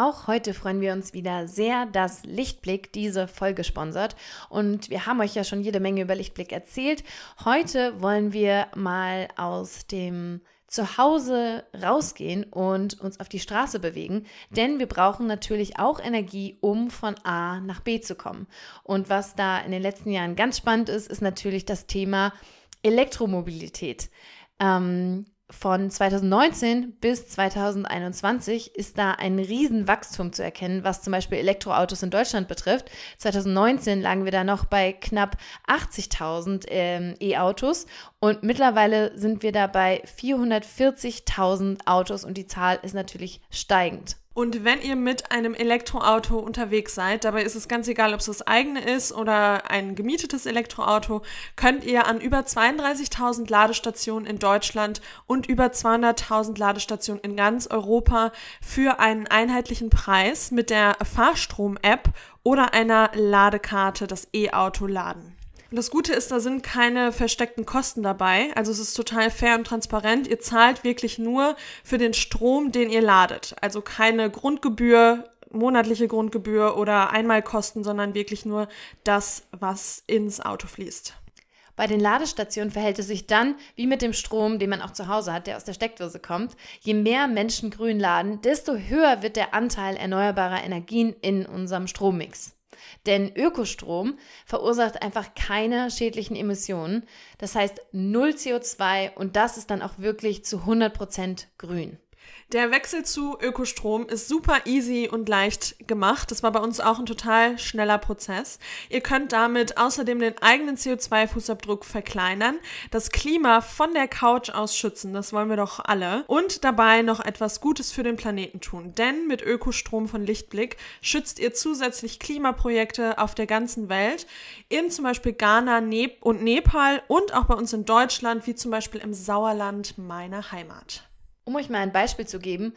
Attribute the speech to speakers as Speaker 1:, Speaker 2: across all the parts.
Speaker 1: Auch heute freuen wir uns wieder sehr, dass Lichtblick diese Folge sponsert. Und wir haben euch ja schon jede Menge über Lichtblick erzählt. Heute wollen wir mal aus dem Zuhause rausgehen und uns auf die Straße bewegen, denn wir brauchen natürlich auch Energie, um von A nach B zu kommen. Und was da in den letzten Jahren ganz spannend ist, ist natürlich das Thema Elektromobilität. Ähm, von 2019 bis 2021 ist da ein Riesenwachstum zu erkennen, was zum Beispiel Elektroautos in Deutschland betrifft. 2019 lagen wir da noch bei knapp 80.000 ähm, E-Autos und mittlerweile sind wir da bei 440.000 Autos und die Zahl ist natürlich steigend.
Speaker 2: Und wenn ihr mit einem Elektroauto unterwegs seid, dabei ist es ganz egal, ob es das eigene ist oder ein gemietetes Elektroauto, könnt ihr an über 32.000 Ladestationen in Deutschland und über 200.000 Ladestationen in ganz Europa für einen einheitlichen Preis mit der Fahrstrom-App oder einer Ladekarte das E-Auto laden. Und das Gute ist, da sind keine versteckten Kosten dabei. Also es ist total fair und transparent. Ihr zahlt wirklich nur für den Strom, den ihr ladet. Also keine Grundgebühr, monatliche Grundgebühr oder Einmalkosten, sondern wirklich nur das, was ins Auto fließt.
Speaker 1: Bei den Ladestationen verhält es sich dann wie mit dem Strom, den man auch zu Hause hat, der aus der Steckdose kommt. Je mehr Menschen grün laden, desto höher wird der Anteil erneuerbarer Energien in unserem Strommix. Denn Ökostrom verursacht einfach keine schädlichen Emissionen. Das heißt null CO2 und das ist dann auch wirklich zu 100 Prozent grün.
Speaker 2: Der Wechsel zu Ökostrom ist super easy und leicht gemacht. Das war bei uns auch ein total schneller Prozess. Ihr könnt damit außerdem den eigenen CO2-Fußabdruck verkleinern, das Klima von der Couch aus schützen, das wollen wir doch alle, und dabei noch etwas Gutes für den Planeten tun. Denn mit Ökostrom von Lichtblick schützt ihr zusätzlich Klimaprojekte auf der ganzen Welt, in zum Beispiel Ghana und Nepal und auch bei uns in Deutschland, wie zum Beispiel im Sauerland meiner Heimat.
Speaker 1: Um euch mal ein Beispiel zu geben,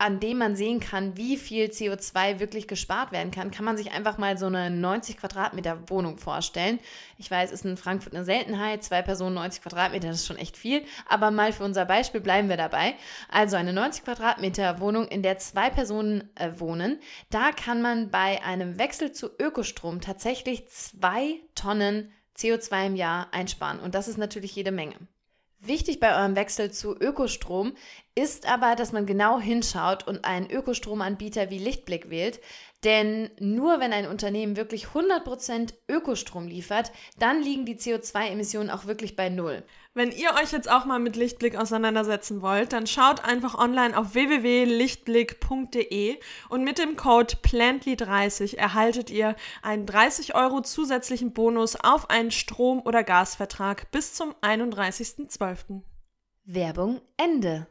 Speaker 1: an dem man sehen kann, wie viel CO2 wirklich gespart werden kann, kann man sich einfach mal so eine 90 Quadratmeter Wohnung vorstellen. Ich weiß, ist in Frankfurt eine Seltenheit, zwei Personen 90 Quadratmeter, das ist schon echt viel, aber mal für unser Beispiel bleiben wir dabei. Also eine 90 Quadratmeter Wohnung, in der zwei Personen äh, wohnen, da kann man bei einem Wechsel zu Ökostrom tatsächlich zwei Tonnen CO2 im Jahr einsparen und das ist natürlich jede Menge. Wichtig bei eurem Wechsel zu Ökostrom ist aber, dass man genau hinschaut und einen Ökostromanbieter wie Lichtblick wählt, denn nur wenn ein Unternehmen wirklich 100% Ökostrom liefert, dann liegen die CO2-Emissionen auch wirklich bei Null.
Speaker 2: Wenn ihr euch jetzt auch mal mit Lichtblick auseinandersetzen wollt, dann schaut einfach online auf www.lichtblick.de und mit dem Code PLANTLY30 erhaltet ihr einen 30 Euro zusätzlichen Bonus auf einen Strom- oder Gasvertrag bis zum 31.12.
Speaker 1: Werbung Ende.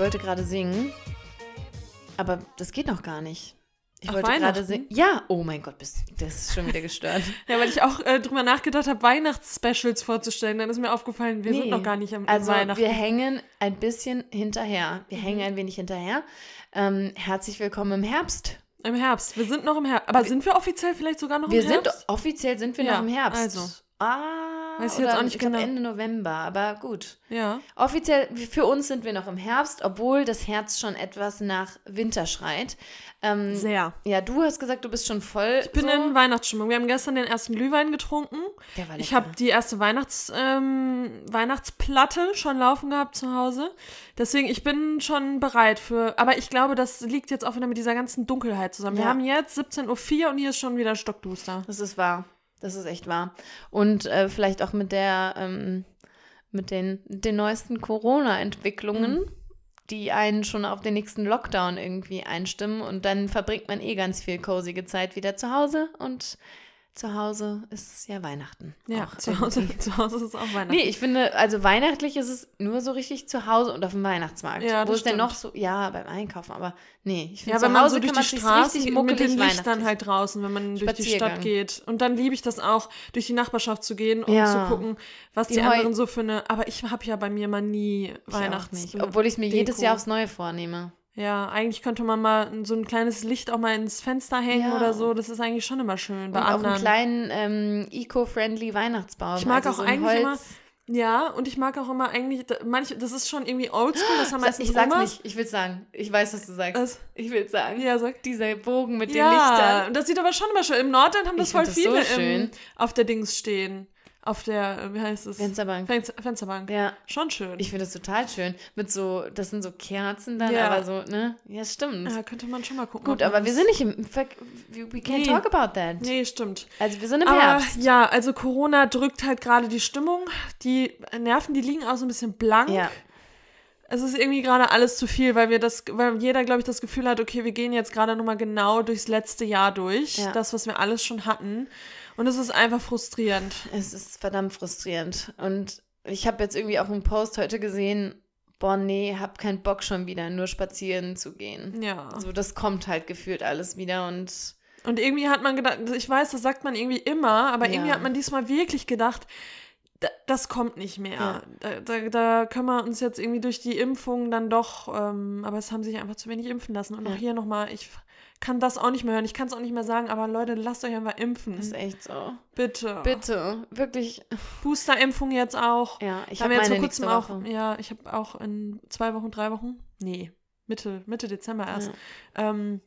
Speaker 1: Wollte gerade singen, aber das geht noch gar nicht. Ich
Speaker 2: Ach,
Speaker 1: wollte gerade singen. Ja, oh mein Gott, das ist schon wieder gestört.
Speaker 2: ja, weil ich auch äh, drüber nachgedacht habe, Weihnachtsspecials vorzustellen. Dann ist mir aufgefallen, wir nee. sind noch gar nicht am
Speaker 1: also,
Speaker 2: Weihnachten.
Speaker 1: Wir hängen ein bisschen hinterher. Wir mhm. hängen ein wenig hinterher. Ähm, herzlich willkommen im Herbst.
Speaker 2: Im Herbst. Wir sind noch im Herbst. Aber sind wir offiziell vielleicht sogar noch
Speaker 1: wir
Speaker 2: im Herbst?
Speaker 1: Wir sind offiziell sind wir ja, noch im Herbst.
Speaker 2: Also.
Speaker 1: Ah,
Speaker 2: Weiß ich jetzt auch nicht
Speaker 1: ich
Speaker 2: genau.
Speaker 1: Ende November, aber gut.
Speaker 2: Ja.
Speaker 1: Offiziell, für uns sind wir noch im Herbst, obwohl das Herz schon etwas nach Winter schreit.
Speaker 2: Ähm, Sehr.
Speaker 1: Ja, du hast gesagt, du bist schon voll.
Speaker 2: Ich bin
Speaker 1: so.
Speaker 2: in Weihnachtsstimmung. Wir haben gestern den ersten Glühwein getrunken.
Speaker 1: Der war lecker.
Speaker 2: Ich habe die erste Weihnachts, ähm, Weihnachtsplatte schon laufen gehabt zu Hause. Deswegen, ich bin schon bereit für. Aber ich glaube, das liegt jetzt auch wieder mit dieser ganzen Dunkelheit zusammen.
Speaker 1: Ja.
Speaker 2: Wir haben jetzt 17.04 Uhr und hier ist schon wieder stockduster.
Speaker 1: Das ist wahr. Das ist echt wahr. Und äh, vielleicht auch mit der, ähm, mit den, den neuesten Corona-Entwicklungen, mhm. die einen schon auf den nächsten Lockdown irgendwie einstimmen. Und dann verbringt man eh ganz viel cosige Zeit wieder zu Hause und zu Hause ist es ja Weihnachten.
Speaker 2: Ja, zu Hause, zu Hause ist es auch Weihnachten.
Speaker 1: Nee, ich finde, also weihnachtlich ist es nur so richtig zu Hause und auf dem Weihnachtsmarkt.
Speaker 2: Ja,
Speaker 1: Wo ist denn noch so, ja, beim Einkaufen, aber nee, ich finde
Speaker 2: Ja,
Speaker 1: zu Hause
Speaker 2: so durch
Speaker 1: kann
Speaker 2: die Straßen
Speaker 1: richtig
Speaker 2: mit den Lichtern halt draußen, wenn man durch die Stadt geht. Und dann liebe ich das auch, durch die Nachbarschaft zu gehen und
Speaker 1: Ja.
Speaker 2: zu gucken, was die,
Speaker 1: Die
Speaker 2: anderen so für eine. Aber ich habe ja bei mir mal nie
Speaker 1: nicht, obwohl ich es mir jedes
Speaker 2: Deko.
Speaker 1: Jahr aufs Neue vornehme.
Speaker 2: Ja, eigentlich könnte man mal so ein kleines Licht auch mal ins Fenster hängen
Speaker 1: Ja.
Speaker 2: oder so. Das ist eigentlich schon immer schön bei
Speaker 1: und auch
Speaker 2: anderen.
Speaker 1: einen kleinen ähm, eco-friendly Weihnachtsbaum.
Speaker 2: Ich mag
Speaker 1: also
Speaker 2: auch
Speaker 1: so
Speaker 2: eigentlich
Speaker 1: Holz.
Speaker 2: immer- Ja, und ich mag auch immer eigentlich, manche, das ist schon irgendwie oldschool, das haben meistens
Speaker 1: ich sag's
Speaker 2: Omas.
Speaker 1: nicht, ich will's sagen. Ich weiß, was du sagst.
Speaker 2: Was?
Speaker 1: Ich will's sagen.
Speaker 2: Ja, sag.
Speaker 1: Dieser Bogen mit den
Speaker 2: Ja,
Speaker 1: Lichtern.
Speaker 2: und das sieht aber schon immer schön. Im Nordland haben das
Speaker 1: Ich
Speaker 2: voll
Speaker 1: das so
Speaker 2: viele
Speaker 1: schön.
Speaker 2: im, auf der Dings stehen. Auf der, äh, wie heißt es?
Speaker 1: Fensterbank.
Speaker 2: Fenster, Fensterbank.
Speaker 1: Ja,
Speaker 2: Schon schön.
Speaker 1: ich finde das total schön. Mit so, das sind so Kerzen dann,
Speaker 2: Ja.
Speaker 1: aber so, ne? Ja, stimmt.
Speaker 2: ja, könnte man schon mal gucken.
Speaker 1: Gut, aber wir sind nicht im. Ver we we can't
Speaker 2: Nee.
Speaker 1: talk about that.
Speaker 2: Nee, stimmt.
Speaker 1: Also wir sind im
Speaker 2: Aber
Speaker 1: Herbst.
Speaker 2: ja, also Corona drückt halt gerade die Stimmung. Die Nerven, die liegen auch so ein bisschen blank.
Speaker 1: Ja.
Speaker 2: Es ist irgendwie gerade alles zu viel, weil wir das, weil jeder, glaube ich, das Gefühl hat, okay, wir gehen jetzt gerade nochmal genau durchs letzte Jahr durch.
Speaker 1: Ja.
Speaker 2: Das, was wir alles schon hatten. Und es ist einfach frustrierend.
Speaker 1: Es ist verdammt frustrierend. Und ich habe jetzt irgendwie auch einen Post heute gesehen, boah, nee, hab keinen Bock schon wieder, nur spazieren zu gehen.
Speaker 2: Ja.
Speaker 1: Also das kommt halt gefühlt alles wieder und
Speaker 2: Und irgendwie hat man gedacht, ich weiß, das sagt man irgendwie immer, aber
Speaker 1: Ja.
Speaker 2: irgendwie hat man diesmal wirklich gedacht, da, das kommt nicht mehr.
Speaker 1: Ja.
Speaker 2: Da, da, da können wir uns jetzt irgendwie durch die Impfung dann doch, ähm, aber es haben sich einfach zu wenig impfen lassen. Und
Speaker 1: Ja.
Speaker 2: auch hier nochmal, ich kann das auch nicht mehr hören, ich kann es auch nicht mehr sagen, aber Leute, lasst euch einfach impfen.
Speaker 1: das ist echt so.
Speaker 2: Bitte.
Speaker 1: Bitte, wirklich.
Speaker 2: Boosterimpfung jetzt auch.
Speaker 1: Ja, ich habe
Speaker 2: wir jetzt vor kurzem auch,
Speaker 1: Woche.
Speaker 2: ja, ich habe auch in zwei Wochen, drei Wochen, nee, Mitte, Mitte Dezember erst.
Speaker 1: Ja.
Speaker 2: Ähm,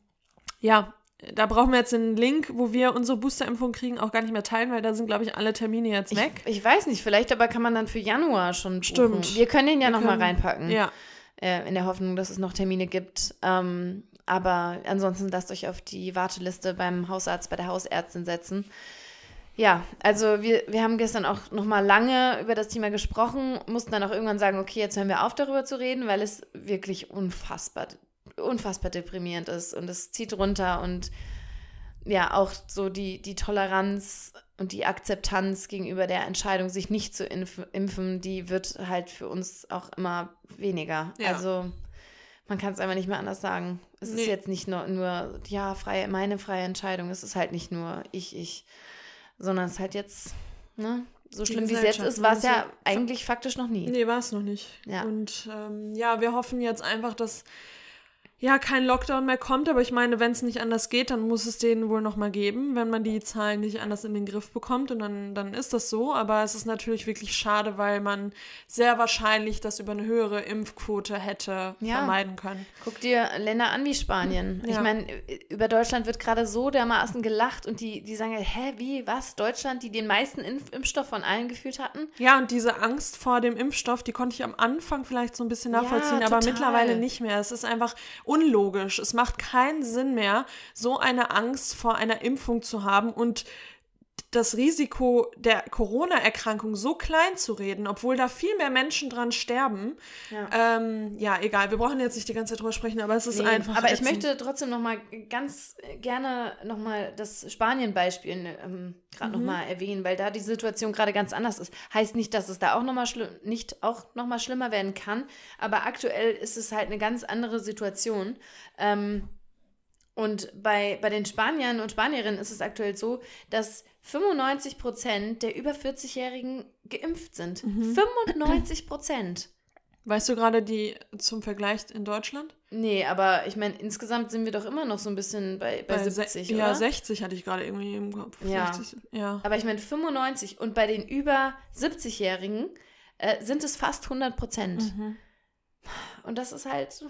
Speaker 2: ja, da brauchen wir jetzt den Link, wo wir unsere Boosterimpfung kriegen, auch gar nicht mehr teilen, weil da sind, glaube ich, alle Termine jetzt weg.
Speaker 1: Ich, ich weiß nicht, vielleicht aber kann man dann für Januar schon buchen.
Speaker 2: Stimmt.
Speaker 1: Wir können den ja nochmal reinpacken.
Speaker 2: ja,
Speaker 1: Äh, in der Hoffnung, dass es noch Termine gibt. Ähm, aber ansonsten lasst euch auf die Warteliste beim Hausarzt, bei der Hausärztin setzen. Ja, also wir, wir haben gestern auch nochmal lange über das Thema gesprochen, mussten dann auch irgendwann sagen, okay, jetzt hören wir auf darüber zu reden, weil es wirklich unfassbar, unfassbar deprimierend ist und es zieht runter und ja, auch so die, die Toleranz und die Akzeptanz gegenüber der Entscheidung, sich nicht zu impf impfen, die wird halt für uns auch immer weniger.
Speaker 2: Ja.
Speaker 1: Also man kann es einfach nicht mehr anders sagen. Es ist
Speaker 2: Nee.
Speaker 1: jetzt nicht nur, nur, ja, freie, meine freie Entscheidung. Es ist halt nicht nur ich, ich, sondern es ist halt jetzt, ne? So schlimm wie es jetzt ist, war es
Speaker 2: ne?
Speaker 1: ja eigentlich faktisch noch nie.
Speaker 2: nee, war es noch nicht.
Speaker 1: Ja.
Speaker 2: Und ähm, ja, wir hoffen jetzt einfach, dass ja kein Lockdown mehr kommt, aber ich meine, wenn es nicht anders geht, dann muss es den wohl nochmal geben, wenn man die Zahlen nicht anders in den Griff bekommt und dann, dann ist das so. Aber es ist natürlich wirklich schade, weil man sehr wahrscheinlich das über eine höhere Impfquote hätte
Speaker 1: Ja.
Speaker 2: vermeiden können.
Speaker 1: Guck dir Länder an wie Spanien. Ich
Speaker 2: Ja.
Speaker 1: meine, über Deutschland wird gerade so dermaßen gelacht und die, die sagen, hä, wie, was? Deutschland, die den meisten Impf Impfstoff von allen gefühlt hatten?
Speaker 2: Ja, und diese Angst vor dem Impfstoff, die konnte ich am Anfang vielleicht so ein bisschen
Speaker 1: Ja,
Speaker 2: nachvollziehen, aber
Speaker 1: total.
Speaker 2: mittlerweile nicht mehr. Es ist einfach unlogisch. Es macht keinen Sinn mehr, so eine Angst vor einer Impfung zu haben und das Risiko der Corona-Erkrankung so klein zu reden, obwohl da viel mehr Menschen dran sterben.
Speaker 1: Ja.
Speaker 2: Ähm, ja, egal, wir brauchen jetzt nicht die ganze Zeit drüber sprechen, aber es ist
Speaker 1: Nee,
Speaker 2: einfach.
Speaker 1: aber ich möchte trotzdem noch mal ganz gerne noch mal das Spanien-Beispiel ähm, gerade noch mal erwähnen, weil da die Situation gerade ganz anders ist. Heißt nicht, dass es da auch noch mal schli- nicht auch noch mal schlimmer werden kann, aber aktuell ist es halt eine ganz andere Situation. Ähm, und bei, bei den Spaniern und Spanierinnen ist es aktuell so, dass 95 Prozent der über 40-Jährigen geimpft sind. 95 Prozent.
Speaker 2: Weißt du gerade die zum Vergleich in Deutschland?
Speaker 1: Nee, aber ich meine, insgesamt sind wir doch immer noch so ein bisschen bei, bei,
Speaker 2: se-
Speaker 1: 70,
Speaker 2: Ja,
Speaker 1: oder?
Speaker 2: 60 hatte ich gerade irgendwie im Kopf.
Speaker 1: Ja.
Speaker 2: 60, ja.
Speaker 1: Aber ich meine, 95 und bei den über 70-Jährigen äh, sind es fast 100 Prozent.
Speaker 2: Mhm.
Speaker 1: Und das ist halt,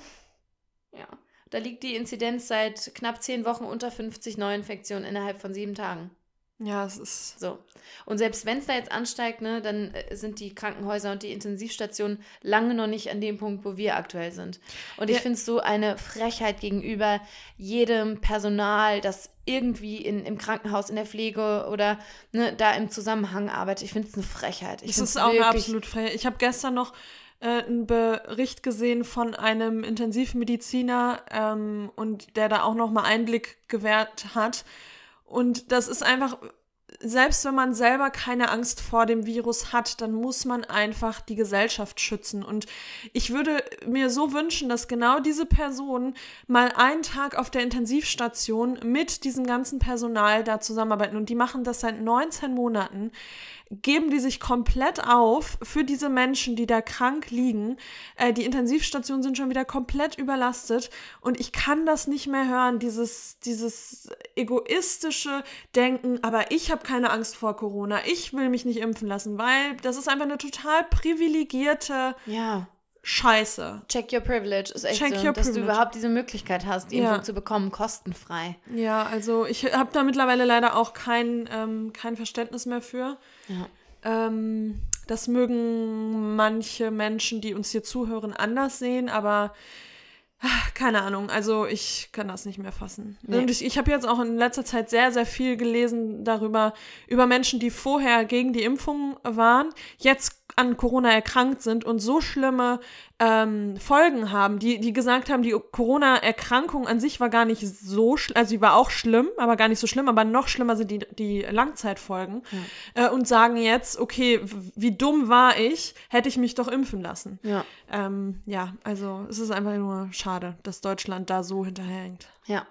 Speaker 1: ja, da liegt die Inzidenz seit knapp 10 Wochen unter 50 Neuinfektionen innerhalb von sieben Tagen.
Speaker 2: Ja, es ist.
Speaker 1: So. Und selbst wenn es da jetzt ansteigt, ne, dann äh, sind die Krankenhäuser und die Intensivstationen lange noch nicht an dem Punkt, wo wir aktuell sind. Und ich
Speaker 2: Ja.
Speaker 1: finde es so eine Frechheit gegenüber jedem Personal, das irgendwie in, im Krankenhaus, in der Pflege oder ne, da im Zusammenhang arbeitet. Ich finde es eine Frechheit. Ich
Speaker 2: Es
Speaker 1: find's
Speaker 2: ist auch eine absolut frei. Ich habe gestern noch äh, einen Bericht gesehen von einem Intensivmediziner und der da auch noch mal Einblick gewährt hat. Und das ist einfach selbst wenn man selber keine Angst vor dem Virus hat, dann muss man einfach die Gesellschaft schützen. Und ich würde mir so wünschen, dass genau diese Personen mal einen Tag auf der Intensivstation mit diesem ganzen Personal da zusammenarbeiten. Und die machen das seit 19 Monaten geben die sich komplett auf für diese Menschen, die da krank liegen. Äh, die Intensivstationen sind schon wieder komplett überlastet und ich kann das nicht mehr hören, dieses, dieses egoistische Denken, aber ich habe keine Angst vor Corona, ich will mich nicht impfen lassen, weil das ist einfach eine total privilegierte
Speaker 1: ja.
Speaker 2: Scheiße.
Speaker 1: Check your privilege ist echt
Speaker 2: Check
Speaker 1: so,
Speaker 2: your
Speaker 1: dass
Speaker 2: privilege.
Speaker 1: du überhaupt diese Möglichkeit hast, die
Speaker 2: Ja.
Speaker 1: Impfung zu bekommen, kostenfrei.
Speaker 2: Ja, also ich habe da mittlerweile leider auch kein, ähm, kein Verständnis mehr für.
Speaker 1: Ja.
Speaker 2: Ähm, das mögen manche Menschen, die uns hier zuhören, anders sehen, aber ah, keine Ahnung, also ich kann das nicht mehr fassen.
Speaker 1: Nee.
Speaker 2: Und ich, ich habe jetzt auch in letzter Zeit sehr, sehr viel gelesen darüber, über Menschen, die vorher gegen die Impfung waren, jetzt an Corona erkrankt sind und so schlimme ähm, Folgen haben, die, die gesagt haben, die Corona-Erkrankung an sich war gar nicht so schlimm, also sie war auch schlimm, aber gar nicht so schlimm, aber noch schlimmer sind die, die Langzeitfolgen äh, und sagen jetzt, okay, wie dumm war ich, hätte ich mich doch impfen lassen.
Speaker 1: Ja.
Speaker 2: Ähm, ja, also es ist einfach nur schade, dass Deutschland da so hinterhängt.
Speaker 1: Ja.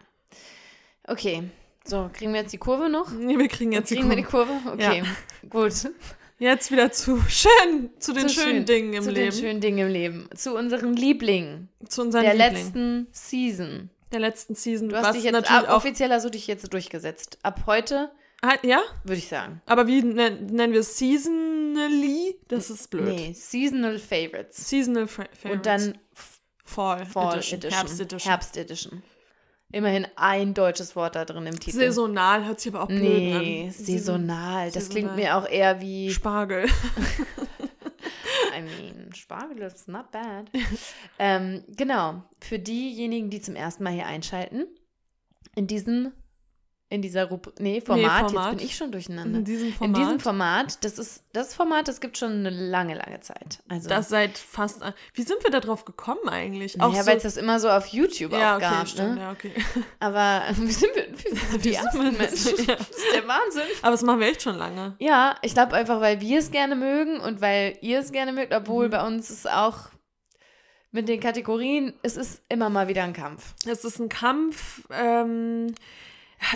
Speaker 1: Okay. So, kriegen wir jetzt die Kurve noch?
Speaker 2: Nee, wir kriegen jetzt die
Speaker 1: kriegen wir die
Speaker 2: Kurve.
Speaker 1: Kurve? Okay. Gut.
Speaker 2: Jetzt wieder zu schön, zu den
Speaker 1: Zu
Speaker 2: schönen
Speaker 1: schön-
Speaker 2: Dingen im
Speaker 1: zu
Speaker 2: Leben.
Speaker 1: den schönen Dingen im Leben. Zu unseren Lieblingen
Speaker 2: zu unseren
Speaker 1: der
Speaker 2: Liebling.
Speaker 1: letzten Season.
Speaker 2: der letzten Season.
Speaker 1: Du hast
Speaker 2: was
Speaker 1: dich jetzt
Speaker 2: natürlich
Speaker 1: ab, offiziell hast du dich jetzt durchgesetzt. Ab heute
Speaker 2: Ah, Ja,
Speaker 1: würde ich sagen.
Speaker 2: aber wie nen- nennen wir es? Seasonally? Das ist blöd.
Speaker 1: Nee, Seasonal Favorites.
Speaker 2: Seasonal Favorites.
Speaker 1: Und dann
Speaker 2: Fall,
Speaker 1: Fall
Speaker 2: Edition,
Speaker 1: Edition.
Speaker 2: Herbst Edition.
Speaker 1: Herbst Edition. Immerhin ein deutsches Wort da drin im Titel.
Speaker 2: Saisonal hört sich aber auch blöd
Speaker 1: nee,
Speaker 2: an.
Speaker 1: saisonal. Das klingt
Speaker 2: Saisonal.
Speaker 1: mir auch eher wie.
Speaker 2: Spargel.
Speaker 1: I mean, Spargel is not bad. ähm, genau. Für diejenigen, die zum ersten Mal hier einschalten, in diesem, in dieser Rubrik, nee, Format,
Speaker 2: Format.
Speaker 1: jetzt bin ich schon durcheinander.
Speaker 2: In diesem
Speaker 1: In
Speaker 2: Format.
Speaker 1: diesem Format, das ist das Format, das gibt schon eine lange, lange Zeit. Also,
Speaker 2: das seit fast. Wie sind wir da drauf gekommen eigentlich?
Speaker 1: naja,
Speaker 2: so-
Speaker 1: weil es das immer so auf YouTube
Speaker 2: ja,
Speaker 1: auch
Speaker 2: okay,
Speaker 1: gab.
Speaker 2: stimmt,
Speaker 1: ne?
Speaker 2: ja, okay.
Speaker 1: Aber wir sind, wir sind die
Speaker 2: Wir sind-
Speaker 1: ersten Menschen.
Speaker 2: Ja.
Speaker 1: Das ist der Wahnsinn.
Speaker 2: Aber das machen wir echt schon lange.
Speaker 1: Ja, ich glaube einfach, weil wir es gerne mögen und weil ihr es gerne mögt, obwohl
Speaker 2: Mhm.
Speaker 1: bei uns ist auch mit den Kategorien, es ist immer mal wieder ein Kampf.
Speaker 2: Es ist ein Kampf. Ähm,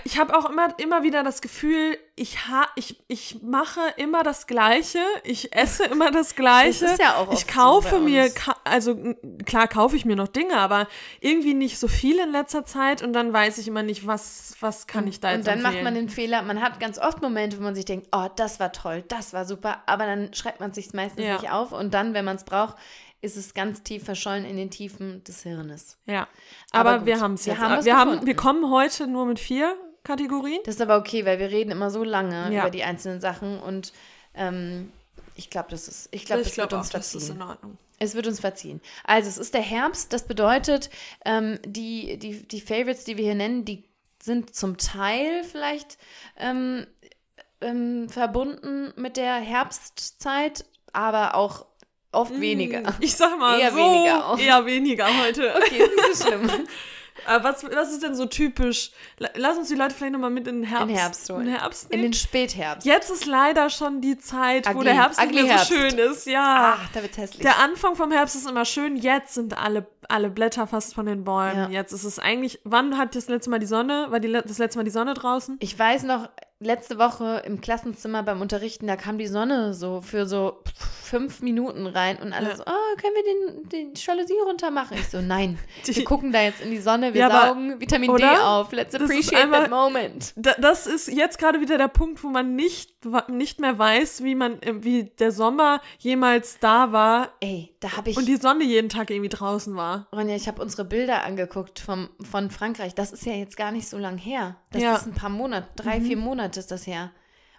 Speaker 2: ich habe auch immer, immer wieder das Gefühl, ich, ha ich, ich mache immer das Gleiche. Ich esse immer das Gleiche.
Speaker 1: Das ist ja auch
Speaker 2: ich
Speaker 1: so
Speaker 2: kaufe
Speaker 1: bei
Speaker 2: mir, ka also klar kaufe ich mir noch Dinge, aber irgendwie nicht so viel in letzter Zeit und dann weiß ich immer nicht, was, was kann ich da jetzt
Speaker 1: Und dann macht
Speaker 2: empfehlen.
Speaker 1: man den Fehler, man hat ganz oft Momente, wo man sich denkt, oh, das war toll, das war super, aber dann schreibt man sich meistens
Speaker 2: Ja.
Speaker 1: nicht auf und dann, wenn man es braucht, ist es ganz tief verschollen in den Tiefen des Hirnes.
Speaker 2: Ja,
Speaker 1: Aber
Speaker 2: aber, wir haben es
Speaker 1: wir
Speaker 2: jetzt.
Speaker 1: haben es
Speaker 2: wir, haben, wir kommen heute nur mit vier Kategorien.
Speaker 1: Das ist aber okay, weil wir reden immer so lange
Speaker 2: Ja.
Speaker 1: über die einzelnen Sachen und ähm, ich glaube, das ist, ich glaube, das
Speaker 2: glaub
Speaker 1: wird uns
Speaker 2: auch, das ist
Speaker 1: verziehen.
Speaker 2: in Ordnung.
Speaker 1: Es wird uns verziehen. Also, es ist der Herbst. Das bedeutet, ähm, die, die, die Favorites, die wir hier nennen, die sind zum Teil vielleicht ähm, ähm, verbunden mit der Herbstzeit, aber auch oft weniger.
Speaker 2: Mm, Ich sag mal,
Speaker 1: Eher
Speaker 2: so,
Speaker 1: weniger auch.
Speaker 2: Eher weniger heute.
Speaker 1: Okay, ist nicht so schlimm.
Speaker 2: Aber was, was ist denn so typisch? La- Lass uns die Leute vielleicht nochmal mit in den Herbst,
Speaker 1: In Herbst holen.
Speaker 2: in den Herbst
Speaker 1: In den Spätherbst.
Speaker 2: Jetzt ist leider schon die Zeit, wo
Speaker 1: Ugly.
Speaker 2: der Herbst nicht
Speaker 1: Ugly
Speaker 2: mehr
Speaker 1: Herbst.
Speaker 2: so schön ist. Ja.
Speaker 1: Ach, da wird's hässlich.
Speaker 2: Der Anfang vom Herbst ist immer schön. Jetzt sind alle, alle Blätter fast von den Bäumen.
Speaker 1: Ja.
Speaker 2: Jetzt ist es eigentlich. Wann hat das letzte Mal die Sonne? War die, das letzte Mal die Sonne draußen?
Speaker 1: Ich weiß noch, letzte Woche im Klassenzimmer beim Unterrichten, da kam die Sonne so für so fünf Minuten rein und alle
Speaker 2: Ja.
Speaker 1: so, oh, können wir den, den Jalousie runter machen? Ich so, nein,
Speaker 2: Die-
Speaker 1: wir gucken da jetzt in die Sonne, wir
Speaker 2: Ja, aber-
Speaker 1: saugen Vitamin D
Speaker 2: oder?
Speaker 1: auf. Let's appreciate
Speaker 2: einmal-
Speaker 1: that moment.
Speaker 2: Da, das ist jetzt gerade wieder der Punkt, wo man nicht, nicht mehr weiß, wie man, wie der Sommer jemals da war
Speaker 1: Ey, da habe ich,
Speaker 2: und die Sonne jeden Tag irgendwie draußen war.
Speaker 1: Ronja, ich habe unsere Bilder angeguckt vom, von Frankreich. Das ist ja jetzt gar nicht so lang her. Das
Speaker 2: Ja. Mhm.
Speaker 1: ist ein paar Monate, drei, vier Monate ist das her.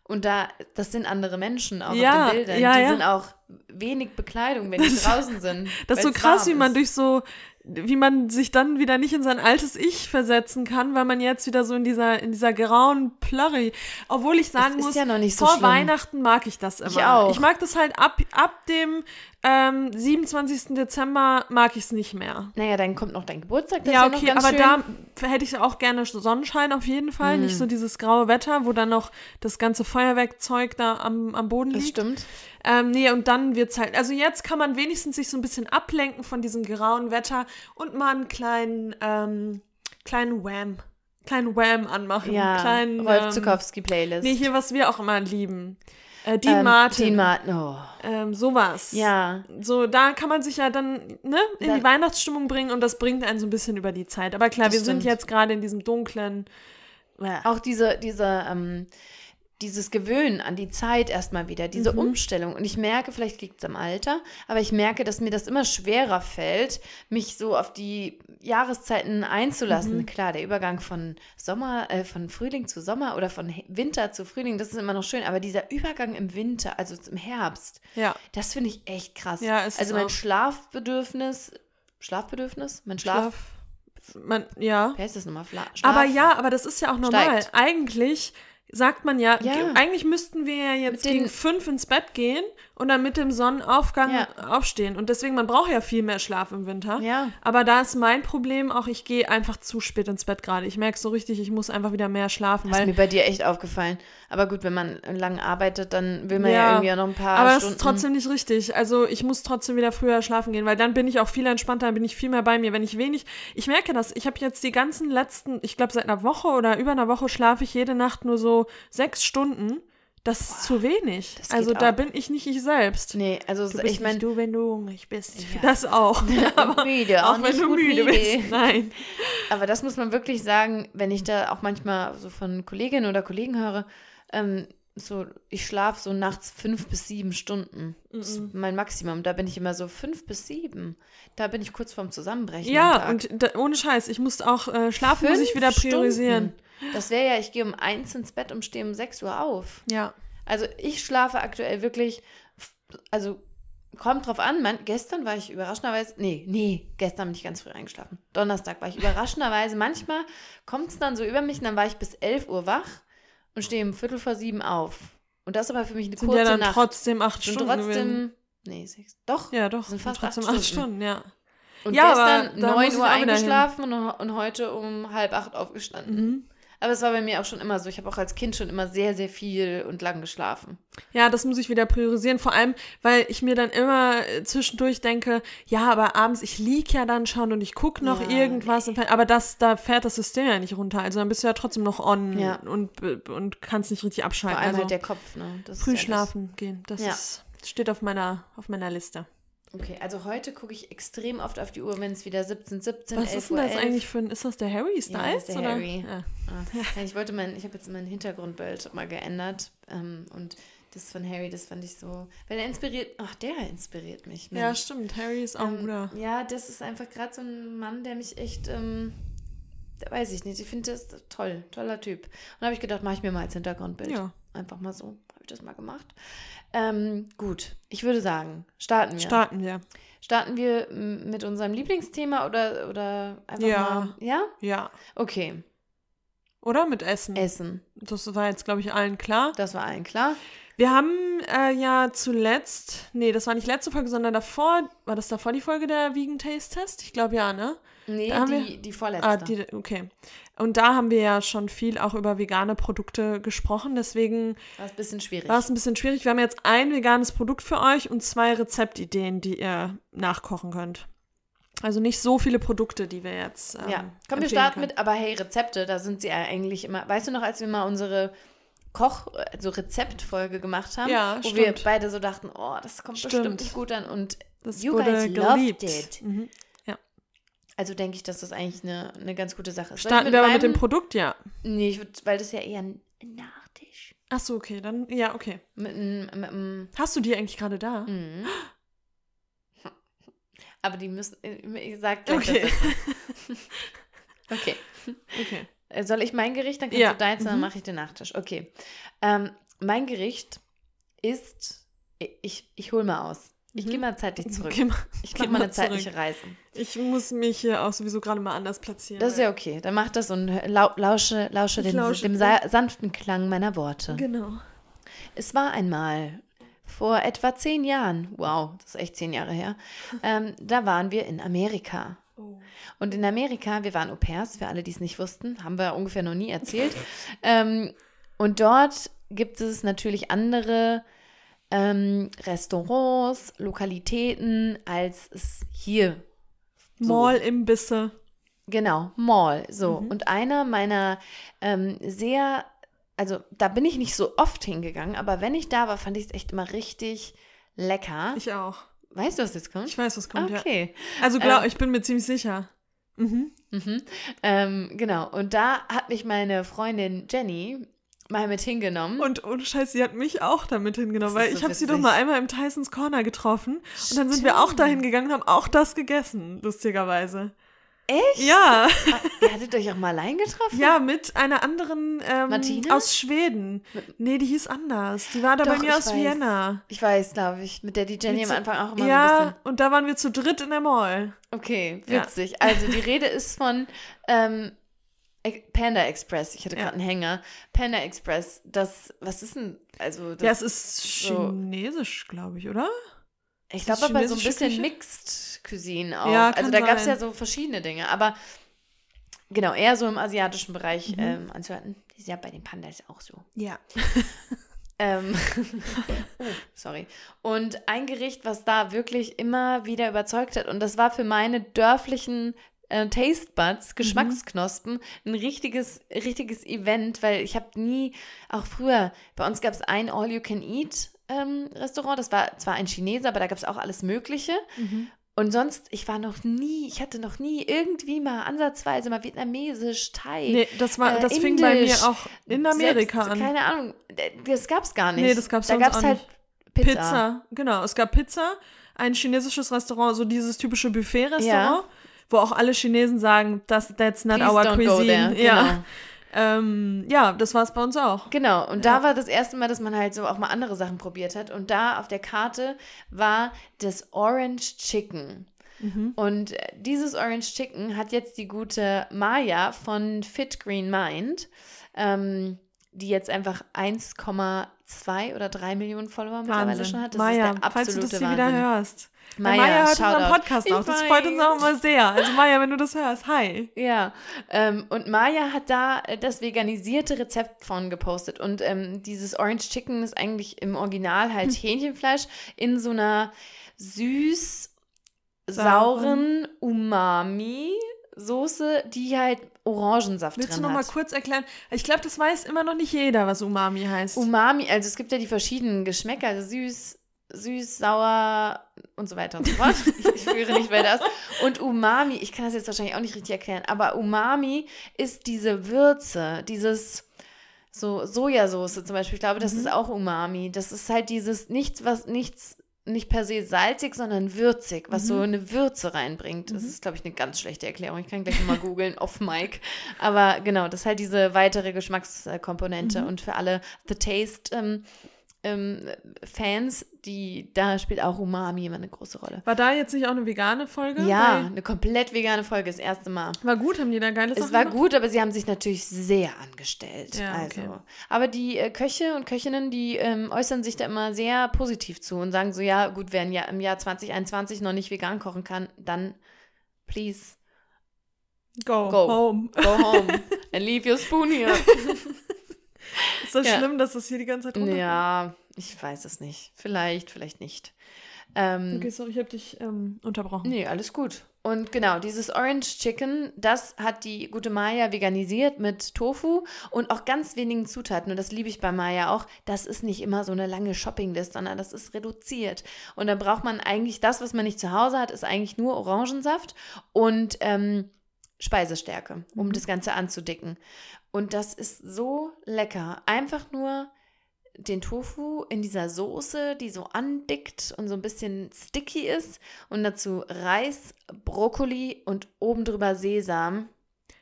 Speaker 1: Und da, das sind andere Menschen auch
Speaker 2: Ja,
Speaker 1: auf den Bildern.
Speaker 2: ja,
Speaker 1: die
Speaker 2: ja.
Speaker 1: sind auch wenig Bekleidung, wenn die draußen sind.
Speaker 2: Das ist so krass, wie man durch so, wie man sich dann wieder nicht in sein altes Ich versetzen kann, weil man jetzt wieder so in dieser, in dieser grauen Plörre. Obwohl ich sagen muss,
Speaker 1: ja so
Speaker 2: vor
Speaker 1: schlimm.
Speaker 2: Weihnachten mag ich das immer.
Speaker 1: Ich auch.
Speaker 2: Ich mag das halt ab, ab dem ähm, 27. Dezember mag ich es nicht mehr.
Speaker 1: Naja, dann kommt noch dein Geburtstag. Das
Speaker 2: ja, okay,
Speaker 1: ganz
Speaker 2: aber
Speaker 1: schön.
Speaker 2: da hätte ich auch gerne Sonnenschein auf jeden Fall.
Speaker 1: Hm.
Speaker 2: Nicht so dieses graue Wetter, wo dann noch das ganze Feuerwerkzeug da am, am Boden
Speaker 1: Das
Speaker 2: liegt.
Speaker 1: stimmt.
Speaker 2: Ähm, nee, und dann wird's halt. Also jetzt kann man wenigstens sich so ein bisschen ablenken von diesem grauen Wetter und mal einen kleinen, ähm, kleinen Wham. Kleinen Wham anmachen.
Speaker 1: Ja,
Speaker 2: kleinen,
Speaker 1: Rolf
Speaker 2: ähm,
Speaker 1: Zukowski-Playlist.
Speaker 2: Nee, hier, was wir auch immer lieben. Äh, Dean
Speaker 1: ähm,
Speaker 2: Martin.
Speaker 1: Dean Martin, oh.
Speaker 2: ähm, sowas.
Speaker 1: Ja,
Speaker 2: So, da kann man sich ja dann ne, in
Speaker 1: Da-
Speaker 2: die Weihnachtsstimmung bringen und das bringt einen so ein bisschen über die Zeit. Aber klar, wir sind
Speaker 1: stimmt.
Speaker 2: jetzt gerade in diesem dunklen. Ja.
Speaker 1: auch diese, diese, ähm, dieses Gewöhnen an die Zeit erstmal wieder, diese
Speaker 2: Mhm.
Speaker 1: Umstellung. Und ich merke, vielleicht liegt es am Alter, aber ich merke, dass mir das immer schwerer fällt, mich so auf die Jahreszeiten einzulassen.
Speaker 2: Mhm.
Speaker 1: Klar, der Übergang von Sommer, äh, von Frühling zu Sommer oder von Winter zu Frühling, das ist immer noch schön, aber dieser Übergang im Winter, also im Herbst,
Speaker 2: ja.
Speaker 1: das finde ich echt krass.
Speaker 2: Ja,
Speaker 1: also mein
Speaker 2: auch.
Speaker 1: Schlafbedürfnis, Schlafbedürfnis? Mein Schlaf,
Speaker 2: Schlaf. Man, ja.
Speaker 1: wie heißt das nochmal? Fla Schlaf
Speaker 2: Aber ja, aber das ist ja auch normal.
Speaker 1: steigt.
Speaker 2: Eigentlich sagt man ja,
Speaker 1: Ja.
Speaker 2: ge- eigentlich müssten wir ja jetzt gegen fünf ins Bett gehen und dann mit dem Sonnenaufgang
Speaker 1: Ja.
Speaker 2: aufstehen. Und deswegen, man braucht ja viel mehr Schlaf im Winter.
Speaker 1: Ja.
Speaker 2: Aber da ist mein Problem auch, ich gehe einfach zu spät ins Bett gerade. Ich merke so richtig, ich muss einfach wieder mehr schlafen.
Speaker 1: Das ist mir bei dir echt aufgefallen. Aber gut, wenn man lang arbeitet, dann will man ja, irgendwie auch noch ein paar
Speaker 2: aber das
Speaker 1: Stunden.
Speaker 2: ist trotzdem nicht richtig. Also ich muss trotzdem wieder früher schlafen gehen, weil dann bin ich auch viel entspannter, dann bin ich viel mehr bei mir. Wenn ich wenig, ich merke das, ich habe jetzt die ganzen letzten, ich glaube seit einer Woche oder über einer Woche schlafe ich jede Nacht nur so sechs Stunden. Das ist zu wenig. Also da
Speaker 1: ab.
Speaker 2: bin ich nicht ich selbst.
Speaker 1: Nee, also
Speaker 2: Du
Speaker 1: ich meine,
Speaker 2: du, wenn du hungrig bist.
Speaker 1: Ja.
Speaker 2: Das auch. aber
Speaker 1: müde,
Speaker 2: auch
Speaker 1: auch
Speaker 2: wenn du müde
Speaker 1: müde.
Speaker 2: bist. Nein.
Speaker 1: aber das muss man wirklich sagen, wenn ich da auch manchmal so von Kolleginnen oder Kollegen höre, ähm, so, ich schlafe so nachts fünf bis sieben Stunden. Das ist mein Maximum. Da bin ich immer so fünf bis sieben. Da bin ich kurz vorm Zusammenbrechen. am
Speaker 2: Ja, und da, ohne Scheiß, ich muss auch äh, schlafen, muss ich
Speaker 1: Fünf
Speaker 2: wieder priorisieren.
Speaker 1: Stunden. Das wäre ja, ich gehe um eins ins Bett und stehe um sechs Uhr auf.
Speaker 2: Ja.
Speaker 1: Also ich schlafe aktuell wirklich, also kommt drauf an, man, gestern war ich überraschenderweise, nee, nee, gestern bin ich ganz früh eingeschlafen. Donnerstag war ich überraschenderweise, manchmal kommt es dann so über mich und dann war ich bis 11 Uhr wach und stehe um Viertel vor sieben auf. Und das ist aber für mich eine
Speaker 2: Sind
Speaker 1: kurze
Speaker 2: ja dann
Speaker 1: Nacht.
Speaker 2: trotzdem acht
Speaker 1: sind
Speaker 2: Stunden.
Speaker 1: trotzdem, nee, sechs, doch.
Speaker 2: Ja, doch.
Speaker 1: Sind fast
Speaker 2: trotzdem
Speaker 1: acht Stunden.
Speaker 2: Stunden, ja.
Speaker 1: Und
Speaker 2: Ja,
Speaker 1: gestern
Speaker 2: da
Speaker 1: 9
Speaker 2: muss ich
Speaker 1: Uhr eingeschlafen und, und heute um halb acht aufgestanden.
Speaker 2: Mhm.
Speaker 1: Aber es war bei mir auch schon immer so. Ich habe auch als Kind schon immer sehr, sehr viel und lang geschlafen.
Speaker 2: Ja, das muss ich wieder priorisieren. Vor allem, weil ich mir dann immer äh, zwischendurch denke, ja, aber abends, ich lieg ja dann schon und ich gucke noch
Speaker 1: Ja,
Speaker 2: irgendwas. Fer- Aber das, da fährt das System ja nicht runter. Also dann bist du ja trotzdem noch on
Speaker 1: Ja.
Speaker 2: und, und kannst nicht richtig
Speaker 1: Vor
Speaker 2: abschalten.
Speaker 1: allem
Speaker 2: also
Speaker 1: halt der Kopf, ne? Das
Speaker 2: früh
Speaker 1: ja das-
Speaker 2: schlafen gehen. Das
Speaker 1: Ja.
Speaker 2: ist, steht auf meiner, auf meiner Liste.
Speaker 1: Okay, also heute gucke ich extrem oft auf die Uhr, wenn es wieder 17, 17,
Speaker 2: Was
Speaker 1: 11
Speaker 2: ist denn
Speaker 1: Uhr
Speaker 2: das
Speaker 1: 11.
Speaker 2: eigentlich für ein, ist das der Harry Styles?
Speaker 1: Ja, ist der
Speaker 2: oder?
Speaker 1: Harry.
Speaker 2: Ja.
Speaker 1: Ah, ja, ich wollte mein, ich habe jetzt mein Hintergrundbild mal geändert ähm, und das von Harry, das fand ich so, weil er inspiriert, ach, der inspiriert mich.
Speaker 2: ja,
Speaker 1: Mensch.
Speaker 2: stimmt. Harry ist auch
Speaker 1: Ähm,
Speaker 2: guter.
Speaker 1: Ja, das ist einfach gerade so ein Mann, der mich echt, ähm, da weiß ich nicht, ich finde das toll, toller Typ. Und da habe ich gedacht, mache ich mir mal als Hintergrundbild.
Speaker 2: Ja.
Speaker 1: Einfach mal so, ich das mal gemacht. Ähm, gut, ich würde sagen, starten wir.
Speaker 2: Starten wir.
Speaker 1: Starten wir mit unserem Lieblingsthema oder, oder einfach
Speaker 2: Ja.
Speaker 1: mal, ja?
Speaker 2: Ja.
Speaker 1: Okay,
Speaker 2: Oder mit Essen.
Speaker 1: Essen,
Speaker 2: Das war jetzt, glaube ich, allen klar.
Speaker 1: das war allen klar.
Speaker 2: Wir haben äh, ja zuletzt, nee, das war nicht letzte Folge, sondern davor, war das davor die Folge der Vegan Taste Test? Ich glaube ja, ne?
Speaker 1: Nee, die, die vorletzte.
Speaker 2: Ah, die, okay. Und da haben wir ja schon viel auch über vegane Produkte gesprochen, deswegen
Speaker 1: war es ein bisschen schwierig.
Speaker 2: war es ein bisschen schwierig. Wir haben jetzt ein veganes Produkt für euch und zwei Rezeptideen, die ihr nachkochen könnt. Also nicht so viele Produkte, die wir jetzt. Ähm,
Speaker 1: Ja, komm, wir starten
Speaker 2: können.
Speaker 1: mit, aber hey, Rezepte, da sind sie ja eigentlich immer. Weißt du noch, als wir mal unsere Koch, also Rezeptfolge gemacht haben,
Speaker 2: Ja,
Speaker 1: wo wir
Speaker 2: stimmt.
Speaker 1: beide so dachten, oh, das kommt
Speaker 2: Stimmt.
Speaker 1: bestimmt nicht gut an und
Speaker 2: Das
Speaker 1: you
Speaker 2: wurde
Speaker 1: guys
Speaker 2: geliebt.
Speaker 1: loved it.
Speaker 2: Mhm.
Speaker 1: Also denke ich, dass das eigentlich eine, eine ganz gute Sache ist.
Speaker 2: Starten wir aber mit dem Produkt, ja.
Speaker 1: Nee, ich würd, weil das ja eher ein Nachtisch.
Speaker 2: Ach so, okay, dann, ja, okay.
Speaker 1: Mit mit einem
Speaker 2: Hast du die eigentlich gerade da?
Speaker 1: Mhm. Aber die müssen, ich sag gleich
Speaker 2: Okay.
Speaker 1: Okay.
Speaker 2: Okay.
Speaker 1: Äh, Soll ich mein Gericht? Dann kannst
Speaker 2: Ja.
Speaker 1: du deins, dann
Speaker 2: Mhm.
Speaker 1: mache ich den Nachtisch. Okay. Ähm, mein Gericht ist Ich, ich hole mal aus. Ich
Speaker 2: Mhm.
Speaker 1: gehe mal zeitlich zurück.
Speaker 2: Geh mal,
Speaker 1: Ich mache mal eine zeitliche
Speaker 2: zurück.
Speaker 1: Reise.
Speaker 2: Ich muss mich hier auch sowieso gerade mal anders platzieren.
Speaker 1: Das ist ja okay. Dann mach das und lau lausche, lausche den,
Speaker 2: lausche.
Speaker 1: dem sa sanften Klang meiner Worte.
Speaker 2: Genau.
Speaker 1: Es war einmal vor etwa zehn Jahren, wow, das ist echt zehn Jahre her, ähm, da waren wir in Amerika.
Speaker 2: Oh.
Speaker 1: Und in Amerika, wir waren Au pairs, für alle, die es nicht wussten, haben wir ungefähr noch nie erzählt. ähm, und dort gibt es natürlich andere ähm, Restaurants, Lokalitäten, als es hier So.
Speaker 2: Mall-Imbisse.
Speaker 1: Genau, Mall. So.
Speaker 2: Mhm.
Speaker 1: Und einer meiner ähm, sehr, also da bin ich nicht so oft hingegangen, aber wenn ich da war, fand ich es echt immer richtig lecker.
Speaker 2: Ich auch.
Speaker 1: weißt du, was jetzt kommt?
Speaker 2: Ich weiß, was kommt, ja.
Speaker 1: okay.
Speaker 2: Also glaub,
Speaker 1: Ähm,
Speaker 2: ich bin mir ziemlich sicher. Mhm.
Speaker 1: Mhm. Ähm, genau. Und da hat mich meine Freundin Jenny mal mit hingenommen.
Speaker 2: Und ohne Scheiß, sie hat mich auch damit hingenommen, weil
Speaker 1: ist
Speaker 2: ich
Speaker 1: so
Speaker 2: habe sie doch mal einmal im Tysons Corner getroffen und dann sind wir auch
Speaker 1: Stimmt.
Speaker 2: dahin gegangen und haben auch das gegessen, lustigerweise.
Speaker 1: Echt?
Speaker 2: Ja,
Speaker 1: Ah, Ihr hattet euch auch mal allein getroffen?
Speaker 2: ja, mit einer anderen ähm,
Speaker 1: Martina?
Speaker 2: aus Schweden. Nee, die hieß anders. Die war da bei
Speaker 1: Doch,
Speaker 2: mir
Speaker 1: ich
Speaker 2: aus
Speaker 1: weiß.
Speaker 2: Vienna.
Speaker 1: Ich weiß, glaube ich, mit der die Jenny
Speaker 2: Mit
Speaker 1: am
Speaker 2: so-
Speaker 1: Anfang auch immer so ein
Speaker 2: Ja,
Speaker 1: bisschen.
Speaker 2: und da waren wir zu dritt in der Mall.
Speaker 1: Okay,
Speaker 2: Ja.
Speaker 1: witzig. Also die Rede ist von ähm, Panda Express. Ich hatte
Speaker 2: Ja.
Speaker 1: gerade einen Hänger. Panda Express. Das, was ist denn? Also das,
Speaker 2: ja, es ist
Speaker 1: so-
Speaker 2: chinesisch, glaube ich, oder?
Speaker 1: ich glaube aber so ein bisschen
Speaker 2: Küche?
Speaker 1: Mixed Cuisine auch.
Speaker 2: Ja,
Speaker 1: also da gab es ja so verschiedene Dinge. Aber genau, eher so im asiatischen Bereich
Speaker 2: Mhm.
Speaker 1: ähm, anzuhalten. Das ist ja bei den Pandas auch so.
Speaker 2: Ja.
Speaker 1: Ähm, oh, sorry. Und ein Gericht, was da wirklich immer wieder überzeugt hat, und das war für meine dörflichen äh, Taste Buds, Geschmacksknospen, ein richtiges, richtiges Event, weil ich habe nie, auch früher, bei uns gab es ein All-You-Can-Eat ähm, Restaurant, das war zwar ein Chineser, aber da gab es auch alles Mögliche.
Speaker 2: Mhm.
Speaker 1: Und sonst, ich war noch nie, ich hatte noch nie irgendwie mal ansatzweise mal vietnamesisch, Thai.
Speaker 2: Nee, das, war,
Speaker 1: Äh,
Speaker 2: das fing bei mir auch in Amerika
Speaker 1: selbst,
Speaker 2: an.
Speaker 1: Keine Ahnung, das gab's gar nicht.
Speaker 2: Nee, das gab's
Speaker 1: Da gab's
Speaker 2: auch
Speaker 1: halt. Pizza.
Speaker 2: Pizza. genau. Es gab Pizza, ein chinesisches Restaurant, so dieses typische Buffet-Restaurant,
Speaker 1: Ja.
Speaker 2: Wo auch alle Chinesen sagen, das, that's not
Speaker 1: Please
Speaker 2: our cuisine.
Speaker 1: there.
Speaker 2: Ja.
Speaker 1: Genau.
Speaker 2: Ähm, ja, das war es bei uns auch.
Speaker 1: Genau, und
Speaker 2: Ja.
Speaker 1: da war das erste Mal, dass man halt so auch mal andere Sachen probiert hat. Und da auf der Karte war das Orange Chicken.
Speaker 2: Mhm.
Speaker 1: Und äh, dieses Orange Chicken hat jetzt die gute Maya von Fit Green Mind, ähm, die jetzt einfach 1,2 oder 3 Millionen Follower mittlerweile
Speaker 2: Wahnsinn.
Speaker 1: schon hat. Das
Speaker 2: Maja,
Speaker 1: ist der absolute
Speaker 2: falls du das hier
Speaker 1: Wahnsinn.
Speaker 2: wieder hörst.
Speaker 1: Maya,
Speaker 2: Maya, Maya hört unseren. Podcast
Speaker 1: Ich
Speaker 2: auch. Das freut uns auch immer sehr. Also Maya, wenn du das hörst, hi.
Speaker 1: Ja, ähm, und Maya hat da äh, das veganisierte Rezept von gepostet. Und ähm, dieses Orange Chicken ist eigentlich im Original halt
Speaker 2: Hm.
Speaker 1: Hähnchenfleisch in so einer süß-sauren Umami-Soße, die halt Orangensaft
Speaker 2: Willst du
Speaker 1: drin
Speaker 2: noch mal
Speaker 1: hat.
Speaker 2: kurz erklären? Ich glaube, das weiß immer noch nicht jeder, was Umami heißt.
Speaker 1: Umami, also es gibt ja die verschiedenen Geschmäcker, also süß, süß, sauer und so weiter und so fort. ich, führe nicht weiter aus. Und Umami, ich kann das jetzt wahrscheinlich auch nicht richtig erklären, aber Umami ist diese Würze, dieses so Sojasauce zum Beispiel. Ich glaube, das
Speaker 2: Mhm.
Speaker 1: ist auch Umami. Das ist halt dieses nichts, was nichts nicht per se salzig, sondern würzig, was so
Speaker 2: Mhm.
Speaker 1: eine Würze reinbringt. Das
Speaker 2: Mhm.
Speaker 1: ist, glaube ich, eine ganz schlechte Erklärung. Ich kann gleich mal googeln, off mic. Aber genau, das ist halt diese weitere Geschmackskomponente.
Speaker 2: Mhm.
Speaker 1: Und für alle The Taste ähm, ähm, Fans, die, da spielt auch Umami immer eine große Rolle.
Speaker 2: War da jetzt nicht auch eine vegane Folge?
Speaker 1: Ja, eine komplett vegane Folge, das erste Mal.
Speaker 2: War gut, haben die da geile
Speaker 1: Es war
Speaker 2: gemacht?
Speaker 1: gut, aber sie haben sich natürlich sehr angestellt.
Speaker 2: Ja,
Speaker 1: also.
Speaker 2: okay.
Speaker 1: Aber die äh, Köche und Köchinnen, die ähm, äußern sich da immer sehr positiv zu und sagen so, ja, gut, wer Jahr, im Jahr 2021 noch nicht vegan kochen kann, dann please
Speaker 2: Go,
Speaker 1: Go.
Speaker 2: home.
Speaker 1: go home and leave your spoon here.
Speaker 2: Ist das
Speaker 1: Ja.
Speaker 2: schlimm, dass das hier die ganze Zeit runterkommt?
Speaker 1: ja, ich weiß es nicht. Vielleicht, vielleicht nicht. Ähm,
Speaker 2: Okay, sorry, ich habe dich ähm, unterbrochen.
Speaker 1: Nee, alles gut. Und genau, dieses Orange Chicken, das hat die gute Maya veganisiert mit Tofu und auch ganz wenigen Zutaten. Und das liebe ich bei Maya auch. Das ist nicht immer so eine lange Shoppinglist, sondern das ist reduziert. Und dann braucht man eigentlich das, was man nicht zu Hause hat, ist eigentlich nur Orangensaft und ähm, Speisestärke, um
Speaker 2: Mhm.
Speaker 1: das Ganze anzudicken. Und das ist so lecker. Einfach nur den Tofu in dieser Soße, die so andickt und so ein bisschen sticky ist. Und dazu Reis, Brokkoli und oben drüber Sesam.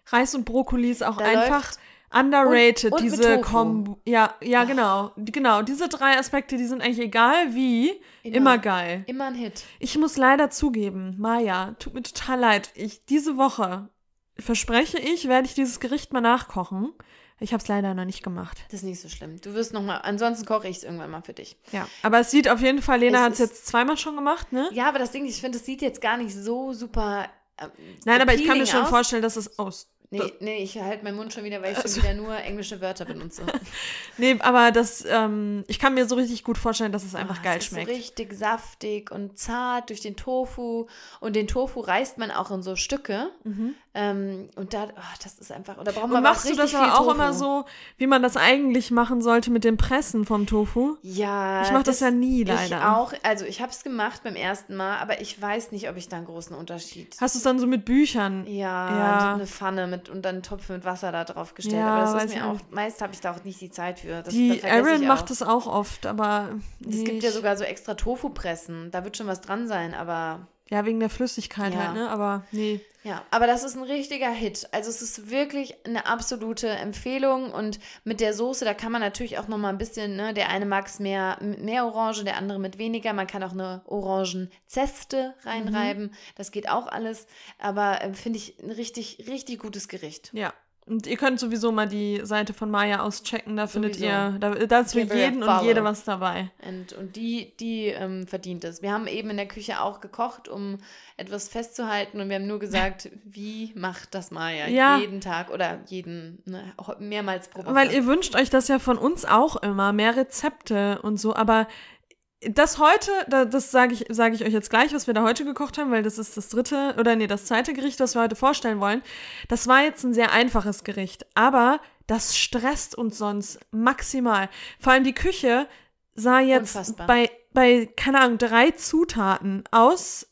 Speaker 2: Reis und Brokkoli ist auch
Speaker 1: Da
Speaker 2: einfach underrated,
Speaker 1: Und- und
Speaker 2: diese. Kombo. Ja, ja, genau. Die- Genau, diese drei Aspekte, die sind eigentlich egal wie,
Speaker 1: Immer.
Speaker 2: immer, geil.
Speaker 1: Immer ein Hit.
Speaker 2: Ich muss leider zugeben, Maja, tut mir total leid. Ich, diese Woche, verspreche ich, werde ich dieses Gericht mal nachkochen. Ich habe es leider noch nicht gemacht.
Speaker 1: Das ist nicht so schlimm. Du wirst noch mal, ansonsten koche ich es irgendwann mal für dich.
Speaker 2: Ja, aber es sieht auf jeden Fall, Lena hat es jetzt zweimal schon gemacht, ne?
Speaker 1: Ja, aber das Ding, ich finde, es sieht jetzt gar nicht so super. ähm,
Speaker 2: Nein, aber ich kann mir schon
Speaker 1: aus.
Speaker 2: vorstellen, dass es aus.
Speaker 1: Nee, nee, ich halte meinen Mund schon wieder, weil ich
Speaker 2: Also-
Speaker 1: schon wieder nur englische Wörter benutze.
Speaker 2: Nee, aber das, ähm, ich kann mir so richtig gut vorstellen, dass es einfach
Speaker 1: Ah,
Speaker 2: geil
Speaker 1: es ist
Speaker 2: schmeckt.
Speaker 1: So richtig saftig und zart durch den Tofu. Und den Tofu reißt man auch in so Stücke. Ähm, und da, oh, das ist einfach. Oder braucht man
Speaker 2: Und machst du das aber auch
Speaker 1: Tofu.
Speaker 2: immer so, wie man das eigentlich machen sollte mit dem Pressen vom Tofu?
Speaker 1: Ja.
Speaker 2: Ich mach das ja nie, leider.
Speaker 1: Ich auch. Also, ich habe es gemacht beim ersten Mal, aber ich weiß nicht, ob ich da einen großen Unterschied.
Speaker 2: Hast du es dann so mit Büchern?
Speaker 1: Ja,
Speaker 2: Ja.
Speaker 1: eine Pfanne mit und dann einen Topf mit Wasser da drauf gestellt.
Speaker 2: Ja,
Speaker 1: aber das
Speaker 2: weiß
Speaker 1: ist mir auch, meist habe ich da auch nicht die Zeit für. Das, da
Speaker 2: Die
Speaker 1: ich
Speaker 2: macht das auch oft, aber
Speaker 1: Es gibt ja sogar so extra Tofu-Pressen. Da wird schon was dran sein, aber
Speaker 2: Ja, wegen der Flüssigkeit
Speaker 1: Ja.
Speaker 2: halt, ne? Aber nee.
Speaker 1: ja. Aber das ist ein richtiger Hit. Also es ist wirklich eine absolute Empfehlung und mit der Soße, da kann man natürlich auch noch mal ein bisschen, ne, der eine mag es mehr mehr Orange, der andere mit weniger. Man kann auch eine Orangenzeste reinreiben. Das geht auch alles. Aber äh, finde ich ein richtig, richtig gutes Gericht.
Speaker 2: Ja. Und ihr könnt sowieso mal die Seite von Maya auschecken, da findet
Speaker 1: Sowieso.
Speaker 2: ihr, da, da ist für jeden und jede was dabei.
Speaker 1: Und, und die, die ähm, verdient es. Wir haben eben in der Küche auch gekocht, um etwas festzuhalten. Und wir haben nur gesagt, wie macht das Maya
Speaker 2: Ja.
Speaker 1: jeden Tag oder jeden, ne, mehrmals pro Woche.
Speaker 2: Weil ihr wünscht euch das ja von uns auch immer, mehr Rezepte und so, aber das heute, da- das sage ich, sage ich euch jetzt gleich, was wir da heute gekocht haben, weil das ist das dritte oder nee, das zweite Gericht, was wir heute vorstellen wollen. Das war jetzt ein sehr einfaches Gericht, aber das stresst uns sonst maximal. Vor allem die Küche sah jetzt
Speaker 1: Unfassbar.
Speaker 2: bei, bei, keine Ahnung, drei Zutaten aus,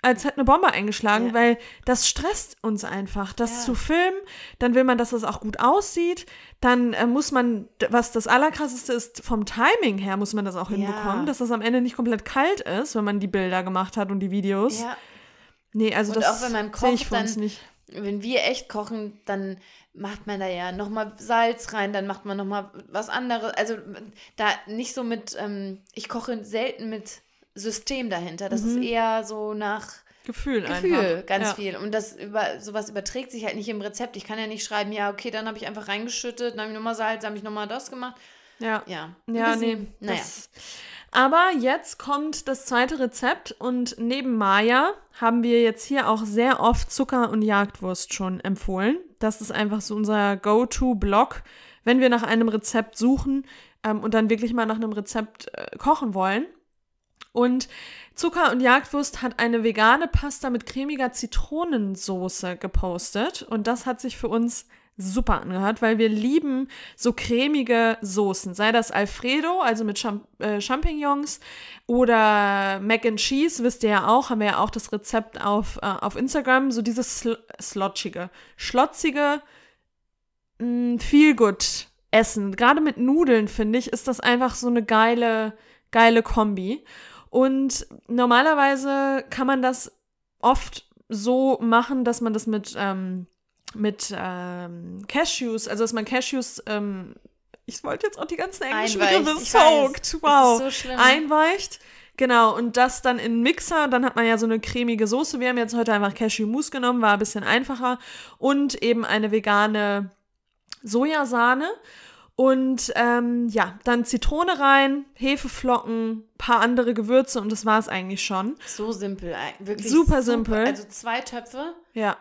Speaker 2: als hätte eine Bombe eingeschlagen,
Speaker 1: Ja.
Speaker 2: weil das stresst uns einfach, das
Speaker 1: Ja.
Speaker 2: zu filmen. Dann will man, dass es auch gut aussieht. Dann äh, muss man, was das Allerkrasseste ist, vom Timing her muss man das auch
Speaker 1: Ja.
Speaker 2: hinbekommen, dass das am Ende nicht komplett kalt ist, wenn man die Bilder gemacht hat und die Videos.
Speaker 1: ja,
Speaker 2: Nee, also
Speaker 1: Und
Speaker 2: das
Speaker 1: auch wenn man
Speaker 2: ich
Speaker 1: kocht,
Speaker 2: uns
Speaker 1: dann-
Speaker 2: nicht.
Speaker 1: wenn wir echt kochen, dann macht man da ja nochmal Salz rein, dann macht man nochmal was anderes. Also da nicht so mit, ähm, ich koche selten mit System dahinter. Das ist eher so nach
Speaker 2: Gefühl,
Speaker 1: Gefühl,
Speaker 2: Mhm. einfach.
Speaker 1: ganz
Speaker 2: ja.
Speaker 1: viel. Und das über sowas überträgt sich halt nicht im Rezept. Ich kann ja nicht schreiben, ja, okay, dann habe ich einfach reingeschüttet, dann habe ich nochmal Salz, dann habe ich nochmal das gemacht.
Speaker 2: Ja.
Speaker 1: Ja,
Speaker 2: Ja,
Speaker 1: bisschen-
Speaker 2: nee.
Speaker 1: Naja.
Speaker 2: Das, aber jetzt kommt das zweite Rezept und neben Maya haben wir jetzt hier auch sehr oft Zucker und Jagdwurst schon empfohlen. Das ist einfach so unser Go-To-Blog, wenn wir nach einem Rezept suchen ähm, und dann wirklich mal nach einem Rezept äh, kochen wollen. Und Zucker und Jagdwurst hat eine vegane Pasta mit cremiger Zitronensoße gepostet und das hat sich für uns super angehört, weil wir lieben so cremige Soßen, sei das Alfredo, also mit Champ äh, Champignons oder Mac and Cheese, wisst ihr ja auch, haben wir ja auch das Rezept auf, äh, auf Instagram, so dieses sl slotschige, schlotzige, viel gut Essen. Gerade mit Nudeln, finde ich, ist das einfach so eine geile, geile Kombi. Und normalerweise kann man das oft so machen, dass man das mit, ähm, mit ähm, Cashews, also dass man Cashews, ähm, ich wollte jetzt auch die ganzen englischen Begriffe soaked, wow,
Speaker 1: so
Speaker 2: einweicht. Genau, und das dann in Mixer, dann hat man ja so eine cremige Soße. Wir haben jetzt heute einfach Cashew-Mousse genommen, war ein bisschen einfacher. Und eben eine vegane Sojasahne. Und ähm, ja, dann Zitrone rein, Hefeflocken, paar andere Gewürze und das war es eigentlich schon.
Speaker 1: So simpel, ei- wirklich
Speaker 2: Super simpel.
Speaker 1: Also zwei Töpfe
Speaker 2: Ja.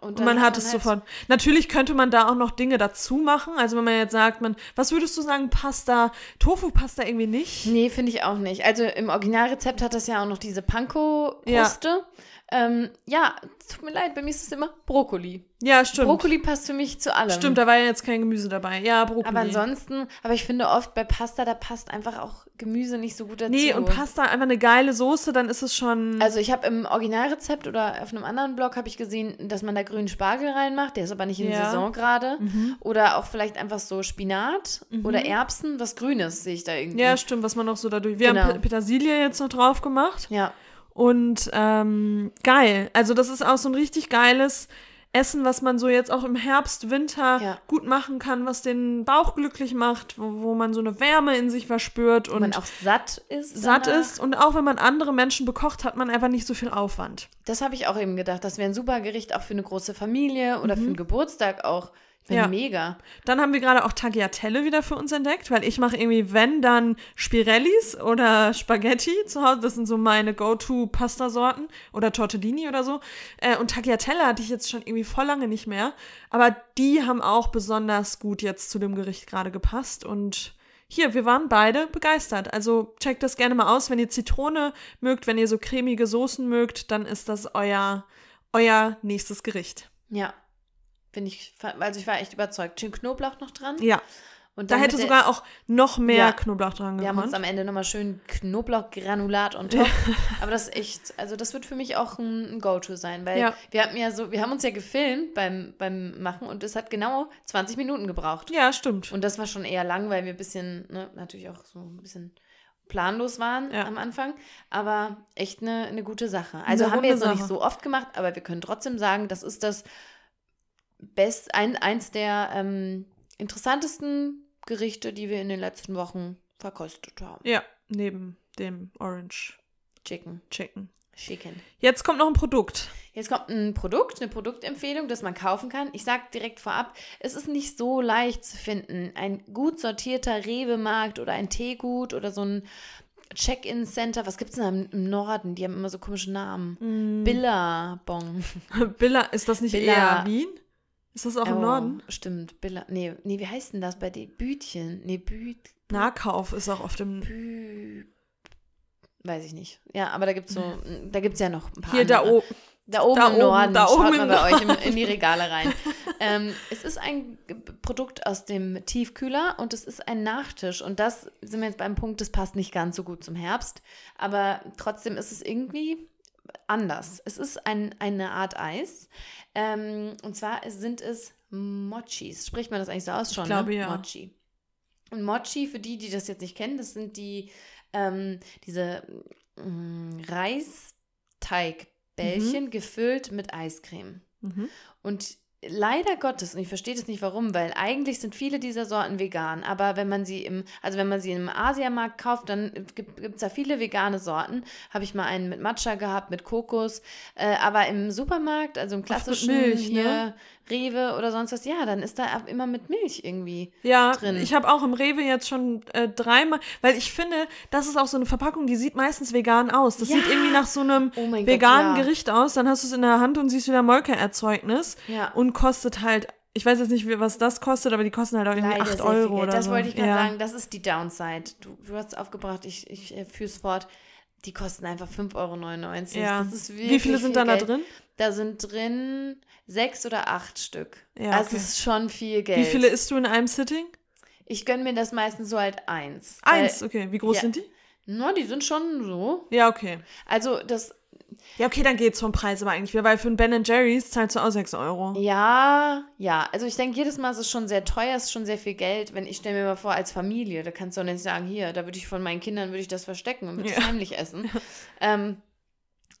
Speaker 1: und,
Speaker 2: Und man hat
Speaker 1: man
Speaker 2: es
Speaker 1: halt-
Speaker 2: sofort. Natürlich könnte man da auch noch Dinge dazu machen. Also wenn man jetzt sagt, man, was würdest du sagen, Pasta, Tofu-Pasta irgendwie nicht?
Speaker 1: Nee, finde ich auch nicht. Also im Originalrezept hat das ja auch noch diese Panko-Kruste. Ähm, ja, tut mir leid, bei mir ist es immer Brokkoli.
Speaker 2: Ja, stimmt.
Speaker 1: Brokkoli passt für mich zu allem.
Speaker 2: Stimmt, da war ja jetzt kein Gemüse dabei. Ja, Brokkoli.
Speaker 1: Aber ansonsten, aber ich finde oft bei Pasta, da passt einfach auch Gemüse nicht so gut dazu.
Speaker 2: Nee, und Pasta einfach eine geile Soße, dann ist es schon.
Speaker 1: Also ich habe im Originalrezept oder auf einem anderen Blog habe ich gesehen, dass man da grünen Spargel reinmacht, der ist aber nicht in
Speaker 2: Ja.
Speaker 1: Saison gerade.
Speaker 2: Mhm.
Speaker 1: Oder auch vielleicht einfach so Spinat oder Erbsen, was Grünes sehe ich da irgendwie.
Speaker 2: ja, stimmt, was man noch so dadurch. Wir
Speaker 1: Genau.
Speaker 2: haben Pe- Petersilie jetzt noch drauf gemacht.
Speaker 1: Ja.
Speaker 2: Und ähm, geil. Also, das ist auch so ein richtig geiles Essen, was man so jetzt auch im Herbst, Winter
Speaker 1: Ja.
Speaker 2: gut machen kann, was den Bauch glücklich macht, wo, wo man so eine Wärme in sich verspürt und
Speaker 1: man auch satt ist.
Speaker 2: satt
Speaker 1: danach.
Speaker 2: ist. Und auch wenn man andere Menschen bekocht, hat man einfach nicht so viel Aufwand.
Speaker 1: Das habe ich auch eben gedacht. Das wäre ein super Gericht auch für eine große Familie oder für einen Geburtstag auch.
Speaker 2: Ja.
Speaker 1: mega.
Speaker 2: Dann haben wir gerade auch Tagliatelle wieder für uns entdeckt, weil ich mache irgendwie, wenn, dann Spirellis oder Spaghetti zu Hause. Das sind so meine Go-To-Pasta-Sorten oder Tortellini oder so. Äh, und Tagliatelle hatte ich jetzt schon irgendwie voll lange nicht mehr. Aber die haben auch besonders gut jetzt zu dem Gericht gerade gepasst. Und hier, wir waren beide begeistert. Also checkt das gerne mal aus. Wenn ihr Zitrone mögt, wenn ihr so cremige Soßen mögt, dann ist das euer, euer nächstes Gericht.
Speaker 1: Ja. Finde ich, also ich war echt überzeugt. Schön Knoblauch noch dran.
Speaker 2: Ja,
Speaker 1: Und
Speaker 2: da hätte sogar auch noch mehr
Speaker 1: Ja.
Speaker 2: Knoblauch dran
Speaker 1: Wir haben uns
Speaker 2: gekonnt.
Speaker 1: am Ende nochmal schön Knoblauchgranulat und top. Aber das ist echt, also das wird für mich auch ein, Go-To sein, weil
Speaker 2: Ja.
Speaker 1: wir hatten ja so, wir haben uns ja gefilmt beim, beim Machen und es hat genau 20 Minuten gebraucht.
Speaker 2: Ja, stimmt.
Speaker 1: Und das war schon eher lang, weil wir ein bisschen, ne, natürlich auch so ein bisschen planlos waren
Speaker 2: Ja.
Speaker 1: am Anfang, aber echt eine, eine gute Sache. Also
Speaker 2: Eine
Speaker 1: haben wir jetzt noch nicht so oft gemacht, aber wir können trotzdem sagen, das ist das best, ein, eins der ähm, interessantesten Gerichte, die wir in den letzten Wochen verkostet haben.
Speaker 2: Ja, neben dem Orange
Speaker 1: Chicken,
Speaker 2: Chicken.
Speaker 1: Chicken.
Speaker 2: Jetzt kommt noch ein Produkt.
Speaker 1: Jetzt kommt ein Produkt, eine Produktempfehlung, das man kaufen kann. Ich sage direkt vorab, es ist nicht so leicht zu finden. Ein gut sortierter Rewe-Markt oder ein Teegut oder so ein Check-in-Center. Was gibt es denn im Norden? Die haben immer so komische Namen.
Speaker 2: Mm.
Speaker 1: Billabong.
Speaker 2: Billa, ist das nicht
Speaker 1: Billa.
Speaker 2: eher Wien? Ist das auch im
Speaker 1: Oh,
Speaker 2: Norden?
Speaker 1: Stimmt, Billa. Nee, nee, wie heißt denn das bei den Bütchen? Nee, Büt.
Speaker 2: Nahkauf ist auch auf dem.
Speaker 1: Bü. Weiß ich nicht. Ja, aber da gibt es so, da gibt es ja noch ein paar.
Speaker 2: Hier da
Speaker 1: andere.
Speaker 2: oben.
Speaker 1: Da oben
Speaker 2: Da
Speaker 1: im
Speaker 2: oben,
Speaker 1: Norden,
Speaker 2: da
Speaker 1: schaut
Speaker 2: oben
Speaker 1: mal
Speaker 2: im
Speaker 1: bei euch in,
Speaker 2: Norden.
Speaker 1: in die Regale rein. ähm, es ist ein Produkt aus dem Tiefkühler und es ist ein Nachtisch. Und das sind wir jetzt beim Punkt, das passt nicht ganz so gut zum Herbst. Aber trotzdem ist es irgendwie anders. Es ist ein, eine Art Eis. Ähm, und zwar sind es Mochis. Spricht man das eigentlich so aus schon?
Speaker 2: glaube,
Speaker 1: ne?
Speaker 2: ja.
Speaker 1: Mochi. Und Mochi, für die, die das jetzt nicht kennen, das sind die, ähm, diese mm, Reisteigbällchen gefüllt mit Eiscreme.
Speaker 2: Mhm.
Speaker 1: Und leider Gottes, und ich verstehe das nicht warum, weil eigentlich sind viele dieser Sorten vegan, aber wenn man sie im, also wenn man sie im Asiamarkt kauft, dann gibt es da viele vegane Sorten. Habe ich mal einen mit Matcha gehabt, mit Kokos, äh, aber im Supermarkt, also im klassischen
Speaker 2: Milch,
Speaker 1: hier,
Speaker 2: ne?
Speaker 1: Rewe oder sonst was, ja, dann ist da immer mit Milch irgendwie.
Speaker 2: Ja,
Speaker 1: drin.
Speaker 2: ich habe auch im Rewe jetzt schon äh, dreimal, weil ich finde, das ist auch so eine Verpackung, die sieht meistens vegan aus. Das
Speaker 1: Ja.
Speaker 2: sieht irgendwie nach so einem
Speaker 1: Oh mein Gott,
Speaker 2: veganen
Speaker 1: ja.
Speaker 2: Gericht aus. Dann hast du es in der Hand und siehst wieder Molkeerzeugnis
Speaker 1: Ja.
Speaker 2: und kostet halt, ich weiß jetzt nicht, was das kostet, aber die kosten halt auch irgendwie
Speaker 1: Leider
Speaker 2: 8
Speaker 1: sehr viel
Speaker 2: Euro oder
Speaker 1: Das
Speaker 2: so.
Speaker 1: wollte ich gerade
Speaker 2: ja.
Speaker 1: sagen, das ist die Downside. Du, du hast es aufgebracht, ich, ich äh, führe es fort. Die kosten einfach 5,99 Euro.
Speaker 2: Ja.
Speaker 1: Das ist
Speaker 2: Wie viele
Speaker 1: wirklich
Speaker 2: sind
Speaker 1: viel
Speaker 2: da
Speaker 1: Geld.
Speaker 2: drin?
Speaker 1: Da sind drin sechs oder acht Stück.
Speaker 2: Ja,
Speaker 1: Das
Speaker 2: okay.
Speaker 1: ist schon viel Geld.
Speaker 2: Wie viele isst du in einem Sitting?
Speaker 1: Ich gönne mir das meistens so halt eins. Weil-
Speaker 2: Eins, okay. Wie groß
Speaker 1: ja.
Speaker 2: sind die?
Speaker 1: Na, die sind schon so.
Speaker 2: Ja, okay.
Speaker 1: Also das,
Speaker 2: Ja, okay, dann geht's vom Preis aber eigentlich wieder, weil für ein Ben Jerry's zahlst du auch 6 Euro.
Speaker 1: ja, ja. Also ich denke, jedes Mal ist es schon sehr teuer, es ist schon sehr viel Geld. Wenn ich stelle mir mal vor, als Familie, da kannst du auch nicht sagen, hier, da würde ich von meinen Kindern, würde ich das verstecken und würde es
Speaker 2: Ja.
Speaker 1: heimlich essen. ähm,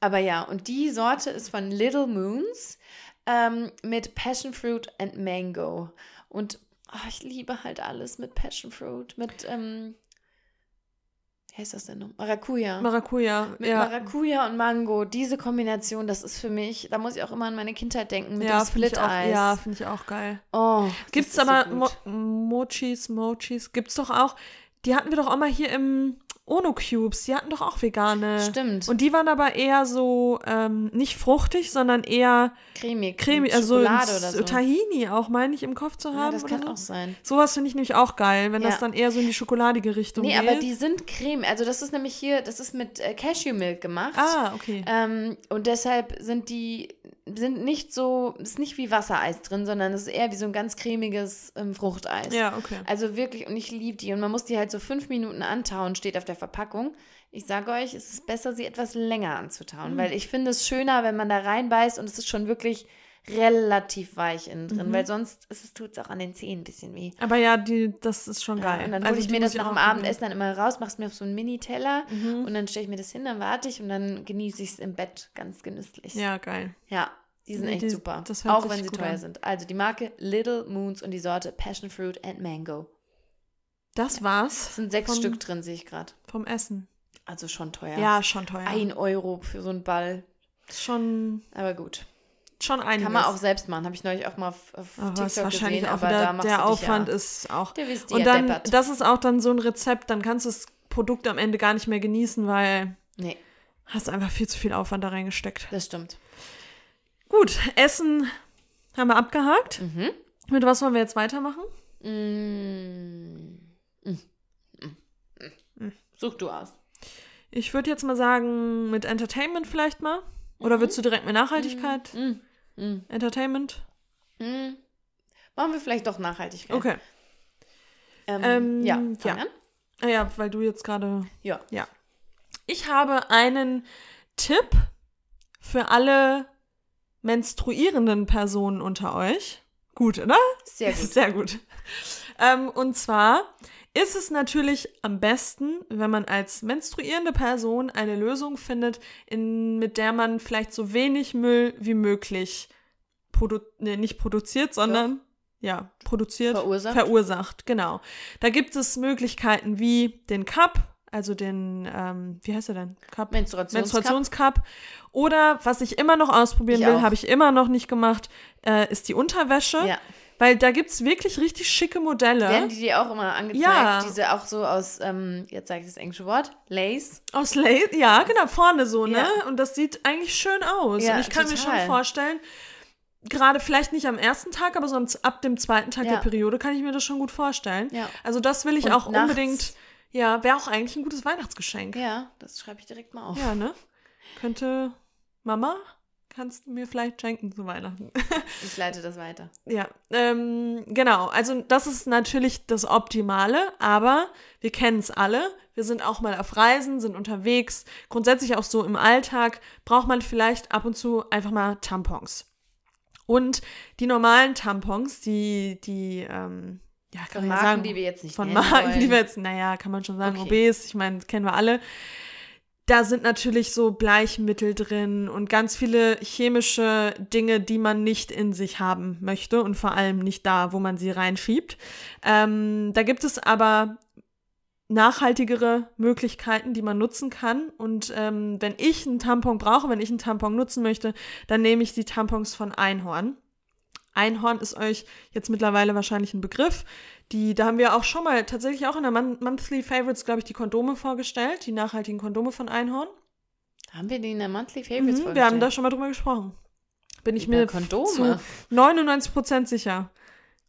Speaker 1: aber ja, und die Sorte ist von Little Moons ähm, mit Passion Fruit and Mango. Und ah, ich liebe halt alles mit Passion Fruit, mit, ähm, wie heißt das denn noch? Maracuja.
Speaker 2: Maracuja,
Speaker 1: Mit
Speaker 2: ja.
Speaker 1: Maracuja und Mango, diese Kombination, das ist für mich, da muss ich auch immer an meine Kindheit denken, mit
Speaker 2: ja,
Speaker 1: dem
Speaker 2: finde
Speaker 1: Split-Eis.
Speaker 2: ja, find ich auch geil.
Speaker 1: Oh, das
Speaker 2: Gibt's
Speaker 1: ist so
Speaker 2: aber
Speaker 1: gut.
Speaker 2: Mo Mochis, Mochis, gibt's doch auch. Die hatten wir doch auch mal hier im Ono Cubes. Die hatten doch auch vegane.
Speaker 1: Stimmt.
Speaker 2: Und die waren aber eher so ähm, nicht fruchtig, sondern eher
Speaker 1: cremig.
Speaker 2: cremig, also
Speaker 1: Schokolade oder so.
Speaker 2: Tahini auch, meine ich, im Kopf zu
Speaker 1: ja,
Speaker 2: haben.
Speaker 1: das
Speaker 2: oder
Speaker 1: kann
Speaker 2: so.
Speaker 1: auch sein.
Speaker 2: Sowas finde ich nämlich auch geil, wenn
Speaker 1: Ja.
Speaker 2: das dann eher so in die schokoladige Richtung
Speaker 1: Nee,
Speaker 2: geht.
Speaker 1: aber die sind cremig. Also das ist nämlich hier, das ist mit äh, Cashewmilk gemacht.
Speaker 2: Ah, okay.
Speaker 1: Ähm, und deshalb sind die sind nicht so, ist nicht wie Wassereis drin, sondern es ist eher wie so ein ganz cremiges ähm, Fruchteis.
Speaker 2: ja, okay.
Speaker 1: Also wirklich, und ich liebe die. Und man muss die halt so fünf Minuten antauen, steht auf der Verpackung. Ich sage euch, es ist besser, sie etwas länger anzutauen,
Speaker 2: Mhm.
Speaker 1: weil ich finde es schöner, wenn man da reinbeißt und es ist schon wirklich relativ weich innen drin,
Speaker 2: Mhm.
Speaker 1: weil sonst tut es auch an den Zähnen ein bisschen weh.
Speaker 2: Aber ja, die, das ist schon geil.
Speaker 1: Ja, und dann
Speaker 2: Also
Speaker 1: hole ich
Speaker 2: die
Speaker 1: mir das nach dem. Abendessen dann immer raus, mach's mir auf so einen Mini-Teller
Speaker 2: Mhm.
Speaker 1: und dann stelle ich mir das hin, dann warte ich und dann genieße ich es im Bett ganz genüsslich.
Speaker 2: Ja, geil.
Speaker 1: Ja, Die sind echt
Speaker 2: die-
Speaker 1: super.
Speaker 2: das hört
Speaker 1: Auch wenn sie teuer
Speaker 2: an.
Speaker 1: sind. Also die Marke Little Moons und die Sorte Passion Fruit and Mango.
Speaker 2: Das war's
Speaker 1: Es sind sechs
Speaker 2: Vom-
Speaker 1: Stück drin, sehe ich gerade.
Speaker 2: vom Essen.
Speaker 1: Also schon teuer.
Speaker 2: Ja, schon teuer.
Speaker 1: Ein Euro für so einen Ball.
Speaker 2: Schon,
Speaker 1: Aber gut.
Speaker 2: Schon einiges.
Speaker 1: Kann man auch selbst machen. Habe ich neulich auch mal auf, auf
Speaker 2: aber ist
Speaker 1: TikTok
Speaker 2: wahrscheinlich
Speaker 1: gesehen.
Speaker 2: auch
Speaker 1: aber
Speaker 2: wieder, der Aufwand
Speaker 1: ja,
Speaker 2: ist auch. Und dann,
Speaker 1: deppert.
Speaker 2: das ist auch dann so ein Rezept, dann kannst du das Produkt am Ende gar nicht mehr genießen, weil
Speaker 1: Nee,
Speaker 2: hast einfach viel zu viel Aufwand da reingesteckt.
Speaker 1: das stimmt.
Speaker 2: Gut, Essen haben wir abgehakt.
Speaker 1: Mhm.
Speaker 2: Mit was wollen wir jetzt weitermachen?
Speaker 1: Mm. Mm. Such du aus.
Speaker 2: Ich würde jetzt mal sagen, mit Entertainment vielleicht mal. Oder würdest du direkt mit Nachhaltigkeit?
Speaker 1: Mm. Mm.
Speaker 2: Entertainment?
Speaker 1: Mm. Machen wir vielleicht doch Nachhaltigkeit.
Speaker 2: Okay.
Speaker 1: Ähm,
Speaker 2: Ähm,
Speaker 1: ja,
Speaker 2: ja.
Speaker 1: an.
Speaker 2: Ah ja, weil du jetzt gerade.
Speaker 1: Ja.
Speaker 2: Ja. Ich habe einen Tipp für alle menstruierenden Personen unter euch. Gut, oder?
Speaker 1: Sehr gut.
Speaker 2: Sehr gut. Ähm, und zwar ist es natürlich am besten, wenn man als menstruierende Person eine Lösung findet, in, mit der man vielleicht so wenig Müll wie möglich produ nee, nicht produziert, sondern ja, produziert,
Speaker 1: Verursacht.
Speaker 2: verursacht. Genau. Da gibt es Möglichkeiten wie den Cup, also den, ähm, wie heißt er denn? Cup?
Speaker 1: Menstruationscup.
Speaker 2: Menstruationscup. Oder was ich immer noch ausprobieren
Speaker 1: Ich
Speaker 2: will, habe ich immer noch nicht gemacht, äh, ist die Unterwäsche.
Speaker 1: Ja.
Speaker 2: Weil da gibt es wirklich richtig schicke Modelle.
Speaker 1: Werden die dir auch immer angezeigt?
Speaker 2: Ja.
Speaker 1: Diese auch so aus, ähm, jetzt sage ich das englische Wort, Lace.
Speaker 2: Aus Lace, ja, genau, vorne so, ne?
Speaker 1: Ja.
Speaker 2: Und das sieht eigentlich schön aus.
Speaker 1: Ja,
Speaker 2: und ich kann mir
Speaker 1: total.
Speaker 2: schon vorstellen, gerade vielleicht nicht am ersten Tag, aber so ab dem zweiten Tag
Speaker 1: Ja.
Speaker 2: der Periode kann ich mir das schon gut vorstellen.
Speaker 1: Ja.
Speaker 2: Also das will ich
Speaker 1: Und
Speaker 2: auch
Speaker 1: nachts.
Speaker 2: unbedingt, ja, wäre auch eigentlich ein gutes Weihnachtsgeschenk.
Speaker 1: Ja, das schreibe ich direkt mal auf.
Speaker 2: Ja, ne? Könnte Mama, kannst du mir vielleicht schenken zu Weihnachten?
Speaker 1: Ich leite das weiter.
Speaker 2: Ja, ähm, genau. Also das ist natürlich das Optimale, aber wir kennen es alle. Wir sind auch mal auf Reisen, sind unterwegs. Grundsätzlich auch so im Alltag braucht man vielleicht ab und zu einfach mal Tampons. Und die normalen Tampons, die, die, ähm, ja, kann
Speaker 1: Von
Speaker 2: man
Speaker 1: Marken,
Speaker 2: sagen,
Speaker 1: die wir jetzt nicht
Speaker 2: von Marken,
Speaker 1: wollen.
Speaker 2: die wir jetzt, naja, kann man schon sagen,
Speaker 1: Okay.
Speaker 2: OBs, ich meine, das kennen wir alle. Da sind natürlich so Bleichmittel drin und ganz viele chemische Dinge, die man nicht in sich haben möchte und vor allem nicht da, wo man sie reinschiebt. Ähm, da gibt es aber nachhaltigere Möglichkeiten, die man nutzen kann. Und ähm, wenn ich einen Tampon brauche, wenn ich einen Tampon nutzen möchte, dann nehme ich die Tampons von Einhorn. Einhorn ist euch jetzt mittlerweile wahrscheinlich ein Begriff. Die, da haben wir auch schon mal tatsächlich auch in der Mon Monthly Favorites, glaube ich, die Kondome vorgestellt, die nachhaltigen Kondome von Einhorn.
Speaker 1: Haben wir die in der Monthly Favorites
Speaker 2: Mhm, wir haben da schon mal drüber gesprochen. Bin ich
Speaker 1: Über
Speaker 2: mir
Speaker 1: Kondome?
Speaker 2: zu 99% sicher.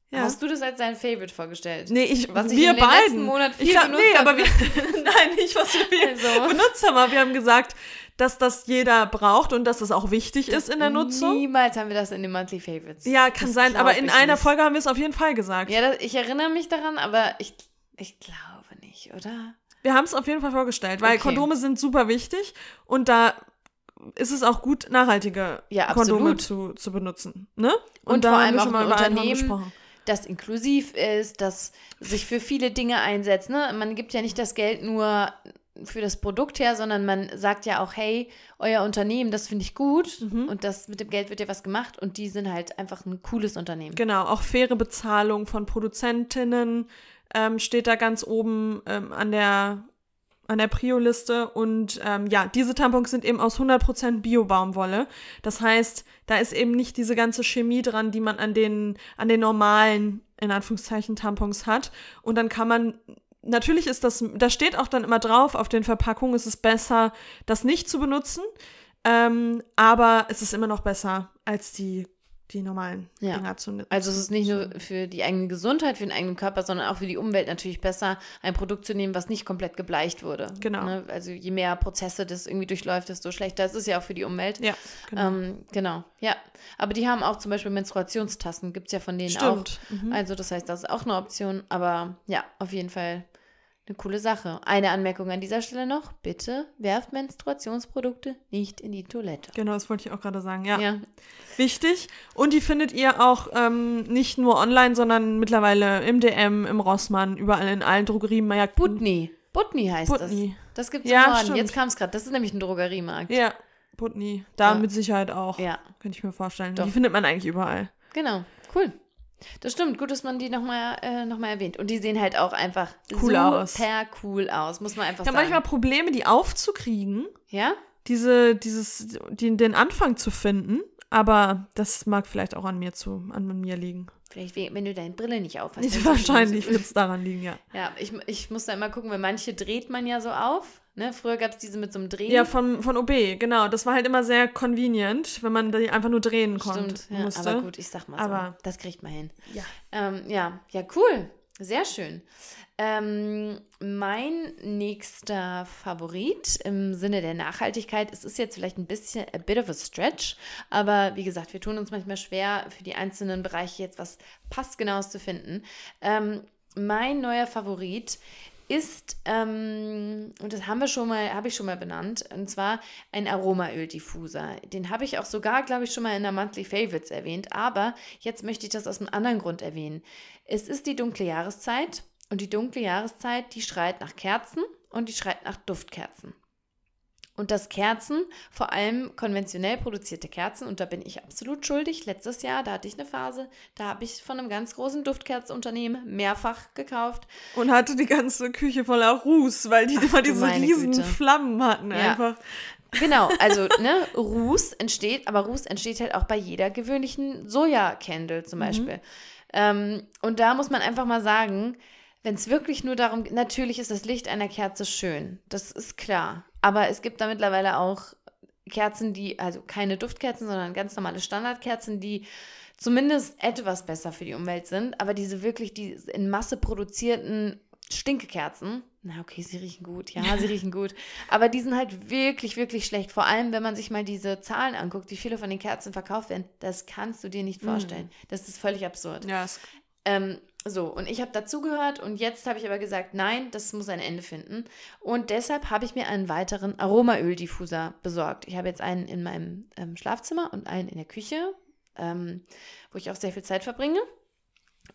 Speaker 2: Ja.
Speaker 1: Hast du das als dein Favorite vorgestellt?
Speaker 2: Nee, ich,
Speaker 1: Was ich
Speaker 2: wir
Speaker 1: den
Speaker 2: beiden.
Speaker 1: Monat viel
Speaker 2: ich glaub, nee, aber
Speaker 1: habe.
Speaker 2: wir, nein, nicht was wir
Speaker 1: Also.
Speaker 2: benutzt haben, aber wir haben gesagt, dass das jeder braucht und dass das auch wichtig ist in der Nutzung.
Speaker 1: Niemals haben wir das in den Monthly Favorites.
Speaker 2: Ja, kann
Speaker 1: Das
Speaker 2: sein, aber in
Speaker 1: ich
Speaker 2: einer
Speaker 1: nicht.
Speaker 2: Folge haben wir es auf jeden Fall gesagt.
Speaker 1: Ja, das, ich erinnere mich daran, aber ich, ich glaube nicht, oder?
Speaker 2: Wir haben es auf jeden Fall vorgestellt, weil
Speaker 1: Okay.
Speaker 2: Kondome sind super wichtig und da ist es auch gut, nachhaltige
Speaker 1: Ja,
Speaker 2: Kondome zu, zu benutzen. Ne?
Speaker 1: Und
Speaker 2: da
Speaker 1: vor
Speaker 2: haben
Speaker 1: allem
Speaker 2: wir
Speaker 1: auch
Speaker 2: schon mal über
Speaker 1: Unternehmen,
Speaker 2: gesprochen.
Speaker 1: Das inklusiv ist, das sich für viele Dinge einsetzt. Ne? Man gibt ja nicht das Geld nur für das Produkt her, sondern man sagt ja auch, hey, euer Unternehmen, das finde ich gut
Speaker 2: Mhm.
Speaker 1: und das mit dem Geld wird ja was gemacht und die sind halt einfach ein cooles Unternehmen.
Speaker 2: Genau, auch faire Bezahlung von Produzentinnen ähm, steht da ganz oben ähm, an der an der Prio-Liste und ähm, ja, diese Tampons sind eben aus 100% Bio-Baumwolle. Das heißt, da ist eben nicht diese ganze Chemie dran, die man an den, an den normalen, in Anführungszeichen, Tampons hat. Und dann kann man, natürlich ist das, da steht auch dann immer drauf, auf den Verpackungen ist es besser, das nicht zu benutzen, ähm, aber es ist immer noch besser, als die, die normalen
Speaker 1: Ja.
Speaker 2: Dinger zu nutzen.
Speaker 1: Also es ist nicht nur für die eigene Gesundheit, für den eigenen Körper, sondern auch für die Umwelt natürlich besser, ein Produkt zu nehmen, was nicht komplett gebleicht wurde.
Speaker 2: Genau.
Speaker 1: Ne? Also je mehr Prozesse das irgendwie durchläuft, desto schlechter ist es ja auch für die Umwelt.
Speaker 2: Ja, genau.
Speaker 1: Ähm, genau, ja. Aber die haben auch zum Beispiel Menstruationstassen, gibt es ja von denen
Speaker 2: Stimmt. Mhm.
Speaker 1: auch. Also das heißt, das ist auch eine Option. Aber ja, auf jeden Fall eine coole Sache. Eine Anmerkung an dieser Stelle noch. Bitte werft Menstruationsprodukte nicht in die Toilette.
Speaker 2: Genau, das wollte ich auch gerade sagen. Ja,
Speaker 1: Ja,
Speaker 2: wichtig. Und die findet ihr auch ähm, nicht nur online, sondern mittlerweile im DM, im Rossmann, überall in allen Drogeriemärkten.
Speaker 1: Butni. Butni heißt
Speaker 2: Butni.
Speaker 1: das. Das gibt es
Speaker 2: Ja,
Speaker 1: im Norden. Jetzt kam es gerade. Das ist nämlich ein Drogeriemarkt.
Speaker 2: Ja, Putney. Da
Speaker 1: Ja.
Speaker 2: mit Sicherheit auch.
Speaker 1: Ja,
Speaker 2: Könnte ich mir vorstellen.
Speaker 1: Doch.
Speaker 2: Die findet man eigentlich überall.
Speaker 1: genau. Cool. Das stimmt. Gut, dass man die nochmal äh, noch mal erwähnt. Und die sehen halt auch einfach
Speaker 2: Cool aus.
Speaker 1: super cool aus, muss man einfach
Speaker 2: Ich habe
Speaker 1: sagen.
Speaker 2: manchmal Probleme, die aufzukriegen,
Speaker 1: ja?
Speaker 2: diese, dieses, die, den Anfang zu finden. Aber das mag vielleicht auch an mir zu, an mir liegen.
Speaker 1: Vielleicht, we- wenn du deine Brille nicht aufhast.
Speaker 2: Wahrscheinlich wird es daran liegen, ja.
Speaker 1: Ja, ich, ich muss da immer gucken, weil manche dreht man ja so auf. Ne? Früher gab es diese mit so einem Drehen.
Speaker 2: Ja, von, von OB, genau. Das war halt immer sehr convenient, wenn man die einfach nur drehen
Speaker 1: Stimmt,
Speaker 2: konnte.
Speaker 1: ja,
Speaker 2: musste.
Speaker 1: aber gut, ich sag mal
Speaker 2: Aber-
Speaker 1: so. Das kriegt man hin.
Speaker 2: Ja.
Speaker 1: Ähm, ja, ja, cool. Sehr schön. Ähm, mein nächster Favorit im Sinne der Nachhaltigkeit, es ist jetzt vielleicht ein bisschen a bit of a stretch, aber wie gesagt, wir tun uns manchmal schwer, für die einzelnen Bereiche jetzt was passgenaues zu finden. Ähm, mein neuer Favorit ist, ähm, und das haben wir schon mal, habe ich schon mal benannt, und zwar ein Aromaöldiffuser. Den habe ich auch sogar, glaube ich, schon mal in der Monthly Favorites erwähnt, aber jetzt möchte ich das aus einem anderen Grund erwähnen. Es ist die dunkle Jahreszeit und die dunkle Jahreszeit, die schreit nach Kerzen und die schreit nach Duftkerzen. Und das Kerzen, vor allem konventionell produzierte Kerzen, und da bin ich absolut schuldig. Letztes Jahr, da hatte ich eine Phase, da habe ich von einem ganz großen Duftkerzenunternehmen mehrfach gekauft.
Speaker 2: Und hatte die ganze Küche voller Ruß, weil die immer diese riesen
Speaker 1: Güte.
Speaker 2: Flammen hatten
Speaker 1: Ja.
Speaker 2: einfach.
Speaker 1: Genau, also ne, Ruß entsteht, aber Ruß entsteht halt auch bei jeder gewöhnlichen Soja-Candle zum Beispiel. Ähm, und da muss man einfach mal sagen, wenn es wirklich nur darum geht, natürlich ist das Licht einer Kerze schön, das ist klar. Aber es gibt da mittlerweile auch Kerzen, die, also keine Duftkerzen, sondern ganz normale Standardkerzen, die zumindest etwas besser für die Umwelt sind. Aber diese wirklich, die in Masse produzierten Stinkekerzen, na okay, sie riechen gut, ja, sie riechen gut. Aber die sind halt wirklich, wirklich schlecht. Vor allem, wenn man sich mal diese Zahlen anguckt, wie viele von den Kerzen verkauft werden. Das kannst du dir nicht vorstellen. Das ist völlig absurd.
Speaker 2: Ja, es,
Speaker 1: Ähm, so, und ich habe dazugehört und jetzt habe ich aber gesagt, nein, das muss ein Ende finden. Und deshalb habe ich mir einen weiteren Aromaöldiffuser besorgt. Ich habe jetzt einen in meinem ähm, Schlafzimmer und einen in der Küche, ähm, wo ich auch sehr viel Zeit verbringe.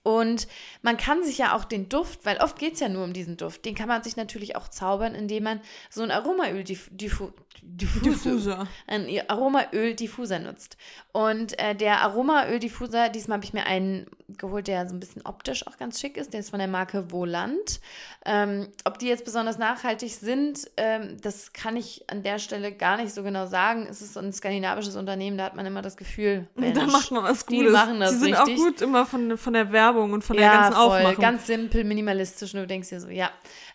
Speaker 1: Und man kann sich ja auch den Duft, weil oft geht es ja nur um diesen Duft, den kann man sich natürlich auch zaubern, indem man so ein Aromaöldiffuser
Speaker 2: Diffuser.
Speaker 1: ein Aromaöl-Diffuser nutzt. Und äh, der Aromaöl-Diffuser, diesmal habe ich mir einen geholt, der so ein bisschen optisch auch ganz schick ist. Der ist von der Marke Volant. Ähm, ob die jetzt besonders nachhaltig sind, ähm, das kann ich an der Stelle gar nicht so genau sagen. Es ist so ein skandinavisches Unternehmen, da hat man immer das Gefühl,
Speaker 2: Da
Speaker 1: Mensch,
Speaker 2: macht man was
Speaker 1: die
Speaker 2: Gutes.
Speaker 1: machen das
Speaker 2: die sind
Speaker 1: richtig.
Speaker 2: auch gut immer von, von der Werbung und von der
Speaker 1: ja,
Speaker 2: ganzen
Speaker 1: voll,
Speaker 2: Aufmachung.
Speaker 1: ganz simpel, minimalistisch. Und du denkst dir so, ja.